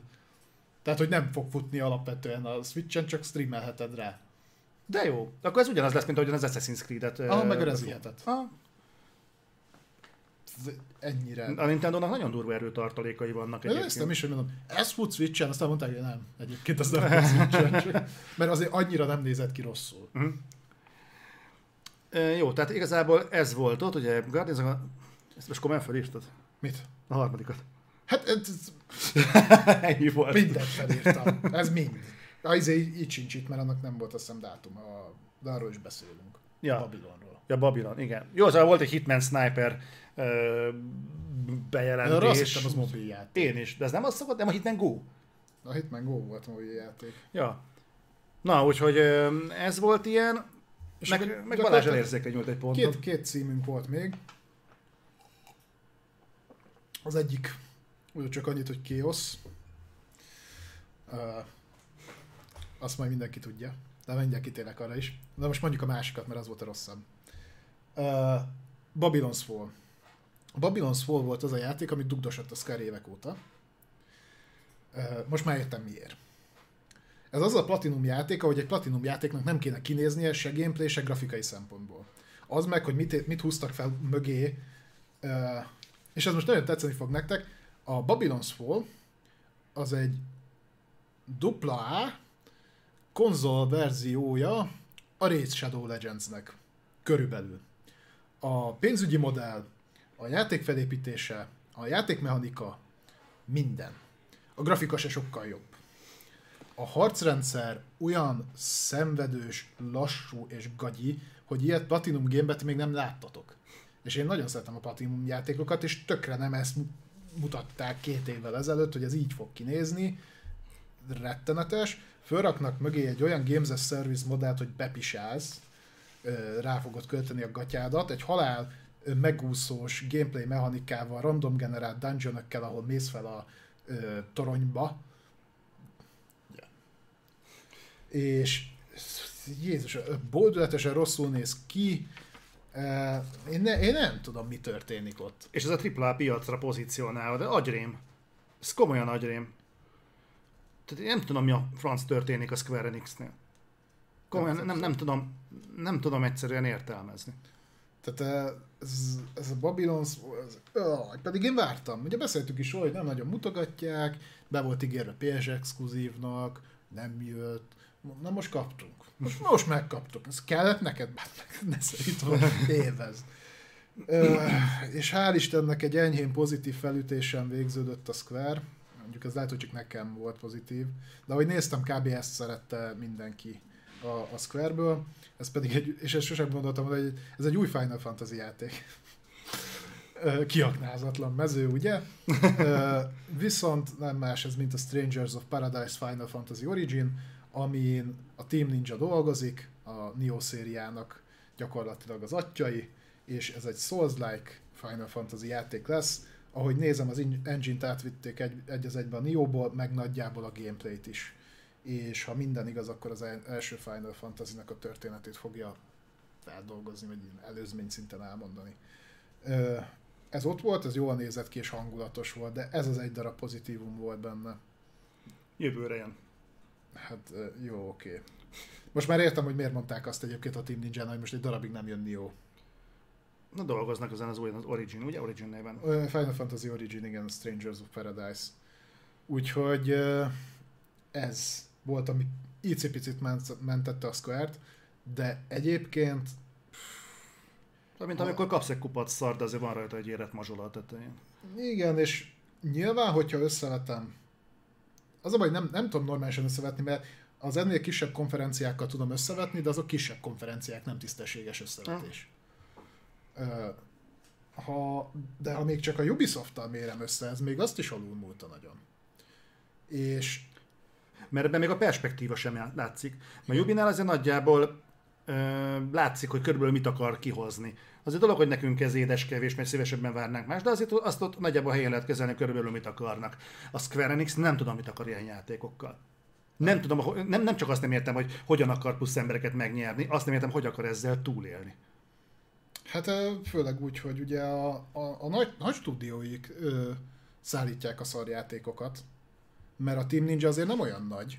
Tehát, hogy nem fog futni alapvetően a Switch-en, csak streamelheted rá. De jó. Akkor ez ugyanaz lesz, mint ahogyan az Assassin's Creed-et. Ah, meg a Rezihetet. Ennyire. A Nintendo-nak nagyon durva erőtartalékai vannak egyébként. Ezt nem is, hogy mondom, ez fut Switch-en, aztán mondták, hogy nem, egyébként az nem fut switch mert azért annyira nem nézett ki rosszul. Uh-huh. E, jó, tehát igazából ez volt ott, ugye Guardians of... Ezt most komolyan felírtad? Mit? A harmadikat. Hát ez... Ennyi volt. Mindent felírtam. Ez mind. Az izé így sincs itt, mert annak nem volt azt hiszem a... de arról is beszélünk. Ja. Babylonról. Ja, Babylon, igen. Jó, az volt egy Hitman Sniper bejelentés. Arra azt az mobil játék. Én is, de ez nem az szokott, nem a Hitman Go. A Hitman Go volt mobil játék. Ja. Na, úgyhogy ez volt ilyen, és meg, meg Balázs elérzékeny nyújt egy pontot. Két, két címünk volt még. Az egyik, csak annyit, hogy Chaos. Uh, azt majd mindenki tudja. De mindenki tényleg arra is. De most mondjuk a másikat, mert az volt a rosszabb. Uh, Babylon's Fall. A Babylon's Fall volt az a játék, amit dugdosott a Square évek óta. Most már értem miért. Ez az a Platinum játék, ahogy egy Platinum játéknak nem kéne kinéznie se gameplay, se grafikai szempontból. Az meg, hogy mit, mit húztak fel mögé, és ez most nagyon tetszeni fog nektek, a Babylon's Fall az egy dupla A konzol verziója a Raid Shadow Legendsnek körülbelül a pénzügyi modell, a játék felépítése, a játékmechanika, Minden. A grafika se sokkal jobb. A harcrendszer olyan szenvedős, lassú és gagyi, hogy ilyet Platinum game még nem láttatok. És én nagyon szeretem a Platinum játékokat, és tökre nem ezt mutatták két évvel ezelőtt, hogy ez így fog kinézni. Rettenetes. Fölraknak mögé egy olyan Games as Service modellt, hogy bepisálsz, rá fogod költeni a gatyádat, egy halál megúszós gameplay mechanikával, random generált dungeon ahol mész fel a ö, toronyba. Yeah. És Jézus, boldületesen rosszul néz ki, én, ne, én nem tudom, mi történik ott. És ez a AAA piacra pozícionálva, de agyrém. Ez komolyan agyrém. Tehát én nem tudom, mi a franc történik a Square Enix-nél. Komolyan nem, nem, nem, tudom, nem tudom egyszerűen értelmezni. Tehát ez, ez a Babylon, ez, oh, pedig én vártam. Ugye beszéltük is róla, hogy nem nagyon mutogatják, be volt ígérve PS exkluzívnak, nem jött. Na most kaptunk. Most, most megkaptuk. Ez kellett neked? Ne szerintem évez. és hál' Istennek egy enyhén pozitív felütésen végződött a Square. Mondjuk ez lehet, hogy csak nekem volt pozitív. De ahogy néztem, kb. ezt szerette mindenki a, a Square-ből. Ez pedig egy, és ezt sosem gondoltam, hogy ez egy új Final Fantasy játék. Kiaknázatlan mező, ugye? Viszont nem más ez, mint a Strangers of Paradise Final Fantasy Origin, amin a Team Ninja dolgozik, a Neo szériának gyakorlatilag az atyai, és ez egy Souls-like Final Fantasy játék lesz. Ahogy nézem, az engine-t átvitték egy, egy az egyben a Neo-ból, meg nagyjából a gameplayt is. És ha minden igaz, akkor az első Final Fantasy-nek a történetét fogja feldolgozni, vagy előzmény szinten elmondani. Ez ott volt, ez jól nézett ki és hangulatos volt, de ez az egy darab pozitívum volt benne. Jövőre jön. Hát jó, oké. Okay. Most már értem, hogy miért mondták azt egyébként a Team ninja hogy most egy darabig nem jön jó. Na dolgoznak ezen az új az Origin, ugye? Origin néven. Final Fantasy Origin, igen, Strangers of Paradise. Úgyhogy ez volt, ami icipicit mentette a Square-t, de egyébként mint amikor kapsz egy kupat szar, de azért van rajta egy érett mazsola a tetején. Igen, és nyilván, hogyha összevetem az a baj, nem, nem tudom normálisan összevetni, mert az ennél kisebb konferenciákkal tudom összevetni, de azok kisebb konferenciák, nem tisztességes összevetés. Ha. Ha, de ha még csak a Ubisoft-tal mérem össze, ez még azt is múlta nagyon. És mert ebben még a perspektíva sem látszik. Mert Jubinál azért nagyjából ö, látszik, hogy körülbelül mit akar kihozni. Az egy dolog, hogy nekünk ez édes kevés, mert szívesebben várnánk más, de azért azt ott nagyjából helyen lehet kezelni körülbelül, mit akarnak. A Square Enix nem tudom, mit akar ilyen játékokkal. Nem tudom, nem, nem csak azt nem értem, hogy hogyan akar plusz embereket megnyerni, azt nem értem, hogy akar ezzel túlélni. Hát főleg úgy, hogy ugye a, a, a nagy, nagy stúdióik ö, szállítják a szarjátékokat, mert a Team Ninja azért nem olyan nagy,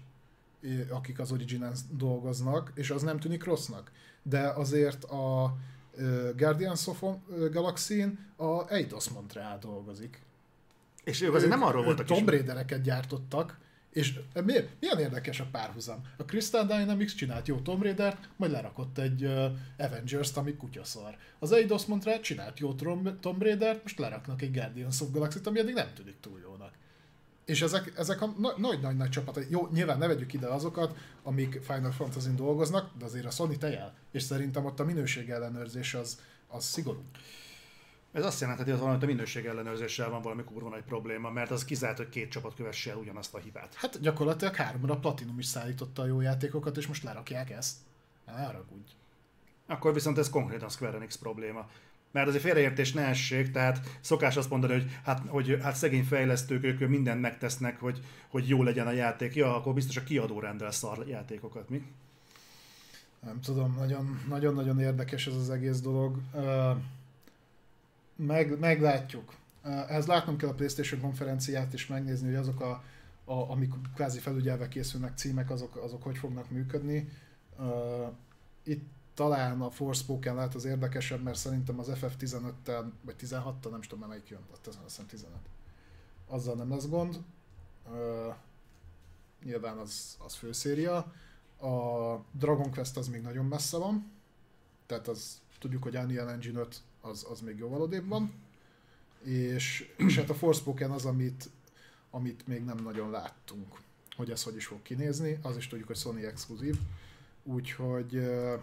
akik az origin dolgoznak, és az nem tűnik rossznak. De azért a Guardians of Galaxy-n a Eidos Montreal dolgozik. És ők azért nem arról voltak Tomb Raidereket gyártottak, és miért, milyen érdekes a párhuzam? A Crystal Dynamics csinált jó Tomb raider majd lerakott egy uh, Avengers-t, ami kutyaszar. Az Eidos Montreal csinált jó Tomb raider most leraknak egy Guardians of Galaxy-t, ami eddig nem tűnik túl jónak. És ezek, ezek a nagy-nagy-nagy csapatok, jó, nyilván ne vegyük ide azokat, amik Final fantasy dolgoznak, de azért a Sony tejel, és szerintem ott a minőség ellenőrzés az, az szigorú. Ez azt jelenti, hogy a minőség ellenőrzéssel van valami kurva nagy probléma, mert az kizárt, hogy két csapat kövesse el ugyanazt a hibát. Hát gyakorlatilag háromra Platinum is szállította a jó játékokat, és most lerakják ezt. Ne úgy. Akkor viszont ez konkrétan Square Enix probléma. Mert azért félreértés ne essék, tehát szokás azt mondani, hogy hát, hogy, hát szegény fejlesztők, ők mindent megtesznek, hogy, hogy jó legyen a játék. Ja, akkor biztos a kiadó rendel szar játékokat, mi? Nem tudom, nagyon, nagyon érdekes ez az egész dolog. Meg, meglátjuk. Ez látnom kell a PlayStation konferenciát és megnézni, hogy azok a, a amik kvázi felügyelve készülnek címek, azok, azok hogy fognak működni. Itt talán a Forspoken lehet az érdekesebb, mert szerintem az FF15-tel, vagy 16-tal, nem tudom, melyik jön, azt hiszem 15. Azzal nem lesz gond. Uh, nyilván az, az főszéria. A Dragon Quest az még nagyon messze van, tehát az tudjuk, hogy Unreal Engine 5 az, az még jóval odébb van. És, és hát a Forspoken az, amit amit még nem nagyon láttunk, hogy ez hogy is fog kinézni. Az is tudjuk, hogy Sony exkluzív. Úgyhogy ö,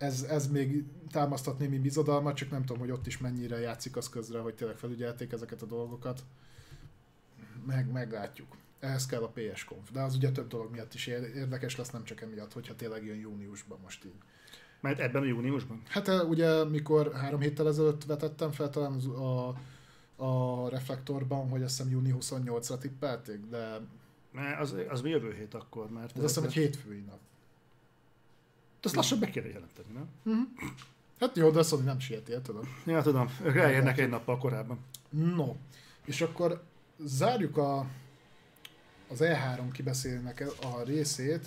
ez, ez még támasztat némi bizodalmat, csak nem tudom, hogy ott is mennyire játszik az közre, hogy tényleg felügyelték ezeket a dolgokat. Meg, meglátjuk. Ehhez kell a PS Conf. De az ugye több dolog miatt is ér- érdekes lesz, nem csak emiatt, hogyha tényleg jön júniusban most így. Mert ebben a júniusban? Hát eh, ugye, mikor három héttel ezelőtt vetettem fel talán az, a, a reflektorban, hogy azt hiszem júni 28-ra tippelték, de Mert az, az mi jövő hét akkor, mert... ez azt hiszem egy hétfői nap. Azt lassan be kéne jelenteni, nem? Hát jó, de azt mondom, nem sietél, tudod. Ja, tudom. Ők elérnek egy nappal korábban. No, és akkor zárjuk a, az E3 kibeszélnek a részét.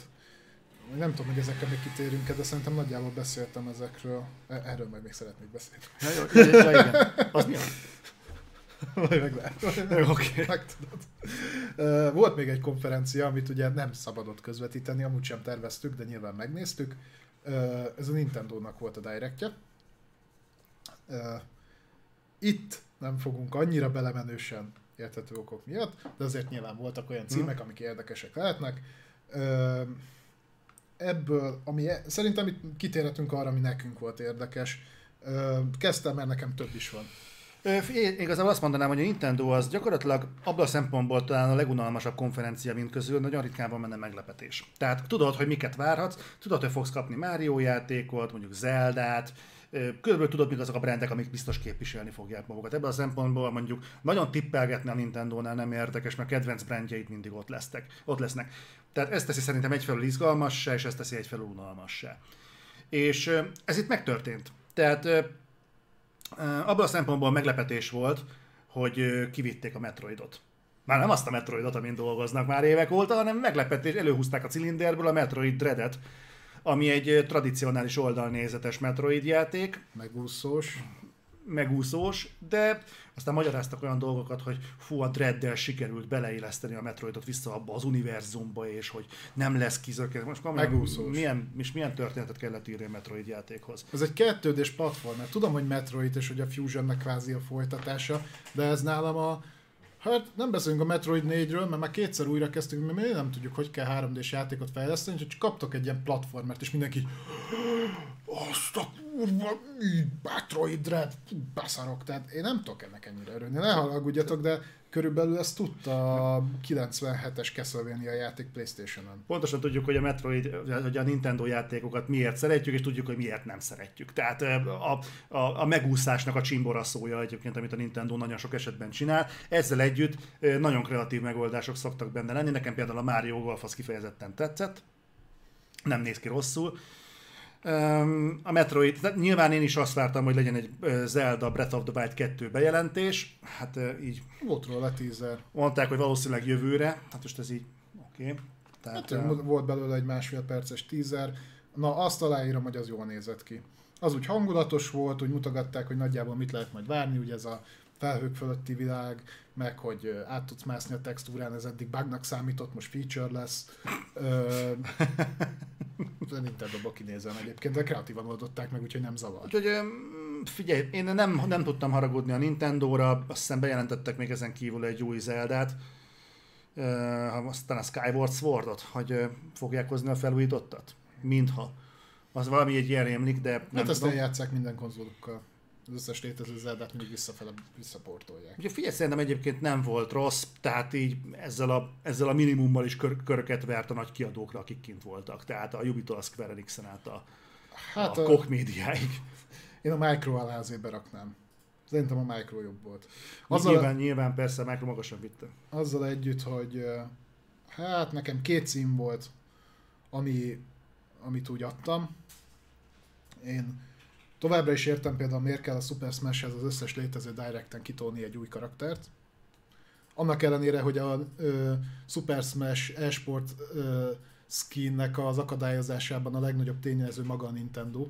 Nem tudom, hogy ezekre még kitérünk de szerintem nagyjából beszéltem ezekről. E- Erről majd még szeretnék beszélni. Ja, jó, ja, igen. Az mi? Majd meglátod. Jó, Oké. Ö, Volt még egy konferencia, amit ugye nem szabadott közvetíteni, amúgy sem terveztük, de nyilván megnéztük. Ez a Nintendo-nak volt a directje. Ö, Itt nem fogunk annyira belemenősen érthető okok miatt, de azért nyilván voltak olyan címek, amik érdekesek lehetnek. Ebből, ami e- szerintem itt kitérhetünk arra, ami nekünk volt érdekes. Kezdtem, mert nekem több is van. Én igazából azt mondanám, hogy a Nintendo az gyakorlatilag abban a szempontból talán a legunalmasabb konferencia mind közül, nagyon ritkán van benne meglepetés. Tehát tudod, hogy miket várhatsz, tudod, hogy fogsz kapni Mario játékot, mondjuk Zeldát, körülbelül tudod, mik azok a brendek, amik biztos képviselni fogják magukat. Ebből a szempontból mondjuk nagyon tippelgetni a Nintendo-nál nem érdekes, mert kedvenc brandjeid mindig ott lesznek. Ott lesznek. Tehát ez teszi szerintem egyfelől izgalmassá, és ez teszi egyfelől unalmassá. És ez itt megtörtént. Tehát abban a szempontból meglepetés volt, hogy kivitték a Metroidot. Már nem azt a Metroidot, amin dolgoznak már évek óta, hanem meglepetés, előhúzták a cilinderből a Metroid Dreadet, ami egy tradicionális oldalnézetes Metroid játék, Megúszós. Megúszós, de aztán magyaráztak olyan dolgokat, hogy fú, a Dreaddel sikerült beleilleszteni a Metroidot vissza abba az univerzumba, és hogy nem lesz kizökkenő. Most komolyan, Megúszós. milyen, és milyen történetet kellett írni a Metroid játékhoz? Ez egy kettődés platform, mert tudom, hogy Metroid és hogy a Fusionnek kvázi a folytatása, de ez nálam a Hát nem beszélünk a Metroid 4-ről, mert már kétszer újra kezdtünk, mert mi nem tudjuk, hogy kell 3D-s játékot fejleszteni, úgyhogy kaptok egy ilyen platformert, és mindenki azt a kurva, Metroid Dread, beszarok, tehát én nem tudok ennek ennyire örülni, ne haragudjatok, de körülbelül ezt tudta a 97-es Castlevania játék Playstation-on. Pontosan tudjuk, hogy a Metroid, hogy a Nintendo játékokat miért szeretjük, és tudjuk, hogy miért nem szeretjük. Tehát a, a, a megúszásnak a csimbora szója egyébként, amit a Nintendo nagyon sok esetben csinál. Ezzel együtt nagyon kreatív megoldások szoktak benne lenni. Nekem például a Mario Golf az kifejezetten tetszett. Nem néz ki rosszul. A Metroid, tehát nyilván én is azt vártam, hogy legyen egy Zelda Breath of the Wild 2 bejelentés. Hát így Volt róla teaser. mondták, hogy valószínűleg jövőre. Hát most ez így oké. Okay. Tehát, Hát ö, volt belőle egy másfél perces teaser. Na, azt aláírom, hogy az jól nézett ki. Az úgy hangulatos volt, úgy mutogatták, hogy nagyjából mit lehet majd várni, ugye ez a felhők fölötti világ, meg hogy át tudsz mászni a textúrán, ez eddig bugnak számított, most feature lesz. Ö, Nintendo-ba kinézem egyébként, de kreatívan oldották meg, úgyhogy nem zavar. Úgyhogy figyelj, én nem, nem tudtam haragudni a Nintendo-ra, azt hiszem bejelentettek még ezen kívül egy új Zeldát, aztán a Skyward Swordot, hogy fogják hozni a felújítottat. Mintha. Az valami egy ilyen rémlik, de nem Hát ezt tudom. eljátszák minden konzolokkal. Az összes létező Zeldát mindig visszafele visszaportolják. Ugye figyelj, szerintem egyébként nem volt rossz, tehát így ezzel a, ezzel a minimummal is kör, köröket vert a nagy kiadókra, akik kint voltak. Tehát a Jubitól a Square Enixen át a, Hát a a, Koch médiáig. én a Micro alá azért beraknám. Szerintem a Micro jobb volt. Azzal... Nyilván, nyilván persze, a Micro magasan vitte. azzal együtt, hogy hát nekem két cím volt, ami, amit úgy adtam. Én továbbra is értem például, miért kell a Super Smash-hez az összes létező Directen kitolni egy új karaktert. Annak ellenére, hogy a ö, Super Smash e-sport ö, skinnek az akadályozásában a legnagyobb tényező maga a Nintendo.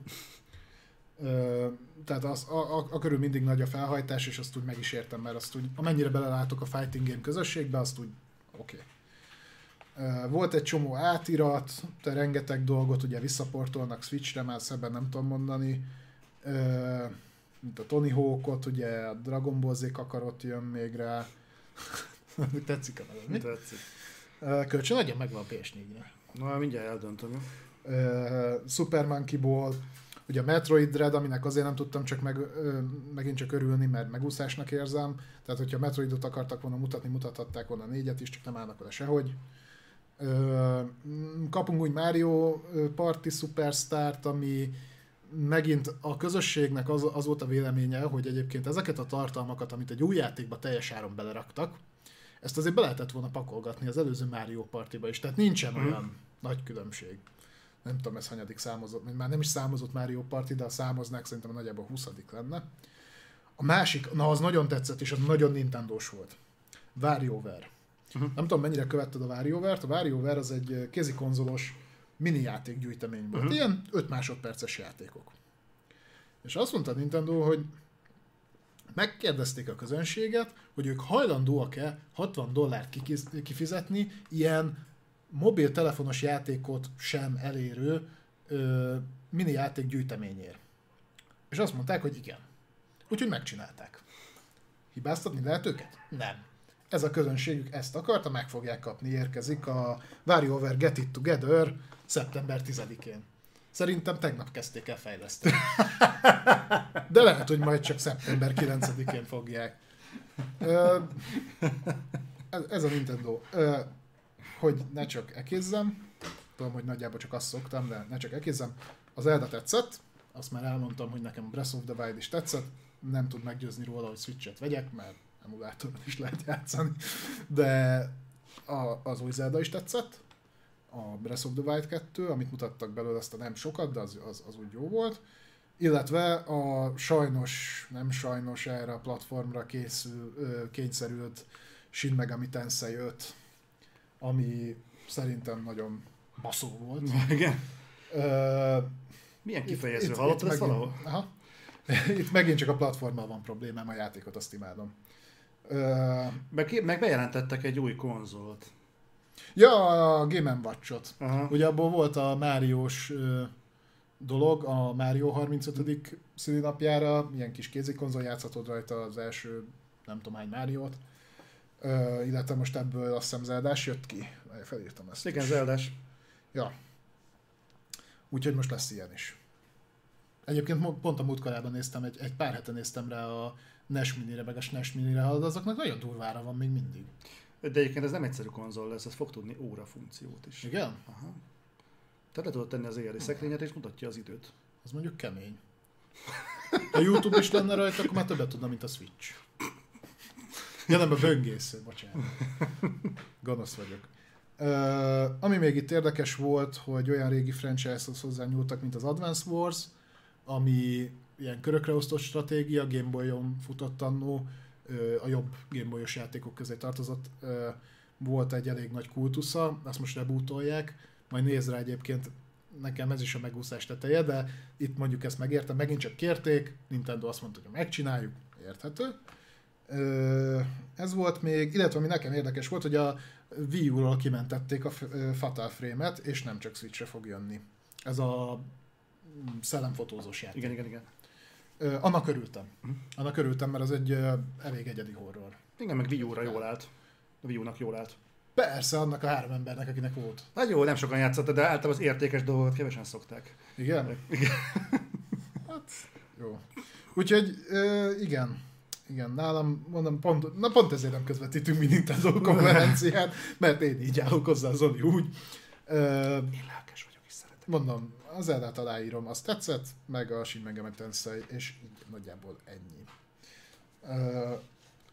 Ö, tehát az, a, a, a körül mindig nagy a felhajtás, és azt úgy meg is értem, mert azt úgy, amennyire belelátok a fighting game közösségbe, azt úgy oké. Okay. Volt egy csomó átirat, de rengeteg dolgot ugye visszaportolnak Switchre, már szebben nem tudom mondani. Ö, Mint a Tony Hawkot, ugye a Dragon Ball Z kakarot jön még rá. Tetszik a neve, mi? Tetszik. Kölcsön legyen meg a PS4-re. Na, mindjárt eldöntöm. Ö, Super Monkey Ball, ugye a Metroid Dread, aminek azért nem tudtam csak meg, ö, megint csak örülni, mert megúszásnak érzem. Tehát, hogyha Metroidot akartak volna mutatni, mutathatták volna négyet is, csak nem állnak vele sehogy. Ö, kapunk úgy Mario Party Superstar-t, ami megint a közösségnek az, az volt a véleménye, hogy egyébként ezeket a tartalmakat, amit egy új játékba teljes áron beleraktak, ezt azért be lehetett volna pakolgatni az előző Mario Partyba is, tehát nincsen olyan nagy különbség. Nem tudom, ez hanyadik számozott, már nem is számozott Mario Party, de ha számoznák, szerintem nagyjából 20 lenne. A másik, na az nagyon tetszett, és az nagyon Nintendo-s volt. WarioWare. Uh-huh. Nem tudom, mennyire követted a WarioWare-t. A WarioWare az egy kézikonzolos mini játékgyűjtemény volt. Uh-huh. Ilyen 5 másodperces játékok. És azt mondta Nintendo, hogy megkérdezték a közönséget, hogy ők hajlandóak-e 60 dollárt kifizetni ilyen mobiltelefonos játékot sem elérő ö, mini játék gyűjteményért. És azt mondták, hogy igen. Úgyhogy megcsinálták. Hibáztatni lehet őket? Nem. Ez a közönségük ezt akarta, meg fogják kapni. Érkezik a WarioWare Get It Together szeptember 10-én. Szerintem tegnap kezdték el fejleszteni. De lehet, hogy majd csak szeptember 9-én fogják. Ez, a Nintendo. Hogy ne csak ekézzem, tudom, hogy nagyjából csak azt szoktam, de ne csak ekézzem. Az Elda tetszett, azt már elmondtam, hogy nekem Breath of the Wild is tetszett, nem tud meggyőzni róla, hogy Switch-et vegyek, mert emulátoron is lehet játszani, de a, az új Zelda is tetszett, a Breath of the Wild 2, amit mutattak belőle, azt a nem sokat, de az, az, az úgy jó volt, illetve a sajnos, nem sajnos erre a platformra készül, kényszerült Shin Megami Tensei 5, ami szerintem nagyon baszó volt. Igen. Ö, Milyen kifejező? itt- Hallottad itt megint- valahol? Aha. Itt megint csak a platformmal van problémám, a játékot azt imádom. Ö, Meg, meg bejelentettek egy új konzolt. Ja, a Game Watch-ot. Aha. Ugye abból volt a Máriós dolog, a Mario 35. szülinapjára, ilyen kis kézikonzol játszhatod rajta az első, nem tudom hány Máriót. Ö, illetve most ebből azt hiszem Zeldás jött ki. Felírtam ezt Igen, is. Zeldás. Ja. Úgyhogy most lesz ilyen is. Egyébként pont a múltkorában néztem, egy, egy pár hete néztem rá a NES Minire, meg a SNES Minire, azoknak nagyon durvára van még mindig. De egyébként ez nem egyszerű konzol lesz, ez fog tudni óra funkciót is. Igen? Aha. Tehát le tudod tenni az éjjeli szekrényet, és mutatja az időt. Az mondjuk kemény. Ha YouTube is lenne rajta, akkor már többet tudna, mint a Switch. Ja nem, a böngésző, bocsánat. Gonosz vagyok. Uh, ami még itt érdekes volt, hogy olyan régi franchise-hoz hozzányúltak, mint az Advance Wars, ami ilyen körökre osztott stratégia, Game Boy-on futott annó, a jobb Game Boy-os játékok közé tartozott. Volt egy elég nagy kultusza, azt most rebootolják, majd néz rá egyébként, nekem ez is a megúszás teteje, de itt mondjuk ezt megértem, megint csak kérték, Nintendo azt mondta, hogy megcsináljuk, érthető. Ez volt még, illetve ami nekem érdekes volt, hogy a Wii U-ról kimentették a Fatal Frame-et, és nem csak Switch-re fog jönni. Ez a mm, szellemfotózós játék. Igen, igen, igen. Ö, annak örültem. Annak örültem, mert az egy ö, elég egyedi horror. Igen, meg Wii U-ra jól állt. A Wii U-nak jól állt. Persze, annak a három embernek, akinek volt. Hát jó, nem sokan játszotta, de általában az értékes dolgokat kevesen szokták. Igen? Igen. Hát, jó. Úgyhogy, ö, igen. Igen, nálam, mondom, pont, na pont ezért nem közvetítünk mi Nintendo konferenciát, mert én így állok hozzá, Zoli úgy. Ö, Én lelkes vagyok, és szeretem. mondom, az Eldát aláírom, azt tetszett, meg a Shin Megami Tensei, és így nagyjából ennyi. Ö,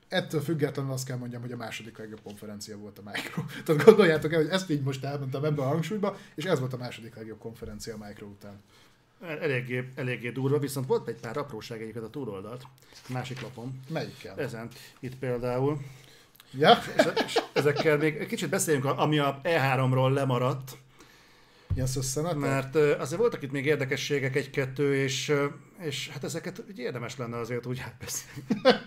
ettől függetlenül azt kell mondjam, hogy a második legjobb konferencia volt a Micro. Tehát gondoljátok el, hogy ezt így most elmentem ebbe a hangsúlyba, és ez volt a második legjobb konferencia a Micro után. Eléggé, eléggé durva, viszont volt egy pár apróság egyiket a túloldalt. Másik lapon. Melyikkel? Ezen. Itt például. Ja? És, és ezekkel még kicsit beszéljünk, ami a E3-ról lemaradt, Ilyen szösszenet? mert azért voltak itt még érdekességek egy-kettő, és, és hát ezeket úgy érdemes lenne azért úgy átbeszélni.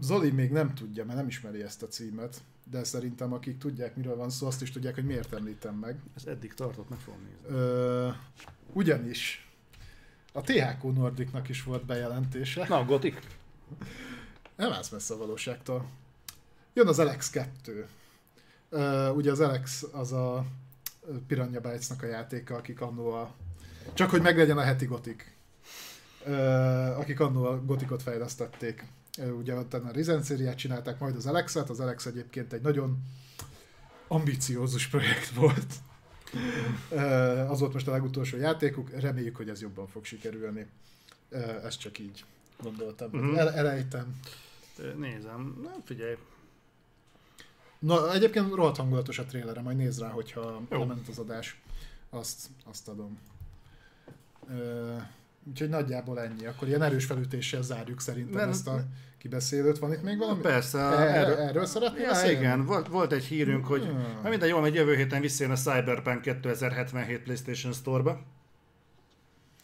Zoli még nem tudja, mert nem ismeri ezt a címet, de szerintem akik tudják, miről van szó, azt is tudják, hogy miért említem meg. Ez eddig tartott, meg fogom nézni. Ö, ugyanis a THQ Nordicnak is volt bejelentése. Na, Gothic. Nem állsz messze a valóságtól. Jön az Alex 2. Uh, ugye az Alex az a Piranha Bytes-nak a játéka, akik annó a... Csak hogy meglegyen a heti gotik. Uh, akik annó a gotikot fejlesztették. Uh, ugye ott a Risen szériát csinálták, majd az Alexet. Az Alex egyébként egy nagyon ambiciózus projekt volt. Uh, az volt most a legutolsó játékuk, reméljük, hogy ez jobban fog sikerülni. Uh, ezt csak így gondoltam. Uh-huh. El, elejtem. Nézem. Na, figyelj. Na, egyébként rohadt hangulatos a trélere, majd nézd rá, hogyha Jó. lement az adás. Azt, azt adom. Uh, úgyhogy nagyjából ennyi. Akkor ilyen erős felütéssel zárjuk szerintem Nem, ezt a kibeszélőt. Van itt még valami? Persze. Erről, erről szeretnél ja, beszélni? igen, volt, volt egy hírünk, hogy hmm. ha minden jól megy, jövő héten visszajön a Cyberpunk 2077 PlayStation Store-ba.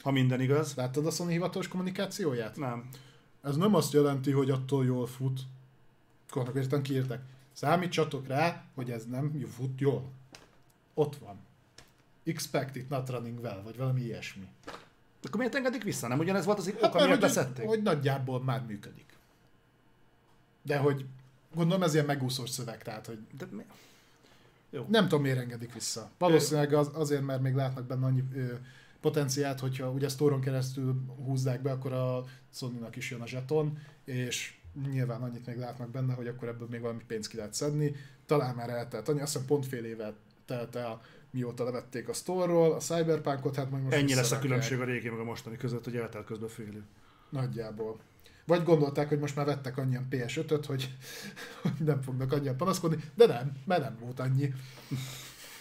Ha minden igaz. Láttad a Sony hivatalos kommunikációját? Nem. Ez nem azt jelenti, hogy attól jól fut. Konkrétan kiírták. Számítsatok rá, hogy ez nem fut jól. Ott van. Expect it not running well, vagy valami ilyesmi. Akkor miért engedik vissza? Nem ugyanez volt az hát, oka, miért beszették? Hogy nagyjából már működik. De hogy gondolom ez ilyen megúszós szöveg, tehát hogy... De mi? Jó. Nem tudom, miért engedik vissza. Valószínűleg az, azért, mert még látnak benne annyi ö, potenciált, hogyha ugye sztóron keresztül húzzák be, akkor a sony is jön a zseton, és nyilván annyit még látnak benne, hogy akkor ebből még valami pénzt ki lehet szedni. Talán már eltelt annyi, azt hiszem pont fél évet telt el, mióta levették a store a Cyberpunkot, hát majd most Ennyi lesz a különbség a régi meg a mostani között, hogy eltelt közben fél év. Nagyjából. Vagy gondolták, hogy most már vettek annyian PS5-öt, hogy, hogy nem fognak annyian panaszkodni, de nem, mert nem volt annyi.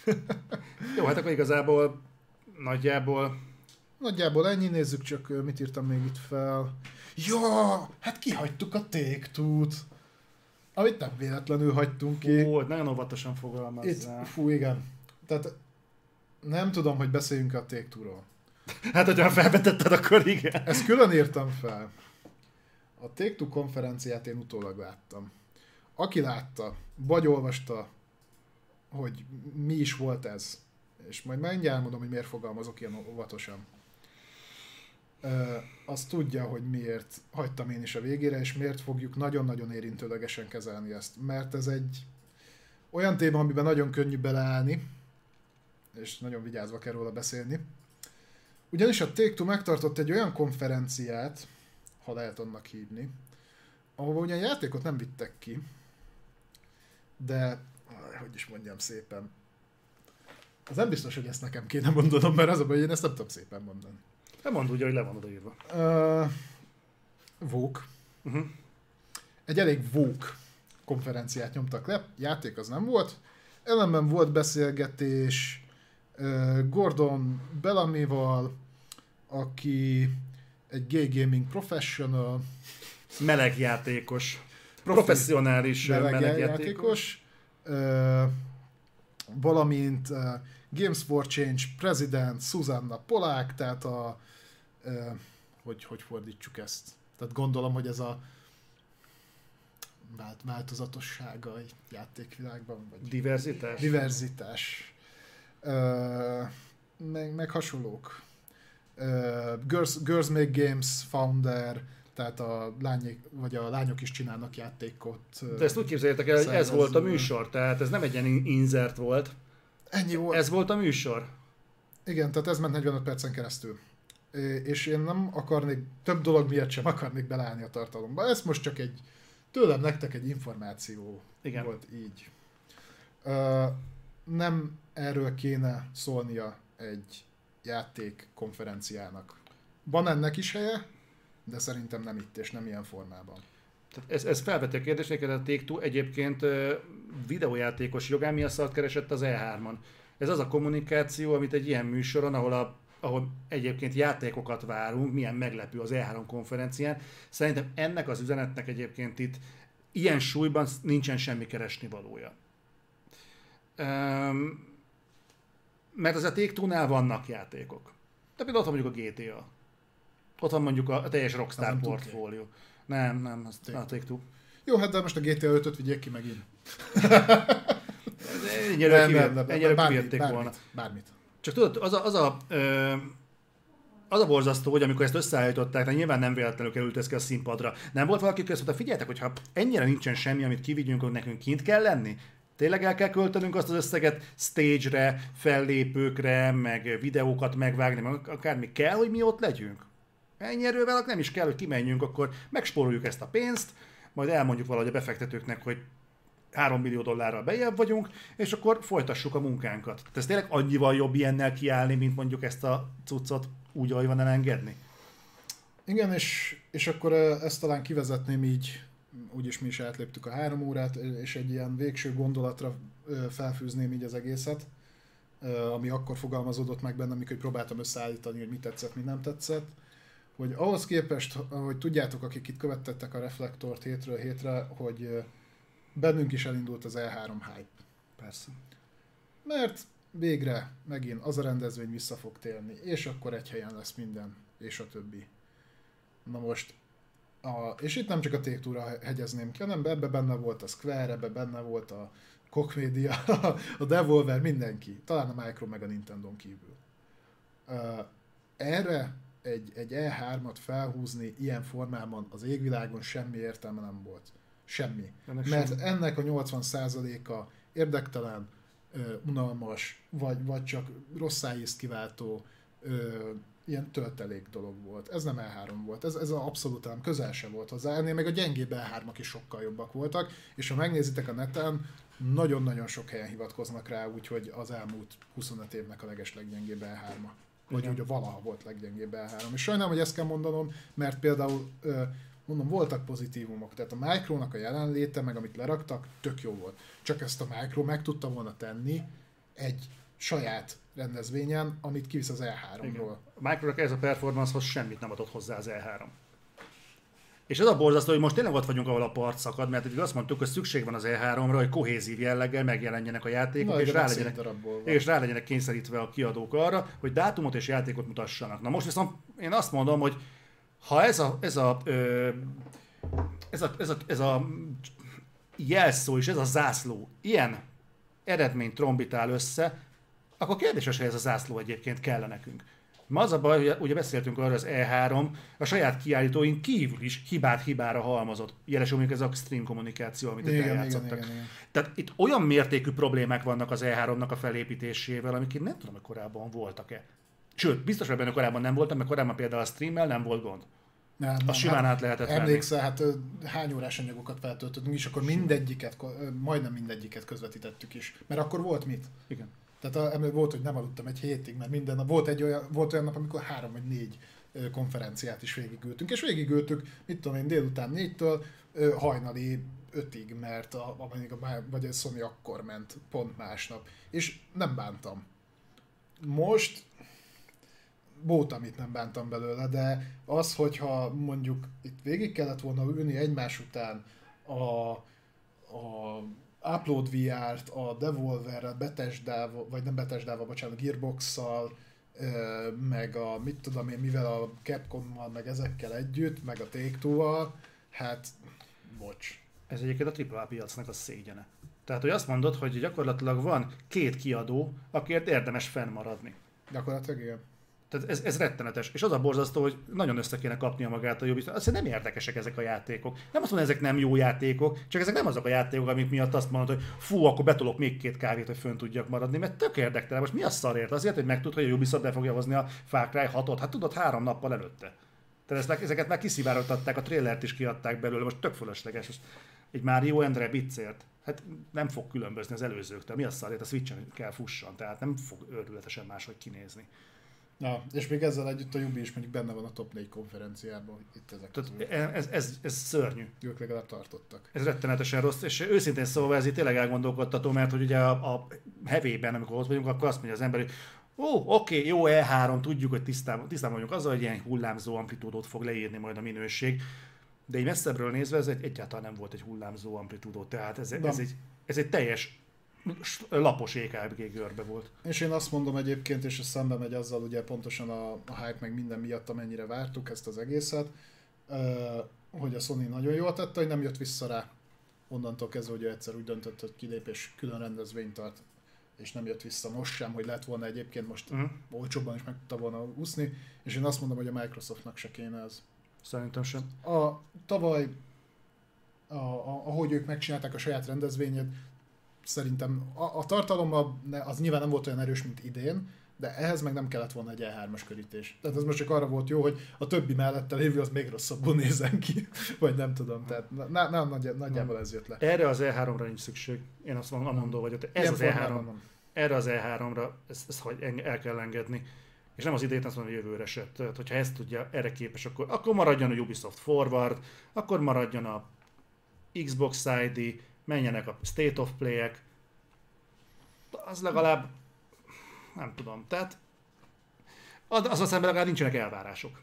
Jó, hát akkor igazából nagyjából... Nagyjából ennyi, nézzük csak, mit írtam még itt fel. Ja, hát kihagytuk a téktút. Amit nem véletlenül hagytunk ki. Ó, nagyon óvatosan fogalmazzál. Itt, fú, igen. Tehát nem tudom, hogy beszéljünk a téktúról. Hát, hogyha felvetetted, akkor igen. Ezt külön írtam fel. A Take-Two konferenciát én utólag láttam. Aki látta, vagy olvasta, hogy mi is volt ez, és majd mindjárt elmondom, hogy miért fogalmazok ilyen óvatosan, az tudja, hogy miért hagytam én is a végére, és miért fogjuk nagyon-nagyon érintőlegesen kezelni ezt. Mert ez egy olyan téma, amiben nagyon könnyű beleállni, és nagyon vigyázva kell róla beszélni. Ugyanis a Take-Two megtartott egy olyan konferenciát, ha lehet annak hívni, ahova ugyan játékot nem vittek ki, de, hogy is mondjam szépen, az nem biztos, hogy ezt nekem kéne mondanom, mert az a baj, hogy én ezt nem tudom szépen mondani. Nem mondd úgy, hogy le van odaírva. Uh, Vók. Uh-huh. Egy elég vók konferenciát nyomtak le, játék az nem volt. Ellenben volt beszélgetés uh, Gordon Bellamy-val, aki egy gay gaming professional. Melegjátékos. Professzionális melegjátékos. Meleg uh, valamint uh, Games for Change president Susanna Polák, tehát a hogy, hogy fordítsuk ezt. Tehát gondolom, hogy ez a vált, változatossága egy játékvilágban. Vagy diverzitás? Diverzitás. Uh, meg, meg hasonlók uh, Girls, Girls Make Games founder, tehát a lányok, vagy a lányok is csinálnak játékot. De ezt úgy képzeljétek el, hogy ez volt a műsor, tehát ez nem egy ilyen inzert volt. Ennyi volt. Ez volt a műsor. Igen, tehát ez ment 45 percen keresztül. És én nem akarnék, több dolog miatt sem akarnék beleállni a tartalomba. Ez most csak egy, tőlem nektek egy információ Igen. volt így. Uh, nem erről kéne szólnia egy játék konferenciának. Van ennek is helye, de szerintem nem itt, és nem ilyen formában. Tehát ez, ez felveti a kérdést, neked a take egyébként videójátékos jogán mi a szart keresett az E3-on. Ez az a kommunikáció, amit egy ilyen műsoron, ahol, a, ahol egyébként játékokat várunk, milyen meglepő az E3 konferencián. Szerintem ennek az üzenetnek egyébként itt ilyen súlyban nincsen semmi keresni valója. Um, mert az a take vannak játékok. De például ott van mondjuk a GTA. Ott van mondjuk a, teljes Rockstar portfólió. Nem, nem, az a take Jó, hát de most a GTA 5-öt vigyék ki megint. ennyire nem, nem, bármit, bármit, volna. Bármit. Csak tudod, az a, az a ö, az a borzasztó, hogy amikor ezt összeállították, de nyilván nem véletlenül került ez ki a színpadra. Nem volt valaki, aki azt mondta, figyeljetek, hogyha ennyire nincsen semmi, amit kivigyünk, hogy nekünk kint kell lenni, Tényleg el kell költenünk azt az összeget stage-re, fellépőkre, meg videókat megvágni, meg akármi kell, hogy mi ott legyünk. Ennyi erővel nem is kell, hogy kimenjünk, akkor megspóroljuk ezt a pénzt, majd elmondjuk valahogy a befektetőknek, hogy 3 millió dollárral bejebb vagyunk, és akkor folytassuk a munkánkat. Tehát ez tényleg annyival jobb ilyennel kiállni, mint mondjuk ezt a cuccot úgy, ahogy van elengedni? Igen, és, és akkor ezt talán kivezetném így, úgyis mi is átléptük a három órát, és egy ilyen végső gondolatra felfűzném így az egészet, ami akkor fogalmazódott meg bennem, amikor próbáltam összeállítani, hogy mi tetszett, mi nem tetszett, hogy ahhoz képest, hogy tudjátok, akik itt követtettek a reflektort hétről hétre, hogy bennünk is elindult az E3 hype. Persze. Mert végre megint az a rendezvény vissza fog térni, és akkor egy helyen lesz minden, és a többi. Na most, a, és itt nem csak a take hegyezném ki, hanem ebbe benne volt a Square, ebbe benne volt a Koch Media, a Devolver, mindenki. Talán a Micro meg a Nintendo kívül. Uh, erre egy, egy E3-at felhúzni ilyen formában az égvilágon semmi értelme nem volt. Semmi. Ennek Mert semmi. ennek a 80%-a érdektelen, unalmas, vagy, vagy csak rossz kiváltó ilyen töltelék dolog volt. Ez nem E3 volt, ez, ez abszolút nem közel sem volt hozzá. Ennél meg a gyengébb E3-ak is sokkal jobbak voltak, és ha megnézitek a neten, nagyon-nagyon sok helyen hivatkoznak rá, úgyhogy az elmúlt 25 évnek a leges leggyengébb E3-a. Vagy hogy a valaha volt leggyengébb E3. És sajnálom, hogy ezt kell mondanom, mert például mondom, voltak pozitívumok, tehát a Micronak a jelenléte, meg amit leraktak, tök jó volt. Csak ezt a Micro meg tudta volna tenni egy saját rendezvényen, amit kivisz az E3-ról. A Micronak ez a performancehoz semmit nem adott hozzá az E3. És ez a borzasztó, hogy most tényleg ott vagyunk, ahol a part szakad, mert ugye azt mondtuk, hogy szükség van az E3-ra, hogy kohézív jelleggel megjelenjenek a játékok, Na, és, rá legyenek, és rá legyenek kényszerítve a kiadók arra, hogy dátumot és játékot mutassanak. Na most viszont én azt mondom, hogy ha ez a, ez a, ö, ez a, ez a, ez a jelszó és ez a zászló ilyen eredményt trombitál össze, akkor kérdéses, hogy ez a zászló egyébként kell nekünk. Ma az a baj, hogy ugye beszéltünk arra, az E3 a saját kiállítóink kívül is hibát hibára halmozott. Jelesül mondjuk ez a stream kommunikáció, amit igen, itt eljátszottak. Igen, igen, igen. Tehát itt olyan mértékű problémák vannak az E3-nak a felépítésével, amik én nem tudom, hogy korábban voltak-e. Sőt, biztos, hogy benne korábban nem voltam, mert korábban például a streammel nem volt gond. Nem, nem, simán hát át lehetett Emlékszel, hát hány órás anyagokat feltöltöttünk, és akkor mindegyiket, majdnem mindegyiket közvetítettük is. Mert akkor volt mit? Igen. Tehát a, volt, hogy nem aludtam egy hétig, mert minden nap volt, egy olyan, volt olyan nap, amikor három vagy négy konferenciát is végigültünk. És végigültük, mit tudom én, délután négytől hajnali ötig, mert a, a, a, vagy a Sony akkor ment, pont másnap. És nem bántam. Most volt, amit nem bántam belőle, de az, hogyha mondjuk itt végig kellett volna ülni egymás után a, a Upload VR-t, a Devolver-rel, Bethesda, vagy nem Bethesda-val, bocsánat, Gearbox-szal, meg a, mit tudom én, mivel a Capcom-mal, meg ezekkel együtt, meg a Take-Two-val, hát, bocs. Ez egyébként a AAA piacnak a szégyene. Tehát, hogy azt mondod, hogy gyakorlatilag van két kiadó, akiért érdemes fennmaradni. Gyakorlatilag igen. Tehát ez, ez rettenetes. És az a borzasztó, hogy nagyon össze kéne kapnia magát a Ubisoft. Azt nem érdekesek ezek a játékok. Nem azt mondom, ezek nem jó játékok, csak ezek nem azok a játékok, amik miatt azt mondod, hogy fú, akkor betolok még két kávét, hogy fönn tudjak maradni, mert tök érdektelen. Most mi a szarért? Azért, hogy megtud, hogy a Ubisoft be fogja hozni a Far Cry 6-ot. Hát tudod, három nappal előtte. Tehát ezt, ezeket már kiszivárogtatták, a trailert is kiadták belőle, most tök fölösleges. Egy Mario and Rabbidsért. Hát nem fog különbözni az előzőktől. Mi a szarért? A Switch-en kell fusson, tehát nem fog őrületesen máshogy kinézni. Na, és még ezzel együtt a Jubi is mondjuk benne van a top 4 konferenciában. Itt ezek Tehát ez, ez, ez, szörnyű. Ők legalább tartottak. Ez rettenetesen rossz, és őszintén szóval ez itt tényleg elgondolkodtató, mert hogy ugye a, a hevében, amikor ott vagyunk, akkor azt mondja az ember, hogy ó, oké, okay, jó E3, tudjuk, hogy tisztában, tisztában vagyunk azzal, hogy ilyen hullámzó amplitúdót fog leírni majd a minőség, de így messzebbről nézve ez egy, egyáltalán nem volt egy hullámzó amplitúdó, tehát ez, ez, egy, ez egy teljes lapos EKG görbe volt. És én azt mondom egyébként, és ez szembe megy azzal ugye pontosan a, a hype meg minden miatt, amennyire vártuk ezt az egészet, hogy a Sony nagyon jól tette, hogy nem jött vissza rá onnantól kezdve, hogy egyszer úgy döntött, hogy kilép és külön rendezvényt tart. és nem jött vissza most sem, hogy lett volna egyébként most uh-huh. olcsóbban is meg tudta volna úszni, és én azt mondom, hogy a Microsoftnak se kéne ez. Szerintem sem. A tavaly, a, a, ahogy ők megcsinálták a saját rendezvényet, szerintem a, a tartalommal az nyilván nem volt olyan erős, mint idén, de ehhez meg nem kellett volna egy E3-as körítés. Tehát ez most csak arra volt jó, hogy a többi mellette lévő az még rosszabbul nézen ki, vagy nem tudom, tehát na, na, nagy, nagyjából ez jött le. Erre az E3-ra nincs szükség. Én azt mondom, mondó vagyok. Ez Ilyen az formában E3, van. erre az E3-ra ezt, ezt el kell engedni. És nem az idét, azt mondom, hogy jövőre se. Tehát, hogyha ezt tudja, erre képes, akkor, akkor maradjon a Ubisoft Forward, akkor maradjon a Xbox ID, menjenek a State of Play-ek. Az legalább, nem tudom, tehát az a szemben legalább nincsenek elvárások.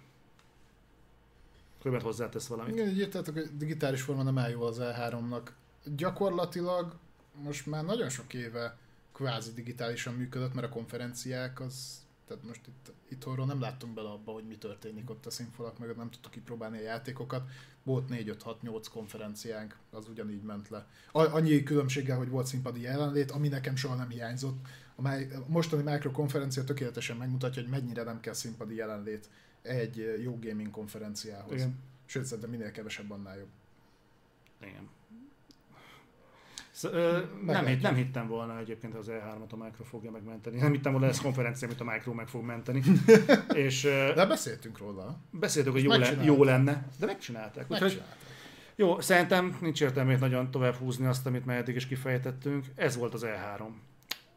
Követ hozzátesz valamit. Igen, így értetek, hogy digitális forma nem áll jól az E3-nak. Gyakorlatilag most már nagyon sok éve kvázi digitálisan működött, mert a konferenciák az, tehát most itt, itthonról nem láttunk bele abba, hogy mi történik ott a színfalak mögött, nem tudtuk kipróbálni a játékokat. Volt 4-5-6-8 konferenciánk, az ugyanígy ment le. Annyi különbséggel, hogy volt színpadi jelenlét, ami nekem soha nem hiányzott. A mostani mikrokonferencia tökéletesen megmutatja, hogy mennyire nem kell színpadi jelenlét egy jó gaming konferenciához. Igen. Sőt, szerintem minél kevesebb, annál jobb. Igen. Sz- ö, nem, hitt, nem hittem volna egyébként, az E3-at a Micro fogja megmenteni. Nem hittem volna, ez konferencia, amit a Micro meg fog menteni. És De beszéltünk róla. beszéltük, hogy jó, le, jó lenne, de megcsinálták. Úgyhogy jó, szerintem nincs értelme nagyon tovább húzni azt, amit már eddig is kifejtettünk. Ez volt az E3.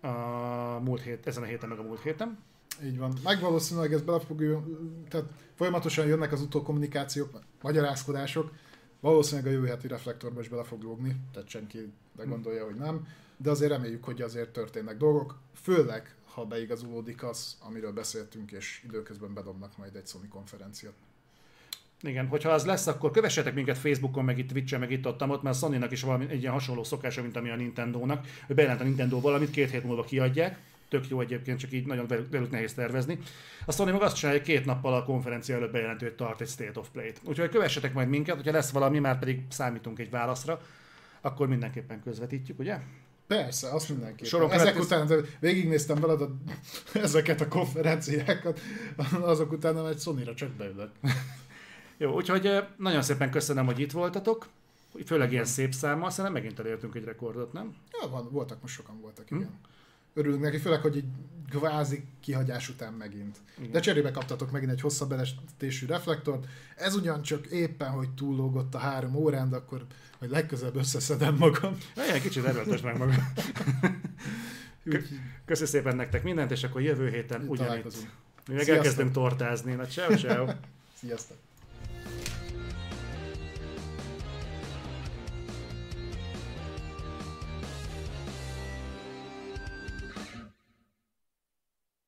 A múlt hét, ezen a héten, meg a múlt héten. Így van. Meg valószínűleg ez bele fog tehát folyamatosan jönnek az utókommunikációk, magyarázkodások. Valószínűleg a jövő heti reflektorba is bele fog lógni, tehát senki ne gondolja, hogy nem. De azért reméljük, hogy azért történnek dolgok, főleg ha beigazolódik az, amiről beszéltünk, és időközben bedobnak majd egy Sony konferenciát. Igen, hogyha az lesz, akkor kövessetek minket Facebookon, meg itt Twitch-en, meg itt ott, ott mert a Sony-nak is valami egy ilyen hasonló szokása, mint ami a Nintendo-nak, hogy bejelent a Nintendo valamit, két hét múlva kiadják, tök jó egyébként, csak így nagyon velük, velük nehéz tervezni. A Sony meg azt csinálja, hogy két nappal a konferencia előtt bejelentő, hogy tart egy State of Play-t. Úgyhogy kövessetek majd minket, hogyha lesz valami, már pedig számítunk egy válaszra, akkor mindenképpen közvetítjük, ugye? Persze, azt mindenképpen. Soron Ezek következ- után, végignéztem veled a, ezeket a konferenciákat, azok után egy Sony-ra csak beülök. Jó, úgyhogy eh, nagyon szépen köszönöm, hogy itt voltatok, főleg ilyen szép számmal, szerintem megint elértünk egy rekordot, nem? Ja, van, voltak, most sokan voltak, Hm? Örülünk neki, főleg, hogy így kvázi kihagyás után megint. Igen. De cserébe kaptatok megint egy hosszabb elestésű reflektort. Ez ugyancsak éppen, hogy túllógott a három órán, de akkor majd legközelebb összeszedem magam. Ilyen kicsit erőltes meg magam. Köszi szépen nektek mindent, és akkor jövő héten ugyanitt. Sziasztok. elkezdünk tortázni. Na, ciao, ciao. Sziasztok!